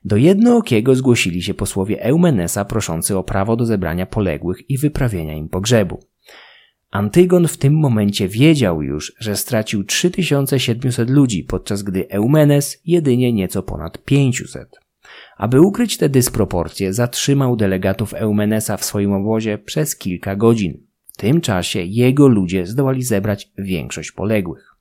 Speaker 1: Do jednookiego zgłosili się posłowie Eumenesa proszący o prawo do zebrania poległych i wyprawienia im pogrzebu. Antygon w tym momencie wiedział już, że stracił 3700 ludzi, podczas gdy Eumenes jedynie nieco ponad 500. Aby ukryć te dysproporcje, zatrzymał delegatów Eumenesa w swoim obozie przez kilka godzin tym czasie jego ludzie zdołali zebrać większość poległych.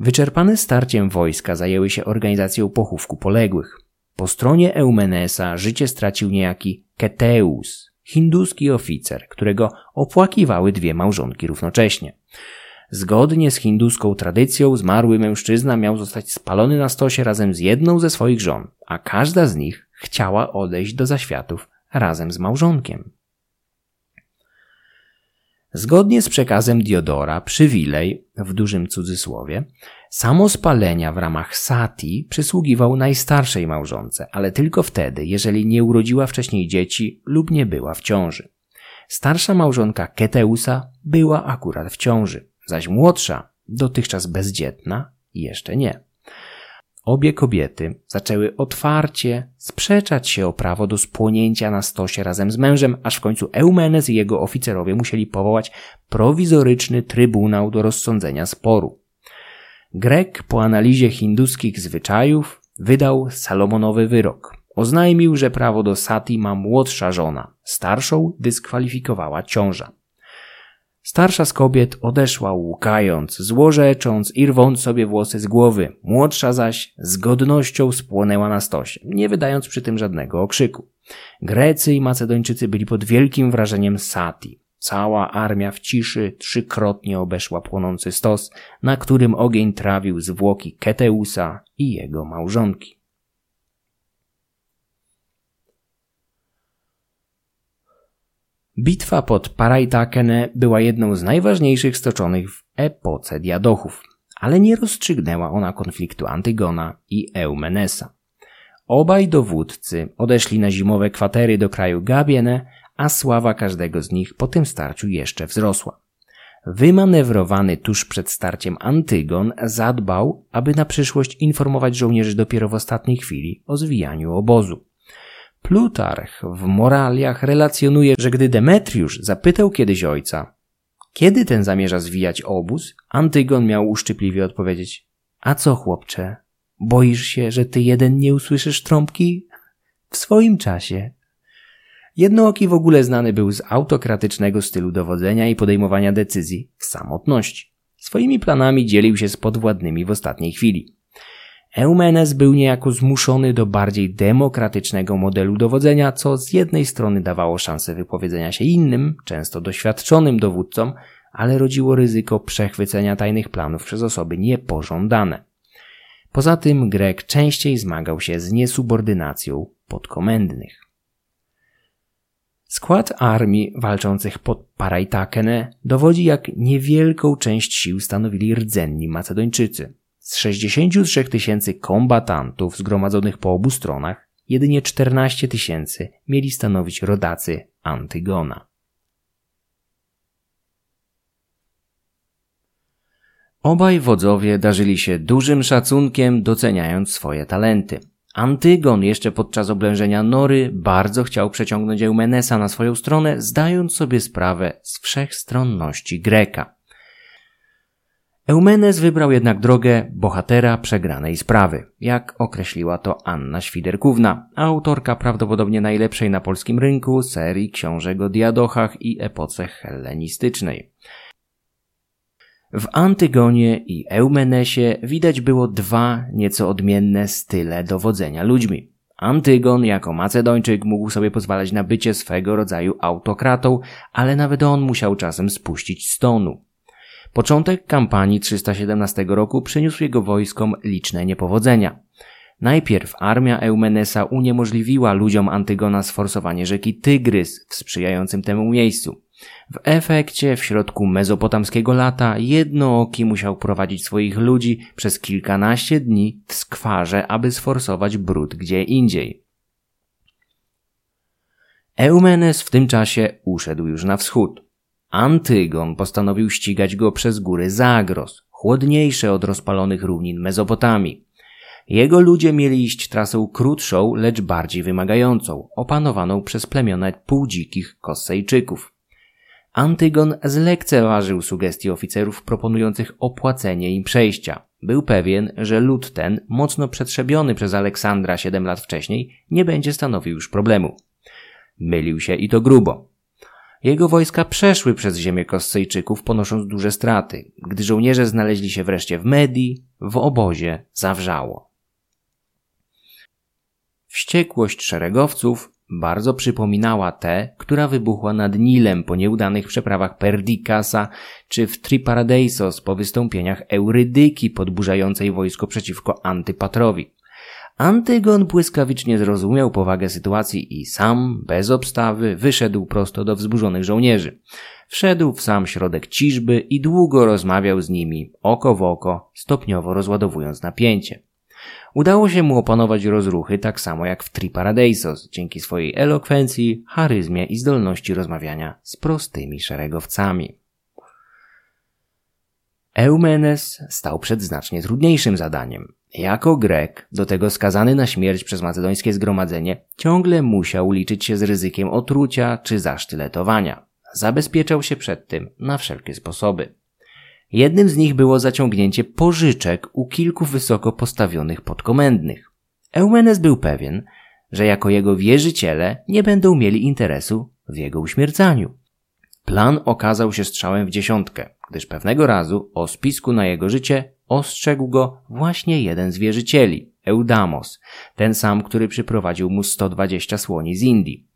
Speaker 1: Wyczerpane starciem wojska zajęły się organizacją pochówku poległych. Po stronie Eumenesa życie stracił niejaki Keteus, hinduski oficer, którego opłakiwały dwie małżonki równocześnie. Zgodnie z hinduską tradycją zmarły mężczyzna miał zostać spalony na stosie razem z jedną ze swoich żon, a każda z nich chciała odejść do zaświatów razem z małżonkiem. Zgodnie z przekazem Diodora, przywilej, w dużym cudzysłowie, samo spalenia w ramach sati przysługiwał najstarszej małżonce, ale tylko wtedy, jeżeli nie urodziła wcześniej dzieci lub nie była w ciąży. Starsza małżonka Keteusa była akurat w ciąży, zaś młodsza, dotychczas bezdzietna, jeszcze nie. Obie kobiety zaczęły otwarcie sprzeczać się o prawo do spłonięcia na stosie razem z mężem, aż w końcu Eumenes i jego oficerowie musieli powołać prowizoryczny trybunał do rozsądzenia sporu. Grek po analizie hinduskich zwyczajów wydał Salomonowy wyrok. Oznajmił, że prawo do sati ma młodsza żona, starszą dyskwalifikowała ciąża. Starsza z kobiet odeszła łukając, złorzecząc i rwąc sobie włosy z głowy. Młodsza zaś z godnością spłonęła na stosie, nie wydając przy tym żadnego okrzyku. Grecy i Macedończycy byli pod wielkim wrażeniem Sati. Cała armia w ciszy trzykrotnie obeszła płonący stos, na którym ogień trawił zwłoki Keteusa i jego małżonki. Bitwa pod Paraitakene była jedną z najważniejszych stoczonych w epoce diadochów, ale nie rozstrzygnęła ona konfliktu Antygona i Eumenesa. Obaj dowódcy odeszli na zimowe kwatery do kraju Gabiene, a sława każdego z nich po tym starciu jeszcze wzrosła. Wymanewrowany tuż przed starciem Antygon zadbał, aby na przyszłość informować żołnierzy dopiero w ostatniej chwili o zwijaniu obozu. Plutarch w Moraliach relacjonuje, że gdy Demetriusz zapytał kiedyś ojca, kiedy ten zamierza zwijać obóz, Antygon miał uszczypliwie odpowiedzieć: A co, chłopcze? Boisz się, że ty jeden nie usłyszysz trąbki? W swoim czasie. Jednooki w ogóle znany był z autokratycznego stylu dowodzenia i podejmowania decyzji w samotności. Swoimi planami dzielił się z podwładnymi w ostatniej chwili. Eumenes był niejako zmuszony do bardziej demokratycznego modelu dowodzenia, co z jednej strony dawało szansę wypowiedzenia się innym, często doświadczonym dowódcom, ale rodziło ryzyko przechwycenia tajnych planów przez osoby niepożądane. Poza tym Grek częściej zmagał się z niesubordynacją podkomendnych. Skład armii walczących pod Paraitakene dowodzi, jak niewielką część sił stanowili rdzenni Macedończycy. Z 63 tysięcy kombatantów zgromadzonych po obu stronach, jedynie 14 tysięcy mieli stanowić rodacy Antygona. Obaj wodzowie darzyli się dużym szacunkiem, doceniając swoje talenty. Antygon jeszcze podczas oblężenia Nory bardzo chciał przeciągnąć Eumenesa na swoją stronę, zdając sobie sprawę z wszechstronności Greka. Eumenes wybrał jednak drogę bohatera przegranej sprawy, jak określiła to Anna Świderkówna, autorka prawdopodobnie najlepszej na polskim rynku serii książek o diadochach i epoce hellenistycznej. W Antygonie i Eumenesie widać było dwa nieco odmienne style dowodzenia ludźmi. Antygon jako Macedończyk mógł sobie pozwalać na bycie swego rodzaju autokratą, ale nawet on musiał czasem spuścić stonu. Początek kampanii 317 roku przyniósł jego wojskom liczne niepowodzenia. Najpierw armia Eumenesa uniemożliwiła ludziom Antygona sforsowanie rzeki Tygrys w sprzyjającym temu miejscu. W efekcie w środku mezopotamskiego lata jednooki musiał prowadzić swoich ludzi przez kilkanaście dni w skwarze, aby sforsować brud gdzie indziej. Eumenes w tym czasie uszedł już na wschód. Antygon postanowił ścigać go przez góry Zagros, chłodniejsze od rozpalonych równin Mezopotamii. Jego ludzie mieli iść trasą krótszą, lecz bardziej wymagającą, opanowaną przez plemiona półdzikich Kossejczyków. Antygon zlekceważył sugestie oficerów proponujących opłacenie im przejścia. Był pewien, że lud ten, mocno przetrzebiony przez Aleksandra siedem lat wcześniej, nie będzie stanowił już problemu. Mylił się i to grubo. Jego wojska przeszły przez ziemię Kossejczyków, ponosząc duże straty. Gdy żołnierze znaleźli się wreszcie w Medii, w obozie zawrzało. Wściekłość szeregowców bardzo przypominała tę, która wybuchła nad Nilem po nieudanych przeprawach Perdikasa czy w Triparadeisos po wystąpieniach Eurydyki podburzającej wojsko przeciwko Antypatrowi. Antygon błyskawicznie zrozumiał powagę sytuacji i sam, bez obstawy, wyszedł prosto do wzburzonych żołnierzy. Wszedł w sam środek ciżby i długo rozmawiał z nimi, oko w oko, stopniowo rozładowując napięcie. Udało się mu opanować rozruchy tak samo jak w Triparadeisos, dzięki swojej elokwencji, charyzmie i zdolności rozmawiania z prostymi szeregowcami. Eumenes stał przed znacznie trudniejszym zadaniem. Jako Grek, do tego skazany na śmierć przez macedońskie zgromadzenie, ciągle musiał liczyć się z ryzykiem otrucia czy zasztyletowania. Zabezpieczał się przed tym na wszelkie sposoby. Jednym z nich było zaciągnięcie pożyczek u kilku wysoko postawionych podkomendnych. Eumenes był pewien, że jako jego wierzyciele nie będą mieli interesu w jego uśmiercaniu. Plan okazał się strzałem w dziesiątkę, gdyż pewnego razu o spisku na jego życie ostrzegł go właśnie jeden z wierzycieli, Eudamos, ten sam, który przyprowadził mu 120 słoni z Indii.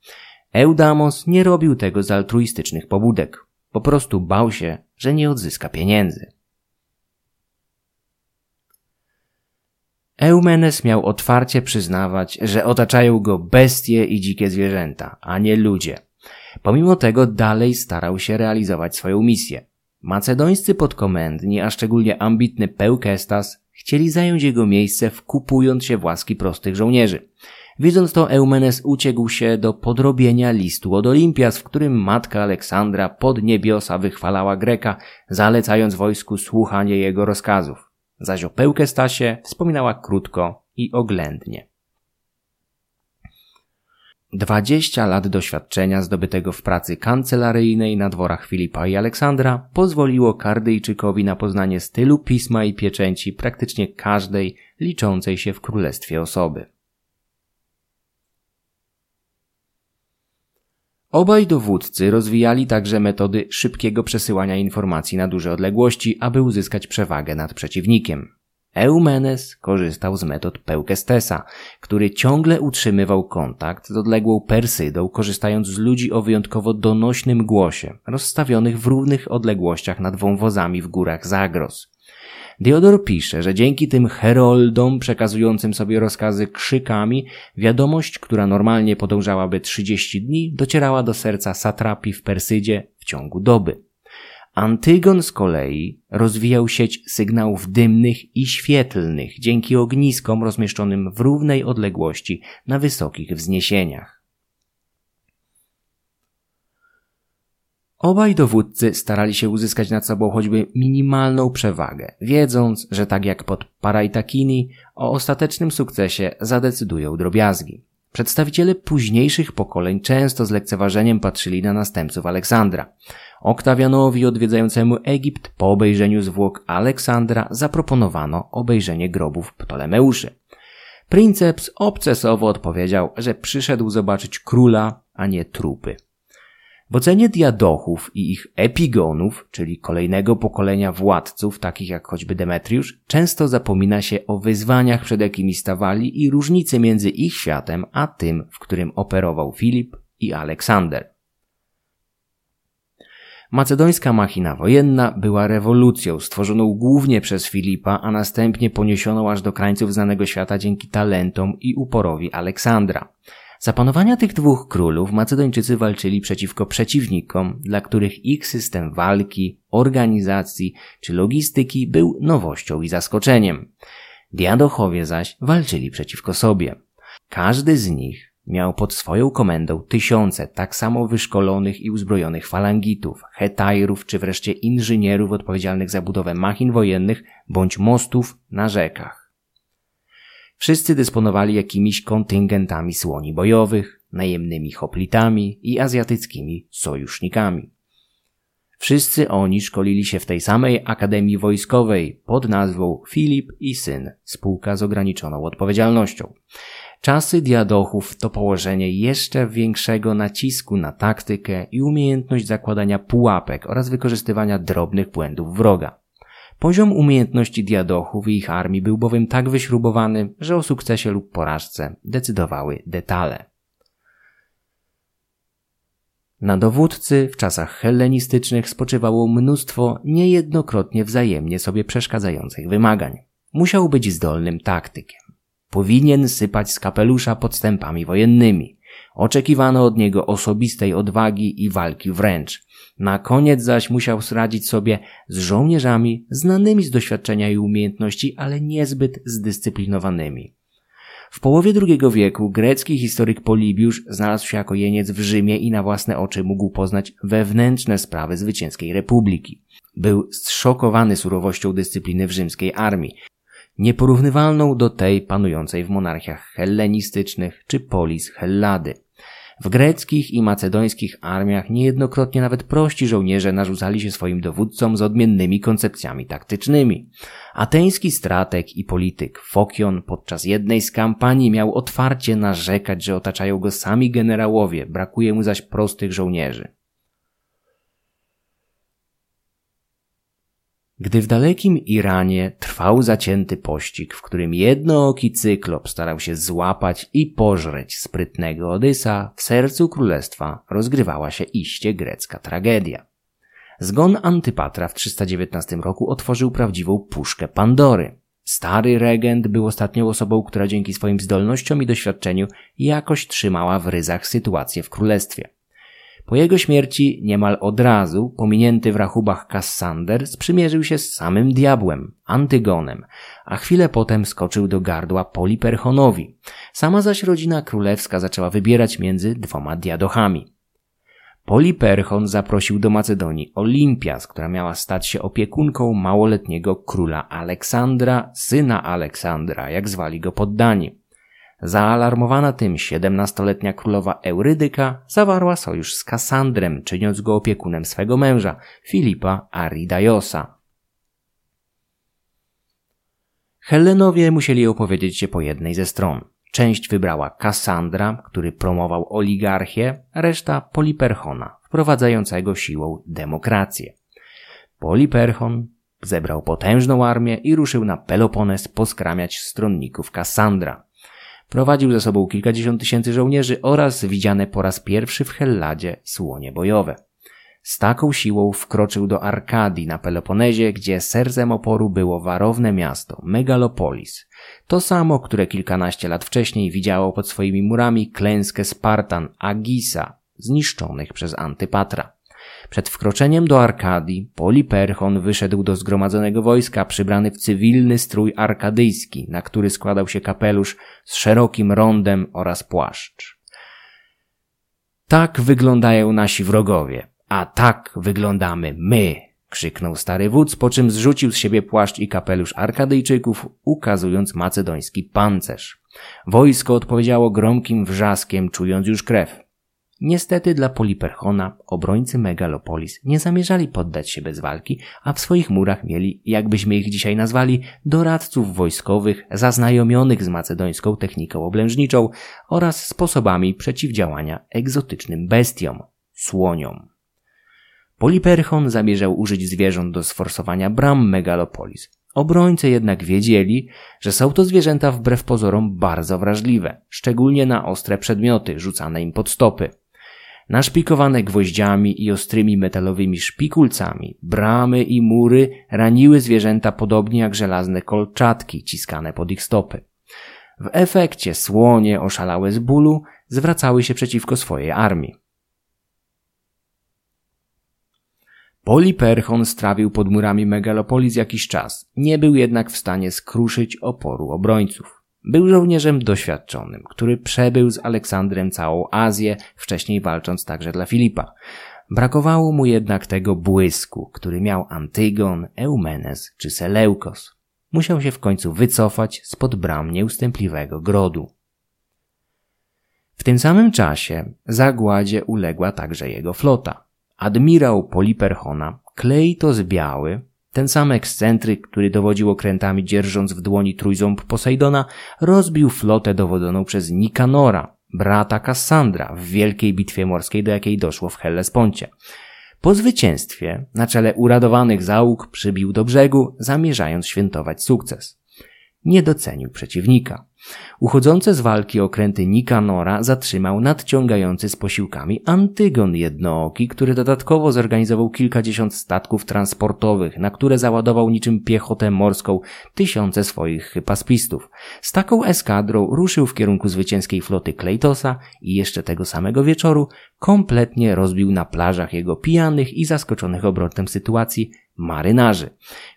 Speaker 1: Eudamos nie robił tego z altruistycznych pobudek. Po prostu bał się, że nie odzyska pieniędzy. Eumenes miał otwarcie przyznawać, że otaczają go bestie i dzikie zwierzęta, a nie ludzie. Pomimo tego dalej starał się realizować swoją misję. Macedońscy podkomendni, a szczególnie ambitny Pełkestas, chcieli zająć jego miejsce wkupując się w łaski prostych żołnierzy. Widząc to, Eumenes uciekł się do podrobienia listu od Olimpias, w którym matka Aleksandra pod niebiosa wychwalała Greka, zalecając wojsku słuchanie jego rozkazów. Zaś o Pełkestasie wspominała krótko i oględnie. Dwadzieścia lat doświadczenia zdobytego w pracy kancelaryjnej na dworach Filipa i Aleksandra pozwoliło Kardyjczykowi na poznanie stylu pisma i pieczęci praktycznie każdej liczącej się w królestwie osoby. Obaj dowódcy rozwijali także metody szybkiego przesyłania informacji na duże odległości, aby uzyskać przewagę nad przeciwnikiem. Eumenes korzystał z metod Peukestesa, który ciągle utrzymywał kontakt z odległą Persydą, korzystając z ludzi o wyjątkowo donośnym głosie, rozstawionych w równych odległościach nad wąwozami w górach Zagros. Diodor pisze, że dzięki tym heroldom przekazującym sobie rozkazy krzykami, wiadomość, która normalnie podążałaby 30 dni, docierała do serca satrapi w Persydzie w ciągu doby. Antygon z kolei rozwijał sieć sygnałów dymnych i świetlnych dzięki ogniskom rozmieszczonym w równej odległości na wysokich wzniesieniach. Obaj dowódcy starali się uzyskać nad sobą choćby minimalną przewagę, wiedząc, że tak jak pod Paraitakini, o ostatecznym sukcesie zadecydują drobiazgi. Przedstawiciele późniejszych pokoleń często z lekceważeniem patrzyli na następców Aleksandra. Oktawianowi odwiedzającemu Egipt po obejrzeniu zwłok Aleksandra zaproponowano obejrzenie grobów Ptolemeuszy. Princeps obcesowo odpowiedział, że przyszedł zobaczyć króla, a nie trupy. W ocenie diadochów i ich epigonów, czyli kolejnego pokolenia władców, takich jak choćby Demetriusz, często zapomina się o wyzwaniach, przed jakimi stawali i różnicy między ich światem a tym, w którym operował Filip i Aleksander. Macedońska machina wojenna była rewolucją stworzoną głównie przez Filipa, a następnie poniesioną aż do krańców znanego świata dzięki talentom i uporowi Aleksandra. Za panowania tych dwóch królów Macedończycy walczyli przeciwko przeciwnikom, dla których ich system walki, organizacji czy logistyki był nowością i zaskoczeniem. Diadochowie zaś walczyli przeciwko sobie. Każdy z nich miał pod swoją komendą tysiące tak samo wyszkolonych i uzbrojonych falangitów, hetajrów czy wreszcie inżynierów odpowiedzialnych za budowę machin wojennych bądź mostów na rzekach. Wszyscy dysponowali jakimiś kontyngentami słoni bojowych, najemnymi hoplitami i azjatyckimi sojusznikami. Wszyscy oni szkolili się w tej samej Akademii Wojskowej pod nazwą Filip i Syn, spółka z ograniczoną odpowiedzialnością. Czasy diadochów to położenie jeszcze większego nacisku na taktykę i umiejętność zakładania pułapek oraz wykorzystywania drobnych błędów wroga. Poziom umiejętności diadochów i ich armii był bowiem tak wyśrubowany, że o sukcesie lub porażce decydowały detale. Na dowódcy w czasach hellenistycznych spoczywało mnóstwo niejednokrotnie wzajemnie sobie przeszkadzających wymagań. Musiał być zdolnym taktykiem. Powinien sypać z kapelusza podstępami wojennymi. Oczekiwano od niego osobistej odwagi i walki wręcz. Na koniec zaś musiał radzić sobie z żołnierzami znanymi z doświadczenia i umiejętności, ale niezbyt zdyscyplinowanymi. W połowie II wieku grecki historyk Polibiusz znalazł się jako jeniec w Rzymie i na własne oczy mógł poznać wewnętrzne sprawy zwycięskiej republiki. Był zszokowany surowością dyscypliny w rzymskiej armii, nieporównywalną do tej panującej w monarchiach hellenistycznych czy polis Hellady. W greckich i macedońskich armiach niejednokrotnie nawet prości żołnierze narzucali się swoim dowódcom z odmiennymi koncepcjami taktycznymi. Ateński strateg i polityk Fokion podczas jednej z kampanii miał otwarcie narzekać, że otaczają go sami generałowie, brakuje mu zaś prostych żołnierzy. Gdy w dalekim Iranie trwał zacięty pościg, w którym jednooki cyklop starał się złapać i pożreć sprytnego Odysa, w sercu królestwa rozgrywała się iście grecka tragedia. Zgon Antypatra w 319 roku otworzył prawdziwą puszkę Pandory. Stary regent był ostatnią osobą, która dzięki swoim zdolnościom i doświadczeniu jakoś trzymała w ryzach sytuację w królestwie. Po jego śmierci niemal od razu, pominięty w rachubach Kassander, sprzymierzył się z samym diabłem, Antygonem, a chwilę potem skoczył do gardła Poliperchonowi. Sama zaś rodzina królewska zaczęła wybierać między dwoma diadochami. Poliperchon zaprosił do Macedonii Olimpias, która miała stać się opiekunką małoletniego króla Aleksandra, syna Aleksandra, jak zwali go poddani. Zaalarmowana tym siedemnastoletnia królowa Eurydyka zawarła sojusz z Kasandrem, czyniąc go opiekunem swego męża, Filipa Aridaiosa. Hellenowie musieli opowiedzieć się po jednej ze stron. Część wybrała Kassandra, który promował oligarchię, reszta Poliperchona, wprowadzającego siłą demokrację. Poliperchon zebrał potężną armię i ruszył na Pelopones poskramiać stronników Kassandra. Prowadził ze sobą kilkadziesiąt tysięcy żołnierzy oraz widziane po raz pierwszy w Helladzie słonie bojowe. Z taką siłą wkroczył do Arkadii na Peloponezie, gdzie sercem oporu było warowne miasto, Megalopolis. To samo, które kilkanaście lat wcześniej widziało pod swoimi murami klęskę Spartan Agisa, zniszczonych przez Antypatra. Przed wkroczeniem do Arkadii Poliperchon wyszedł do zgromadzonego wojska przybrany w cywilny strój arkadyjski, na który składał się kapelusz z szerokim rondem oraz płaszcz. Tak wyglądają nasi wrogowie, a tak wyglądamy my, krzyknął stary wódz, po czym zrzucił z siebie płaszcz i kapelusz Arkadyjczyków, ukazując macedoński pancerz. Wojsko odpowiedziało gromkim wrzaskiem, czując już krew. Niestety dla Poliperchona obrońcy Megalopolis nie zamierzali poddać się bez walki, a w swoich murach mieli, jakbyśmy ich dzisiaj nazwali, doradców wojskowych zaznajomionych z macedońską techniką oblężniczą oraz sposobami przeciwdziałania egzotycznym bestiom, słoniom. Poliperchon zamierzał użyć zwierząt do sforsowania bram Megalopolis. Obrońcy jednak wiedzieli, że są to zwierzęta wbrew pozorom bardzo wrażliwe, szczególnie na ostre przedmioty rzucane im pod stopy. Naszpikowane gwoździami i ostrymi metalowymi szpikulcami, bramy i mury raniły zwierzęta podobnie jak żelazne kolczatki ciskane pod ich stopy. W efekcie słonie oszalałe z bólu zwracały się przeciwko swojej armii. Poliperchon strawił pod murami megalopolis jakiś czas, nie był jednak w stanie skruszyć oporu obrońców. Był żołnierzem doświadczonym, który przebył z Aleksandrem całą Azję, wcześniej walcząc także dla Filipa. Brakowało mu jednak tego błysku, który miał Antygon, Eumenes czy Seleukos. Musiał się w końcu wycofać spod bram nieustępliwego grodu. W tym samym czasie zagładzie uległa także jego flota. Admirał Poliperchona, Kleitos Biały, ten sam ekscentryk, który dowodził okrętami dzierżąc w dłoni trójząb Posejdona, rozbił flotę dowodzoną przez Nikanora, brata Kassandra, w wielkiej bitwie morskiej, do jakiej doszło w Hellesponcie. Po zwycięstwie na czele uradowanych załóg przybił do brzegu, zamierzając świętować sukces. Nie docenił przeciwnika. Uchodzące z walki okręty Nikanora zatrzymał nadciągający z posiłkami Antygon Jednooki, który dodatkowo zorganizował kilkadziesiąt statków transportowych, na które załadował niczym piechotę morską tysiące swoich hypaspistów. Z taką eskadrą ruszył w kierunku zwycięskiej floty Kleitosa i jeszcze tego samego wieczoru kompletnie rozbił na plażach jego pijanych i zaskoczonych obrotem sytuacji marynarzy.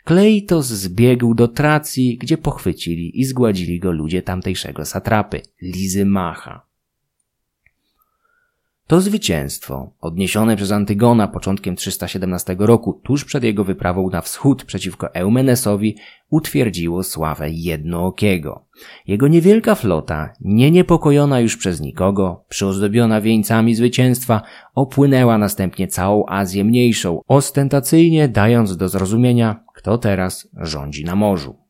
Speaker 1: Kleitos zbiegł do Tracji, gdzie pochwycili i zgładzili go ludzie tamtejszego satrapy, Lizymacha. To zwycięstwo, odniesione przez Antygona początkiem 317 roku, tuż przed jego wyprawą na wschód przeciwko Eumenesowi, utwierdziło sławę Jednookiego. Jego niewielka flota, nie niepokojona już przez nikogo, przyozdobiona wieńcami zwycięstwa, opłynęła następnie całą Azję Mniejszą, ostentacyjnie dając do zrozumienia, kto teraz rządzi na morzu.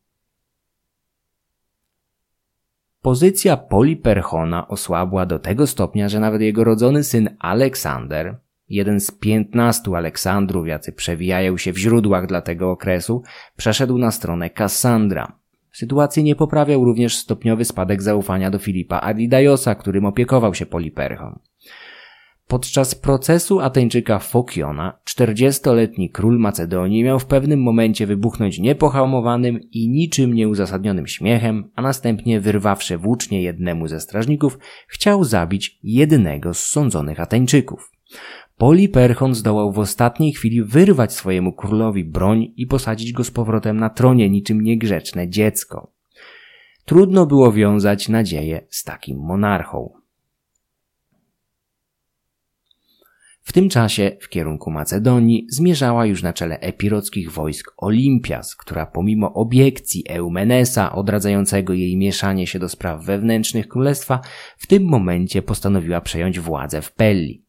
Speaker 1: Pozycja Poliperchona osłabła do tego stopnia, że nawet jego rodzony syn Aleksander, jeden z piętnastu Aleksandrów, jacy przewijają się w źródłach dla tego okresu, przeszedł na stronę Kassandra. Sytuacji nie poprawiał również stopniowy spadek zaufania do Filipa Adidajosa, którym opiekował się Poliperchon. Podczas procesu Ateńczyka Fokiona, 40-letni król Macedonii miał w pewnym momencie wybuchnąć niepohamowanym i niczym nieuzasadnionym śmiechem, a następnie wyrwawszy włócznie jednemu ze strażników, chciał zabić jednego z sądzonych Ateńczyków. Poliperchon zdołał w ostatniej chwili wyrwać swojemu królowi broń i posadzić go z powrotem na tronie niczym niegrzeczne dziecko. Trudno było wiązać nadzieję z takim monarchą. W tym czasie w kierunku Macedonii zmierzała już na czele epirockich wojsk Olimpias, która pomimo obiekcji Eumenesa odradzającego jej mieszanie się do spraw wewnętrznych królestwa, w tym momencie postanowiła przejąć władzę w Pelli.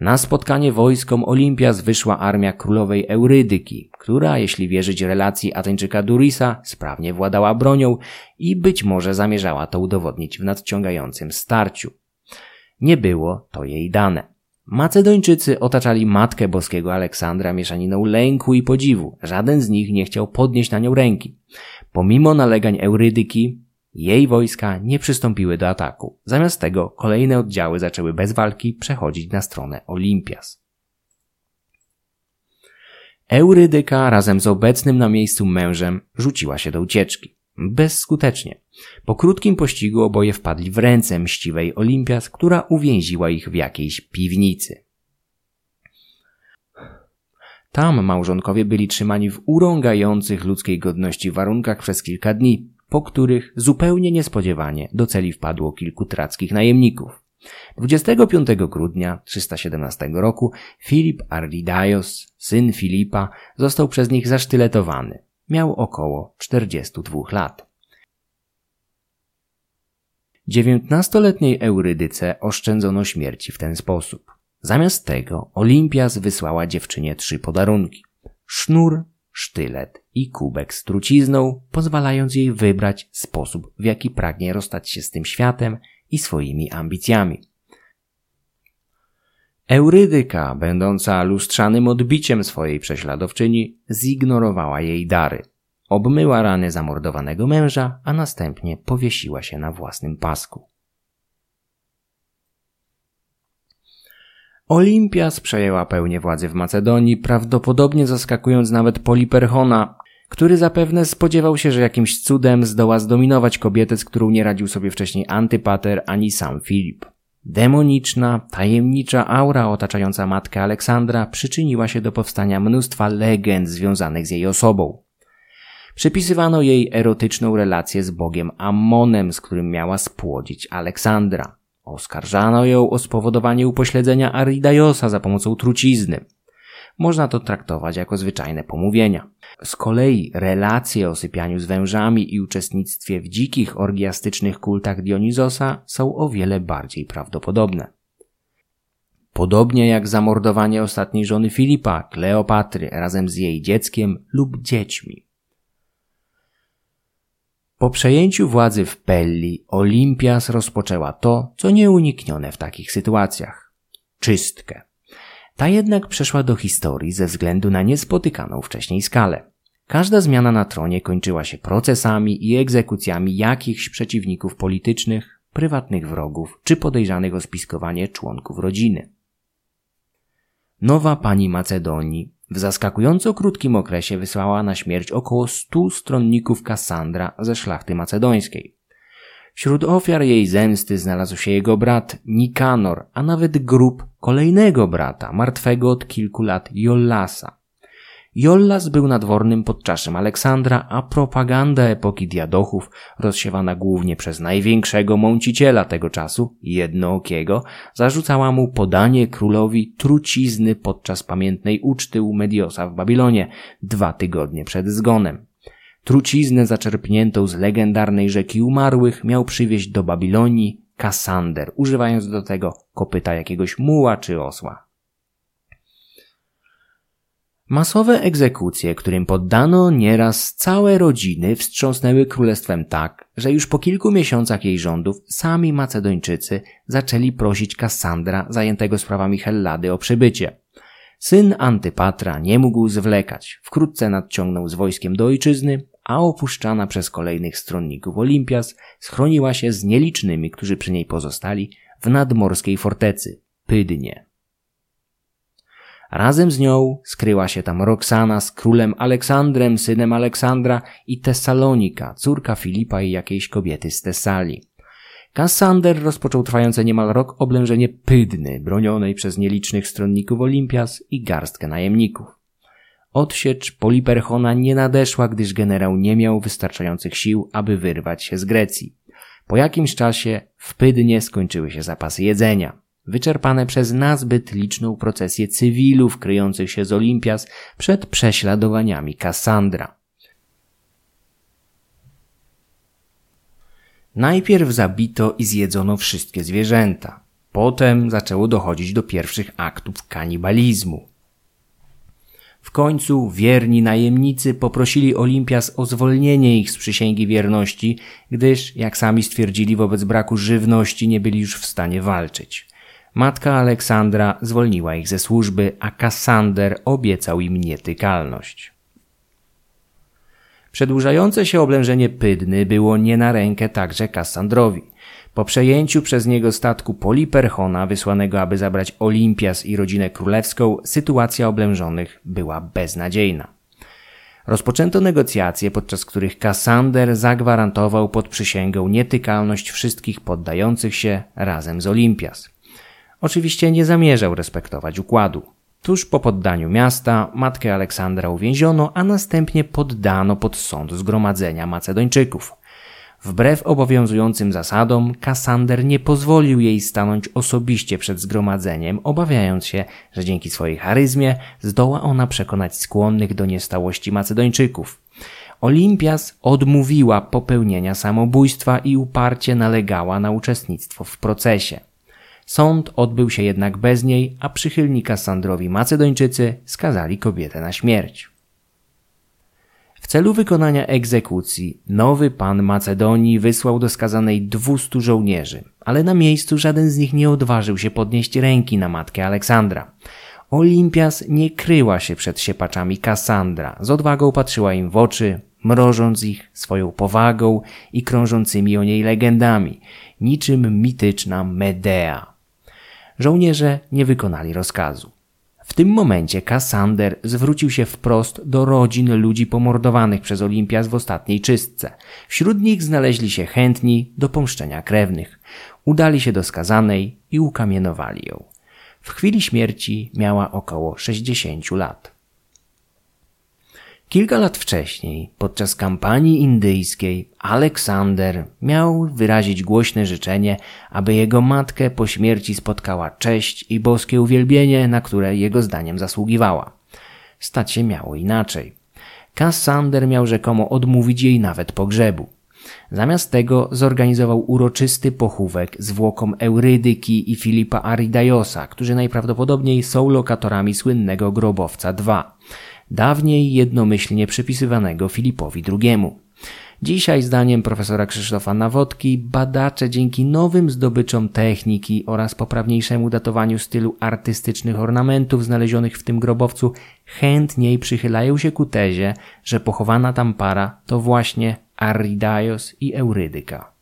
Speaker 1: Na spotkanie wojskom Olimpias wyszła armia królowej Eurydyki, która, jeśli wierzyć relacji Ateńczyka Durisa, sprawnie władała bronią i być może zamierzała to udowodnić w nadciągającym starciu. Nie było to jej dane. Macedończycy otaczali Matkę Boskiego Aleksandra mieszaniną lęku i podziwu. Żaden z nich nie chciał podnieść na nią ręki. Pomimo nalegań Eurydyki, jej wojska nie przystąpiły do ataku. Zamiast tego kolejne oddziały zaczęły bez walki przechodzić na stronę Olimpias. Eurydyka razem z obecnym na miejscu mężem rzuciła się do ucieczki. Bezskutecznie. Po krótkim pościgu oboje wpadli w ręce mściwej Olimpias, która uwięziła ich w jakiejś piwnicy. Tam małżonkowie byli trzymani w urągających ludzkiej godności warunkach przez kilka dni, po których zupełnie niespodziewanie do celi wpadło kilku trackich najemników. 25 grudnia 317 roku Filip Ardidaios, syn Filipa, został przez nich zasztyletowany. Miał około 42 lat. Dziewiętnastoletniej Eurydyce oszczędzono śmierci w ten sposób. Zamiast tego Olimpias wysłała dziewczynie trzy podarunki. Sznur, sztylet i kubek z trucizną, pozwalając jej wybrać sposób, w jaki pragnie rozstać się z tym światem i swoimi ambicjami. Eurydyka, będąca lustrzanym odbiciem swojej prześladowczyni, zignorowała jej dary. Obmyła rany zamordowanego męża, a następnie powiesiła się na własnym pasku. Olimpias przejęła pełnię władzy w Macedonii, prawdopodobnie zaskakując nawet Poliperchona, który zapewne spodziewał się, że jakimś cudem zdoła zdominować kobietę, z którą nie radził sobie wcześniej Antypater ani sam Filip. Demoniczna, tajemnicza aura otaczająca matkę Aleksandra przyczyniła się do powstania mnóstwa legend związanych z jej osobą. Przypisywano jej erotyczną relację z bogiem Ammonem, z którym miała spłodzić Aleksandra. Oskarżano ją o spowodowanie upośledzenia Aridajosa za pomocą trucizny. Można to traktować jako zwyczajne pomówienia. Z kolei relacje o sypianiu z wężami i uczestnictwie w dzikich orgiastycznych kultach Dionizosa są o wiele bardziej prawdopodobne. Podobnie jak zamordowanie ostatniej żony Filipa, Kleopatry, razem z jej dzieckiem lub dziećmi. Po przejęciu władzy w Pelli, Olimpias rozpoczęła to, co nieuniknione w takich sytuacjach czystkę. Ta jednak przeszła do historii ze względu na niespotykaną wcześniej skalę. Każda zmiana na tronie kończyła się procesami i egzekucjami jakichś przeciwników politycznych, prywatnych wrogów czy podejrzanych o spiskowanie członków rodziny. Nowa pani Macedonii w zaskakująco krótkim okresie wysłała na śmierć około stu stronników Kassandra ze szlachty macedońskiej. Wśród ofiar jej zemsty znalazł się jego brat Nikanor, a nawet grób kolejnego brata, martwego od kilku lat Jollasa. Jollas był nadwornym podczaszem Aleksandra, a propaganda epoki diadochów, rozsiewana głównie przez największego mąciciela tego czasu, jednookiego, zarzucała mu podanie królowi trucizny podczas pamiętnej uczty u Mediosa w Babilonie, dwa tygodnie przed zgonem. Truciznę zaczerpniętą z legendarnej rzeki umarłych miał przywieźć do Babilonii Kassander, używając do tego kopyta jakiegoś muła czy osła. Masowe egzekucje, którym poddano nieraz całe rodziny, wstrząsnęły królestwem tak, że już po kilku miesiącach jej rządów sami Macedończycy zaczęli prosić Kassandra, zajętego sprawami Hellady, o przybycie. Syn Antypatra nie mógł zwlekać. Wkrótce nadciągnął z wojskiem do ojczyzny, a opuszczana przez kolejnych stronników Olimpias schroniła się z nielicznymi, którzy przy niej pozostali, w nadmorskiej fortecy Pydnie. Razem z nią skryła się tam Roxana z królem Aleksandrem, synem Aleksandra i Tessalonika, córka Filipa i jakiejś kobiety z Tessalii. Kassander rozpoczął trwające niemal rok oblężenie Pydny, bronionej przez nielicznych stronników Olimpias i garstkę najemników. Odsiecz Poliperchona nie nadeszła, gdyż generał nie miał wystarczających sił, aby wyrwać się z Grecji. Po jakimś czasie w Pydnie skończyły się zapasy jedzenia wyczerpane przez nazbyt liczną procesję cywilów kryjących się z Olimpias przed prześladowaniami Kassandra. Najpierw zabito i zjedzono wszystkie zwierzęta. Potem zaczęło dochodzić do pierwszych aktów kanibalizmu. W końcu wierni najemnicy poprosili Olimpias o zwolnienie ich z przysięgi wierności, gdyż, jak sami stwierdzili, wobec braku żywności nie byli już w stanie walczyć. Matka Aleksandra zwolniła ich ze służby, a Kassander obiecał im nietykalność. Przedłużające się oblężenie Pydny było nie na rękę także Kassandrowi. Po przejęciu przez niego statku Poliperchona, wysłanego aby zabrać Olimpias i rodzinę królewską, sytuacja oblężonych była beznadziejna. Rozpoczęto negocjacje, podczas których Kassander zagwarantował pod przysięgą nietykalność wszystkich poddających się razem z Olimpias. Oczywiście nie zamierzał respektować układu. Tuż po poddaniu miasta matkę Aleksandra uwięziono, a następnie poddano pod sąd zgromadzenia Macedończyków. Wbrew obowiązującym zasadom, Kassander nie pozwolił jej stanąć osobiście przed zgromadzeniem, obawiając się, że dzięki swojej charyzmie zdoła ona przekonać skłonnych do niestałości Macedończyków. Olimpias odmówiła popełnienia samobójstwa i uparcie nalegała na uczestnictwo w procesie. Sąd odbył się jednak bez niej, a przychylni Kassandrowi Macedończycy skazali kobietę na śmierć. W celu wykonania egzekucji nowy pan Macedonii wysłał do skazanej dwustu żołnierzy, ale na miejscu żaden z nich nie odważył się podnieść ręki na matkę Aleksandra. Olimpias nie kryła się przed siepaczami Kassandra, z odwagą patrzyła im w oczy, mrożąc ich swoją powagą i krążącymi o niej legendami, niczym mityczna Medea. Żołnierze nie wykonali rozkazu. W tym momencie Kassander zwrócił się wprost do rodzin ludzi pomordowanych przez Olimpias w ostatniej czystce. Wśród nich znaleźli się chętni do pomszczenia krewnych. Udali się do skazanej i ukamienowali ją. W chwili śmierci miała około 60 lat. Kilka lat wcześniej, podczas kampanii indyjskiej, Aleksander miał wyrazić głośne życzenie, aby jego matkę po śmierci spotkała cześć i boskie uwielbienie, na które jego zdaniem zasługiwała. Stać się miało inaczej. Kassander miał rzekomo odmówić jej nawet pogrzebu. Zamiast tego zorganizował uroczysty pochówek zwłokom Eurydyki i Filipa Aridajosa, którzy najprawdopodobniej są lokatorami słynnego grobowca II dawniej jednomyślnie przypisywanego Filipowi II. Dzisiaj, zdaniem profesora Krzysztofa Nawodki, badacze dzięki nowym zdobyczom techniki oraz poprawniejszemu datowaniu stylu artystycznych ornamentów znalezionych w tym grobowcu chętniej przychylają się ku tezie, że pochowana tam para to właśnie Arridaios i Eurydyka.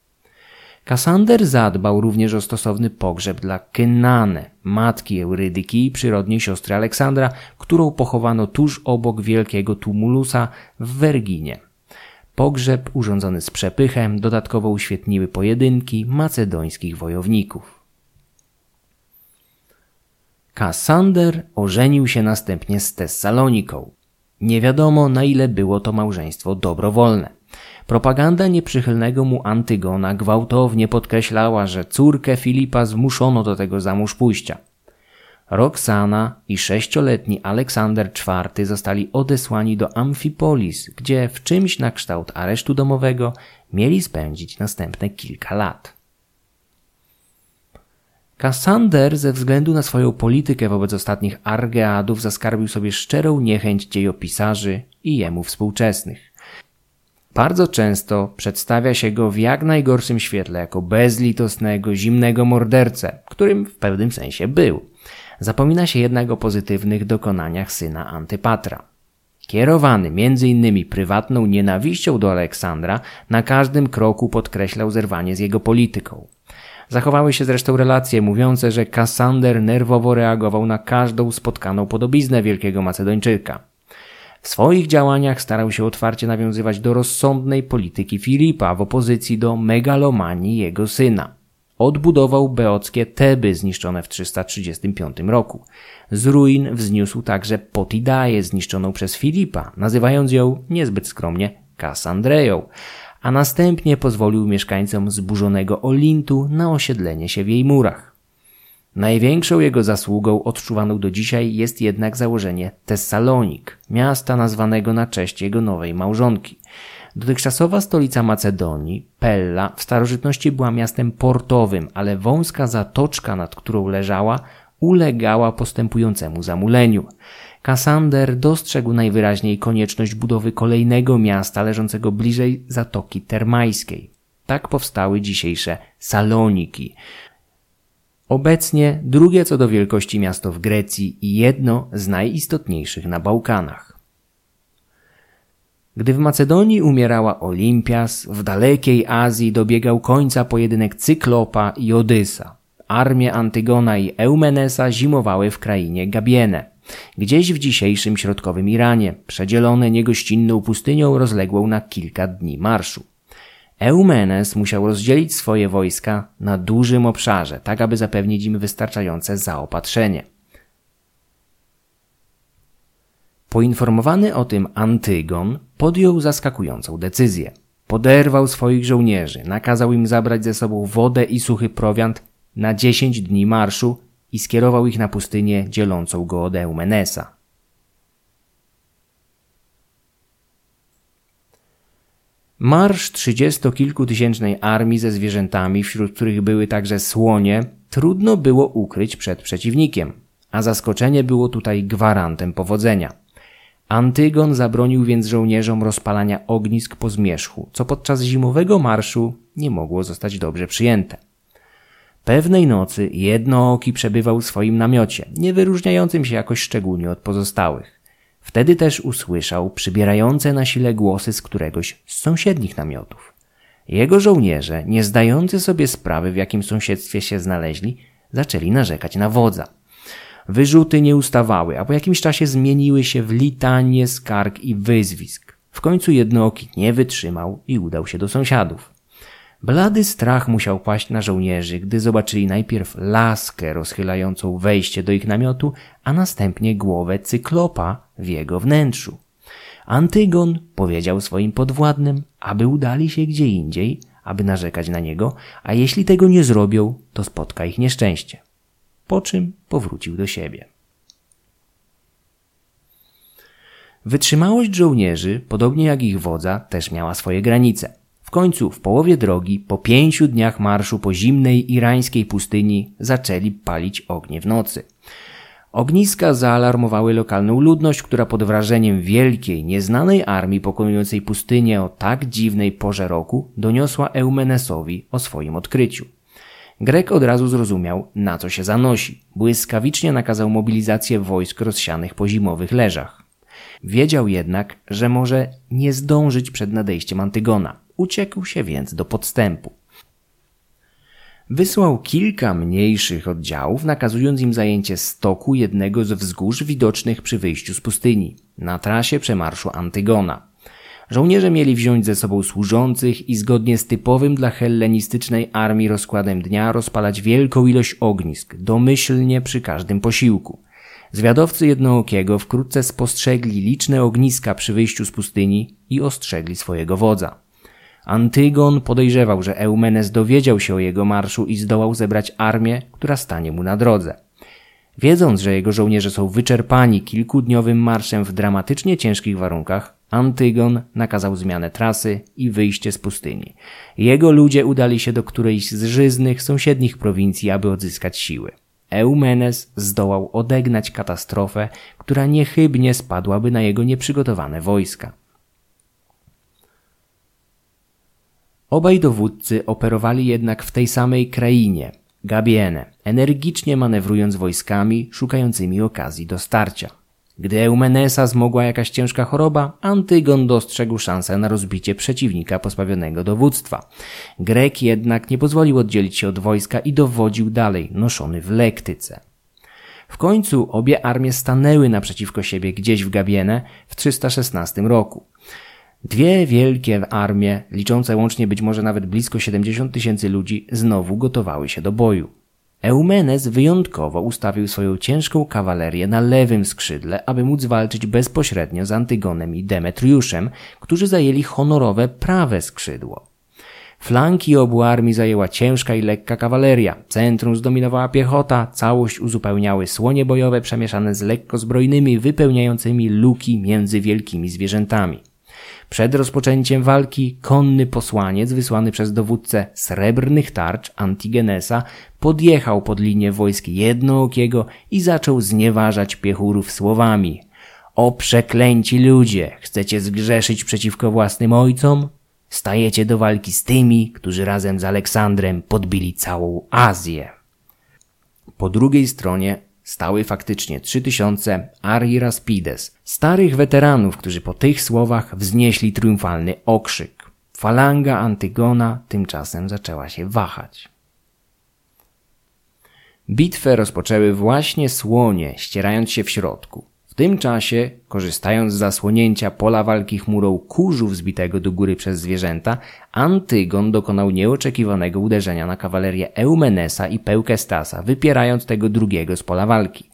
Speaker 1: Kasander zadbał również o stosowny pogrzeb dla Kynane, matki Eurydyki i przyrodniej siostry Aleksandra, którą pochowano tuż obok wielkiego tumulusa w Werginie. Pogrzeb urządzony z przepychem dodatkowo uświetniły pojedynki macedońskich wojowników. Kassander ożenił się następnie z Tessaloniką. Nie wiadomo na ile było to małżeństwo dobrowolne. Propaganda nieprzychylnego mu Antygona gwałtownie podkreślała, że córkę Filipa zmuszono do tego za mąż pójścia. Roxana i sześcioletni Aleksander IV zostali odesłani do Amfipolis, gdzie w czymś na kształt aresztu domowego mieli spędzić następne kilka lat. Kassander ze względu na swoją politykę wobec ostatnich Argeadów zaskarbił sobie szczerą niechęć dziejopisarzy i jemu współczesnych. Bardzo często przedstawia się go w jak najgorszym świetle jako bezlitosnego, zimnego mordercę, którym w pewnym sensie był. Zapomina się jednak o pozytywnych dokonaniach syna Antypatra. Kierowany m.in. prywatną nienawiścią do Aleksandra, na każdym kroku podkreślał zerwanie z jego polityką. Zachowały się zresztą relacje mówiące, że Kassander nerwowo reagował na każdą spotkaną podobiznę wielkiego Macedończyka. W swoich działaniach starał się otwarcie nawiązywać do rozsądnej polityki Filipa w opozycji do megalomanii jego syna. Odbudował beockie Teby zniszczone w 335 roku. Z ruin wzniósł także Potidaję zniszczoną przez Filipa, nazywając ją niezbyt skromnie Kassandreją, a następnie pozwolił mieszkańcom zburzonego Olintu na osiedlenie się w jej murach. Największą jego zasługą odczuwaną do dzisiaj jest jednak założenie Tessalonik, miasta nazwanego na cześć jego nowej małżonki. Dotychczasowa stolica Macedonii, Pella, w starożytności była miastem portowym, ale wąska zatoczka, nad którą leżała, ulegała postępującemu zamuleniu. Kassander dostrzegł najwyraźniej konieczność budowy kolejnego miasta leżącego bliżej Zatoki Termajskiej. Tak powstały dzisiejsze Saloniki. Obecnie drugie co do wielkości miasto w Grecji i jedno z najistotniejszych na Bałkanach. Gdy w Macedonii umierała Olimpias, w dalekiej Azji dobiegał końca pojedynek Cyklopa i Odysa. Armie Antygona i Eumenesa zimowały w krainie Gabiene, gdzieś w dzisiejszym środkowym Iranie, przedzielone niegościnną pustynią rozległą na kilka dni marszu. Eumenes musiał rozdzielić swoje wojska na dużym obszarze, tak aby zapewnić im wystarczające zaopatrzenie. Poinformowany o tym Antygon podjął zaskakującą decyzję. Poderwał swoich żołnierzy, nakazał im zabrać ze sobą wodę i suchy prowiant na dziesięć dni marszu i skierował ich na pustynię dzielącą go od Eumenesa. Marsz trzydziestokilkutysięcznej armii ze zwierzętami, wśród których były także słonie, trudno było ukryć przed przeciwnikiem, a zaskoczenie było tutaj gwarantem powodzenia. Antygon zabronił więc żołnierzom rozpalania ognisk po zmierzchu, co podczas zimowego marszu nie mogło zostać dobrze przyjęte. Pewnej nocy jednooki przebywał w swoim namiocie, nie wyróżniającym się jakoś szczególnie od pozostałych. Wtedy też usłyszał przybierające na sile głosy z któregoś z sąsiednich namiotów. Jego żołnierze, nie zdający sobie sprawy w jakim sąsiedztwie się znaleźli, zaczęli narzekać na wodza. Wyrzuty nie ustawały, a po jakimś czasie zmieniły się w litanie skarg i wyzwisk. W końcu jednooki nie wytrzymał i udał się do sąsiadów. Blady strach musiał paść na żołnierzy, gdy zobaczyli najpierw laskę rozchylającą wejście do ich namiotu, a następnie głowę cyklopa w jego wnętrzu. Antygon powiedział swoim podwładnym, aby udali się gdzie indziej, aby narzekać na niego, a jeśli tego nie zrobią, to spotka ich nieszczęście. Po czym powrócił do siebie. Wytrzymałość żołnierzy, podobnie jak ich wodza, też miała swoje granice. W końcu, w połowie drogi, po pięciu dniach marszu po zimnej irańskiej pustyni, zaczęli palić ognie w nocy. Ogniska zaalarmowały lokalną ludność, która pod wrażeniem wielkiej, nieznanej armii pokonującej pustynię o tak dziwnej porze roku doniosła Eumenesowi o swoim odkryciu. Grek od razu zrozumiał, na co się zanosi. Błyskawicznie nakazał mobilizację wojsk rozsianych po zimowych leżach. Wiedział jednak, że może nie zdążyć przed nadejściem Antygona. Uciekł się więc do podstępu. Wysłał kilka mniejszych oddziałów, nakazując im zajęcie stoku jednego z wzgórz widocznych przy wyjściu z pustyni, na trasie przemarszu Antygona. Żołnierze mieli wziąć ze sobą służących i zgodnie z typowym dla hellenistycznej armii rozkładem dnia rozpalać wielką ilość ognisk, domyślnie przy każdym posiłku. Zwiadowcy jednookiego wkrótce spostrzegli liczne ogniska przy wyjściu z pustyni i ostrzegli swojego wodza. Antygon podejrzewał, że Eumenes dowiedział się o jego marszu i zdołał zebrać armię, która stanie mu na drodze. Wiedząc, że jego żołnierze są wyczerpani kilkudniowym marszem w dramatycznie ciężkich warunkach, Antygon nakazał zmianę trasy i wyjście z pustyni. Jego ludzie udali się do którejś z żyznych sąsiednich prowincji, aby odzyskać siły. Eumenes zdołał odegnać katastrofę, która niechybnie spadłaby na jego nieprzygotowane wojska. Obaj dowódcy operowali jednak w tej samej krainie, Gabiene, energicznie manewrując wojskami szukającymi okazji do starcia. Gdy Eumenesa zmogła jakaś ciężka choroba, Antygon dostrzegł szansę na rozbicie przeciwnika pozbawionego dowództwa. Grek jednak nie pozwolił oddzielić się od wojska i dowodził dalej, noszony w lektyce. W końcu obie armie stanęły naprzeciwko siebie gdzieś w Gabiene w 316 roku. Dwie wielkie armie, liczące łącznie być może nawet blisko 70 tysięcy ludzi, znowu gotowały się do boju. Eumenes wyjątkowo ustawił swoją ciężką kawalerię na lewym skrzydle, aby móc walczyć bezpośrednio z Antygonem i Demetriuszem, którzy zajęli honorowe prawe skrzydło. Flanki obu armii zajęła ciężka i lekka kawaleria, centrum zdominowała piechota, całość uzupełniały słonie bojowe przemieszane z lekko zbrojnymi, wypełniającymi luki między wielkimi zwierzętami. Przed rozpoczęciem walki konny posłaniec wysłany przez dowódcę srebrnych tarcz Antigenesa podjechał pod linię wojsk jednookiego i zaczął znieważać piechurów słowami. O przeklęci ludzie, chcecie zgrzeszyć przeciwko własnym ojcom? Stajecie do walki z tymi, którzy razem z Aleksandrem podbili całą Azję. Po drugiej stronie stały faktycznie 3000 Ari Raspides, starych weteranów, którzy po tych słowach wznieśli triumfalny okrzyk. Falanga Antygona tymczasem zaczęła się wahać. Bitwę rozpoczęły właśnie słonie, ścierając się w środku. Tym czasie, korzystając z zasłonięcia pola walki chmurą kurzu wzbitego do góry przez zwierzęta, Antygon dokonał nieoczekiwanego uderzenia na kawalerię Eumenesa i Pełkestasa, wypierając tego drugiego z pola walki.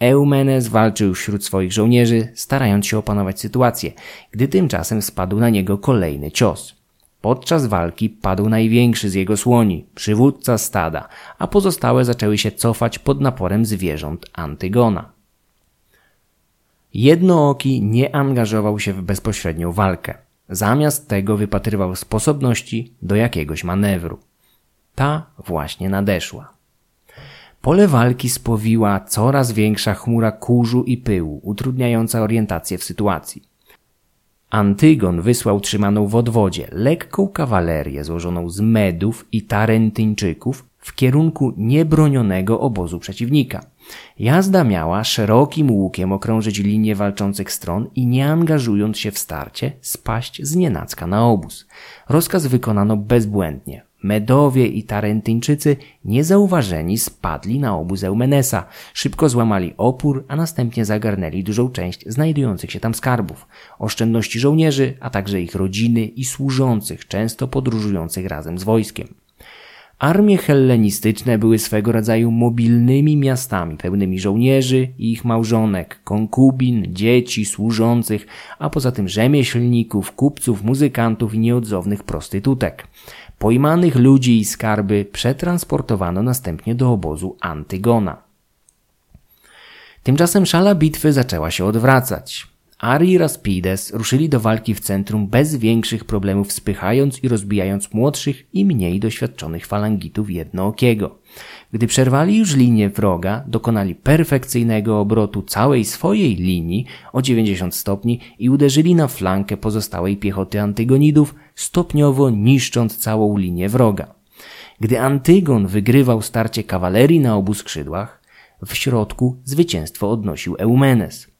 Speaker 1: Eumenes walczył wśród swoich żołnierzy, starając się opanować sytuację, gdy tymczasem spadł na niego kolejny cios. Podczas walki padł największy z jego słoni, przywódca stada, a pozostałe zaczęły się cofać pod naporem zwierząt Antygona. Jednooki nie angażował się w bezpośrednią walkę. Zamiast tego wypatrywał sposobności do jakiegoś manewru. Ta właśnie nadeszła. Pole walki spowiła coraz większa chmura kurzu i pyłu, utrudniająca orientację w sytuacji. Antygon wysłał trzymaną w odwodzie lekką kawalerię złożoną z Medów i Tarentyńczyków w kierunku niebronionego obozu przeciwnika. Jazda miała szerokim łukiem okrążyć linię walczących stron i nie angażując się w starcie spaść z nienacka na obóz. Rozkaz wykonano bezbłędnie. Medowie i Tarentyńczycy niezauważeni spadli na obóz Eumenesa, szybko złamali opór, a następnie zagarnęli dużą część znajdujących się tam skarbów, oszczędności żołnierzy, a także ich rodziny i służących, często podróżujących razem z wojskiem. Armie hellenistyczne były swego rodzaju mobilnymi miastami pełnymi żołnierzy i ich małżonek, konkubin, dzieci, służących, a poza tym rzemieślników, kupców, muzykantów i nieodzownych prostytutek. Pojmanych ludzi i skarby przetransportowano następnie do obozu Antygona. Tymczasem szala bitwy zaczęła się odwracać. Ari i Raspides ruszyli do walki w centrum bez większych problemów, spychając i rozbijając młodszych i mniej doświadczonych falangitów jednookiego. Gdy przerwali już linię wroga, dokonali perfekcyjnego obrotu całej swojej linii o 90 stopni i uderzyli na flankę pozostałej piechoty Antygonidów, stopniowo niszcząc całą linię wroga. Gdy Antygon wygrywał starcie kawalerii na obu skrzydłach, w środku zwycięstwo odnosił Eumenes.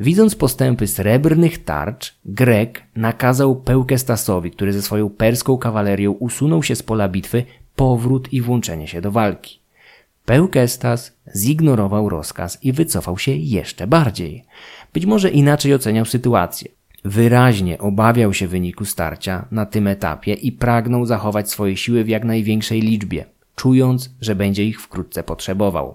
Speaker 1: Widząc postępy srebrnych tarcz, Grek nakazał Pełkestasowi, który ze swoją perską kawalerią usunął się z pola bitwy, powrót i włączenie się do walki. Pełkestas zignorował rozkaz i wycofał się jeszcze bardziej. Być może inaczej oceniał sytuację. Wyraźnie obawiał się wyniku starcia na tym etapie i pragnął zachować swoje siły w jak największej liczbie, czując, że będzie ich wkrótce potrzebował.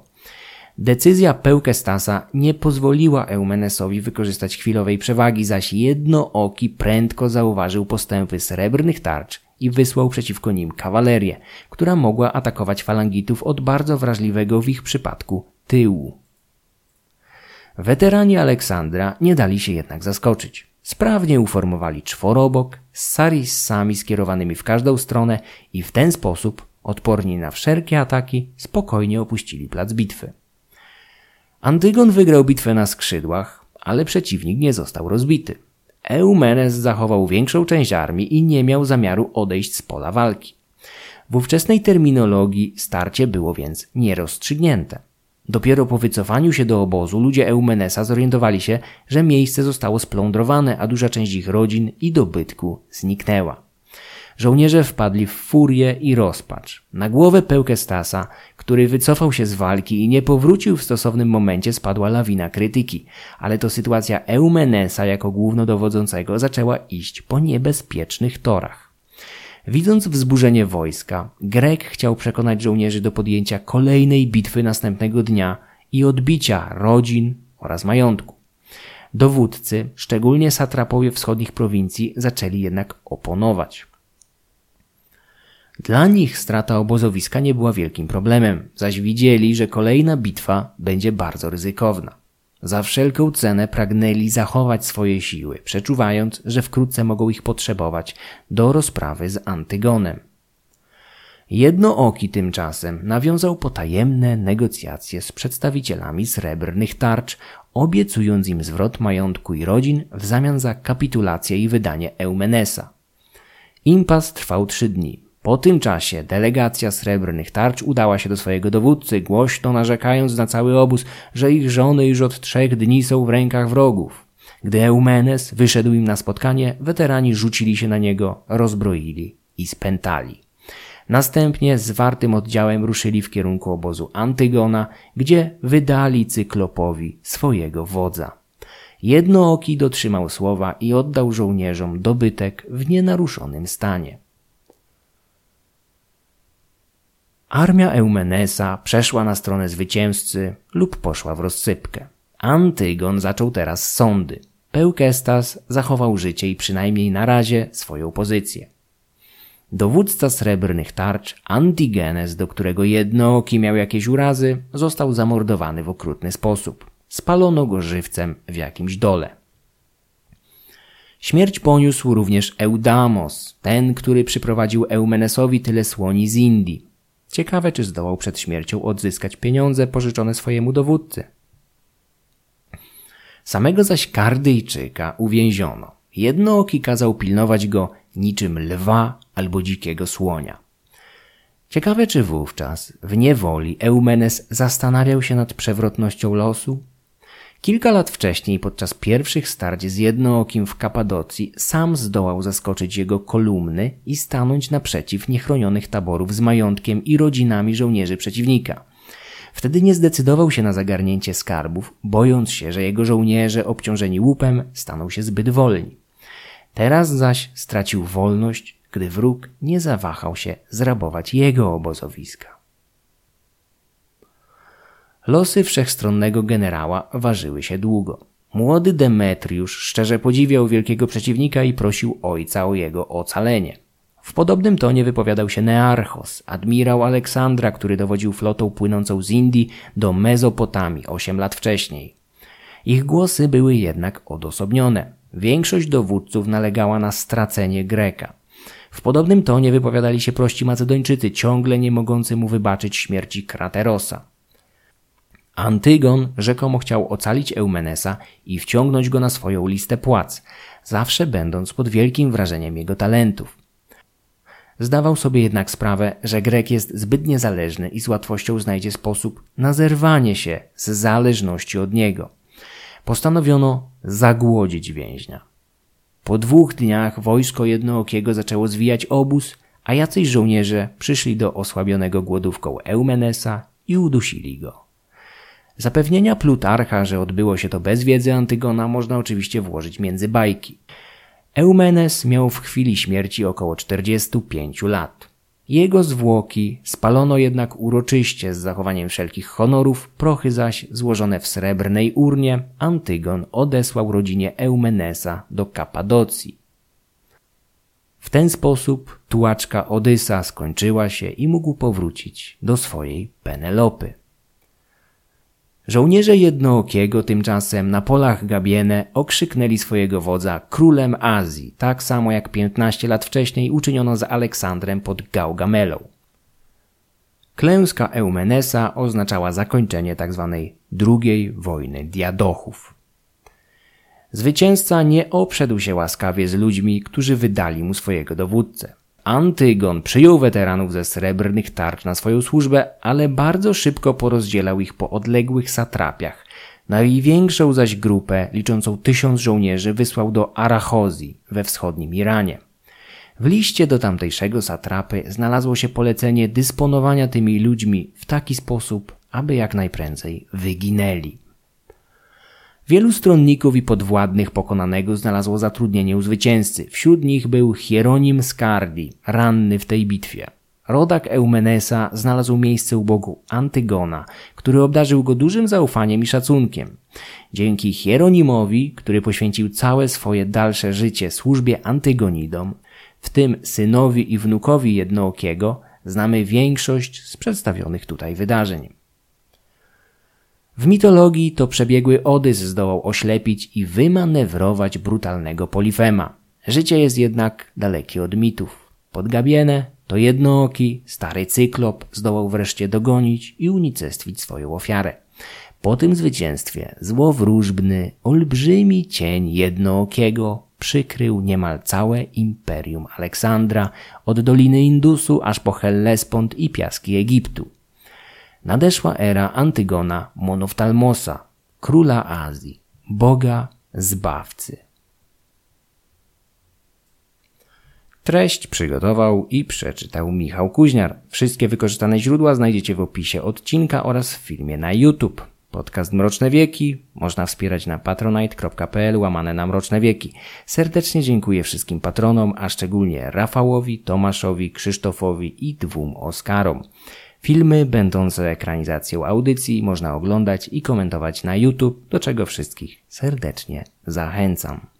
Speaker 1: Decyzja Pełkestasa nie pozwoliła Eumenesowi wykorzystać chwilowej przewagi, zaś jednooki prędko zauważył postępy srebrnych tarcz i wysłał przeciwko nim kawalerię, która mogła atakować falangitów od bardzo wrażliwego w ich przypadku tyłu. Weterani Aleksandra nie dali się jednak zaskoczyć. Sprawnie uformowali czworobok z sarissami skierowanymi w każdą stronę i w ten sposób, odporni na wszelkie ataki, spokojnie opuścili plac bitwy. Antygon wygrał bitwę na skrzydłach, ale przeciwnik nie został rozbity. Eumenes zachował większą część armii i nie miał zamiaru odejść z pola walki. W ówczesnej terminologii starcie było więc nierozstrzygnięte. Dopiero po wycofaniu się do obozu ludzie Eumenesa zorientowali się, że miejsce zostało splądrowane, a duża część ich rodzin i dobytku zniknęła. Żołnierze wpadli w furię i rozpacz. Na głowę Pełkestasa, który wycofał się z walki i nie powrócił w stosownym momencie, spadła lawina krytyki, ale to sytuacja Eumenesa jako głównodowodzącego zaczęła iść po niebezpiecznych torach. Widząc wzburzenie wojska, Grek chciał przekonać żołnierzy do podjęcia kolejnej bitwy następnego dnia i odbicia rodzin oraz majątku. Dowódcy, szczególnie satrapowie wschodnich prowincji, zaczęli jednak oponować. Dla nich strata obozowiska nie była wielkim problemem, zaś widzieli, że kolejna bitwa będzie bardzo ryzykowna. Za wszelką cenę pragnęli zachować swoje siły, przeczuwając, że wkrótce mogą ich potrzebować do rozprawy z Antygonem. Jednooki tymczasem nawiązał potajemne negocjacje z przedstawicielami srebrnych tarcz, obiecując im zwrot majątku i rodzin w zamian za kapitulację i wydanie Eumenesa. Impas trwał trzy dni. Po tym czasie delegacja srebrnych tarcz udała się do swojego dowódcy, głośno narzekając na cały obóz, że ich żony już od trzech dni są w rękach wrogów. Gdy Eumenes wyszedł im na spotkanie, weterani rzucili się na niego, rozbroili i spętali. Następnie z wartym oddziałem ruszyli w kierunku obozu Antygona, gdzie wydali Cyklopowi swojego wodza. Jednooki dotrzymał słowa i oddał żołnierzom dobytek w nienaruszonym stanie. Armia Eumenesa przeszła na stronę zwycięzcy lub poszła w rozsypkę. Antygon zaczął teraz sądy. Pełkestas zachował życie i przynajmniej na razie swoją pozycję. Dowódca srebrnych tarcz, Antigenes, do którego jednooki miał jakieś urazy, został zamordowany w okrutny sposób. Spalono go żywcem w jakimś dole. Śmierć poniósł również Eudamos, ten, który przyprowadził Eumenesowi tyle słoni z Indii. Ciekawe, czy zdołał przed śmiercią odzyskać pieniądze pożyczone swojemu dowódcy. Samego zaś Kardyjczyka uwięziono. Jednooki kazał pilnować go niczym lwa albo dzikiego słonia. Ciekawe, czy wówczas w niewoli Eumenes zastanawiał się nad przewrotnością losu? Kilka lat wcześniej, podczas pierwszych starć z jednookim w Kapadocji, sam zdołał zaskoczyć jego kolumny i stanąć naprzeciw niechronionych taborów z majątkiem i rodzinami żołnierzy przeciwnika. Wtedy nie zdecydował się na zagarnięcie skarbów, bojąc się, że jego żołnierze obciążeni łupem staną się zbyt wolni. Teraz zaś stracił wolność, gdy wróg nie zawahał się zrabować jego obozowiska. Losy wszechstronnego generała ważyły się długo. Młody Demetriusz szczerze podziwiał wielkiego przeciwnika i prosił ojca o jego ocalenie. W podobnym tonie wypowiadał się Nearchos, admirał Aleksandra, który dowodził flotą płynącą z Indii do Mezopotamii osiem lat wcześniej. Ich głosy były jednak odosobnione. Większość dowódców nalegała na stracenie Greka. W podobnym tonie wypowiadali się prości Macedończycy, ciągle nie mogący mu wybaczyć śmierci Kraterosa. Antygon rzekomo chciał ocalić Eumenesa i wciągnąć go na swoją listę płac, zawsze będąc pod wielkim wrażeniem jego talentów. Zdawał sobie jednak sprawę, że Grek jest zbyt niezależny i z łatwością znajdzie sposób na zerwanie się z zależności od niego. Postanowiono zagłodzić więźnia. Po dwóch dniach wojsko jednookiego zaczęło zwijać obóz, a jacyś żołnierze przyszli do osłabionego głodówką Eumenesa i udusili go. Zapewnienia Plutarcha, że odbyło się to bez wiedzy Antygona, można oczywiście włożyć między bajki. Eumenes miał w chwili śmierci około 45 lat. Jego zwłoki spalono jednak uroczyście z zachowaniem wszelkich honorów, prochy zaś złożone w srebrnej urnie Antygon odesłał rodzinie Eumenesa do Kapadocji. W ten sposób tułaczka Odysa skończyła się i mógł powrócić do swojej Penelopy. Żołnierze Jednookiego tymczasem na polach Gabiene okrzyknęli swojego wodza królem Azji, tak samo jak 15 lat wcześniej uczyniono z Aleksandrem pod Gaugamelą. Klęska Eumenesa oznaczała zakończenie tzw. Tak drugiej wojny diadochów. Zwycięzca nie obszedł się łaskawie z ludźmi, którzy wydali mu swojego dowódcę. Antygon przyjął weteranów ze srebrnych tarcz na swoją służbę, ale bardzo szybko porozdzielał ich po odległych satrapiach. Największą zaś grupę, liczącą tysiąc żołnierzy, wysłał do Arachozji we wschodnim Iranie. W liście do tamtejszego satrapy znalazło się polecenie dysponowania tymi ludźmi w taki sposób, aby jak najprędzej wyginęli. Wielu stronników i podwładnych pokonanego znalazło zatrudnienie u zwycięzcy. Wśród nich był Hieronim Skardi, ranny w tej bitwie. Rodak Eumenesa znalazł miejsce u bogu Antygona, który obdarzył go dużym zaufaniem i szacunkiem. Dzięki Hieronimowi, który poświęcił całe swoje dalsze życie służbie Antygonidom, w tym synowi i wnukowi jednookiego, znamy większość z przedstawionych tutaj wydarzeń. W mitologii to przebiegły Odys zdołał oślepić i wymanewrować brutalnego Polifema. Życie jest jednak dalekie od mitów. Podgabiene to jednooki, stary cyklop zdołał wreszcie dogonić i unicestwić swoją ofiarę. Po tym zwycięstwie złowróżbny, olbrzymi cień jednookiego przykrył niemal całe imperium Aleksandra, od Doliny Indusu aż po Hellespont i piaski Egiptu. Nadeszła era Antygona Monoftalmosa, króla Azji, boga zbawcy. Treść przygotował i przeczytał Michał Kuźniar. Wszystkie wykorzystane źródła znajdziecie w opisie odcinka oraz w filmie na YouTube. Podcast Mroczne Wieki można wspierać na patronite.pl łamane na Mroczne Wieki. Serdecznie dziękuję wszystkim patronom, a szczególnie Rafałowi, Tomaszowi, Krzysztofowi i dwóm Oskarom. Filmy będące ekranizacją audycji można oglądać i komentować na YouTube, do czego wszystkich serdecznie zachęcam.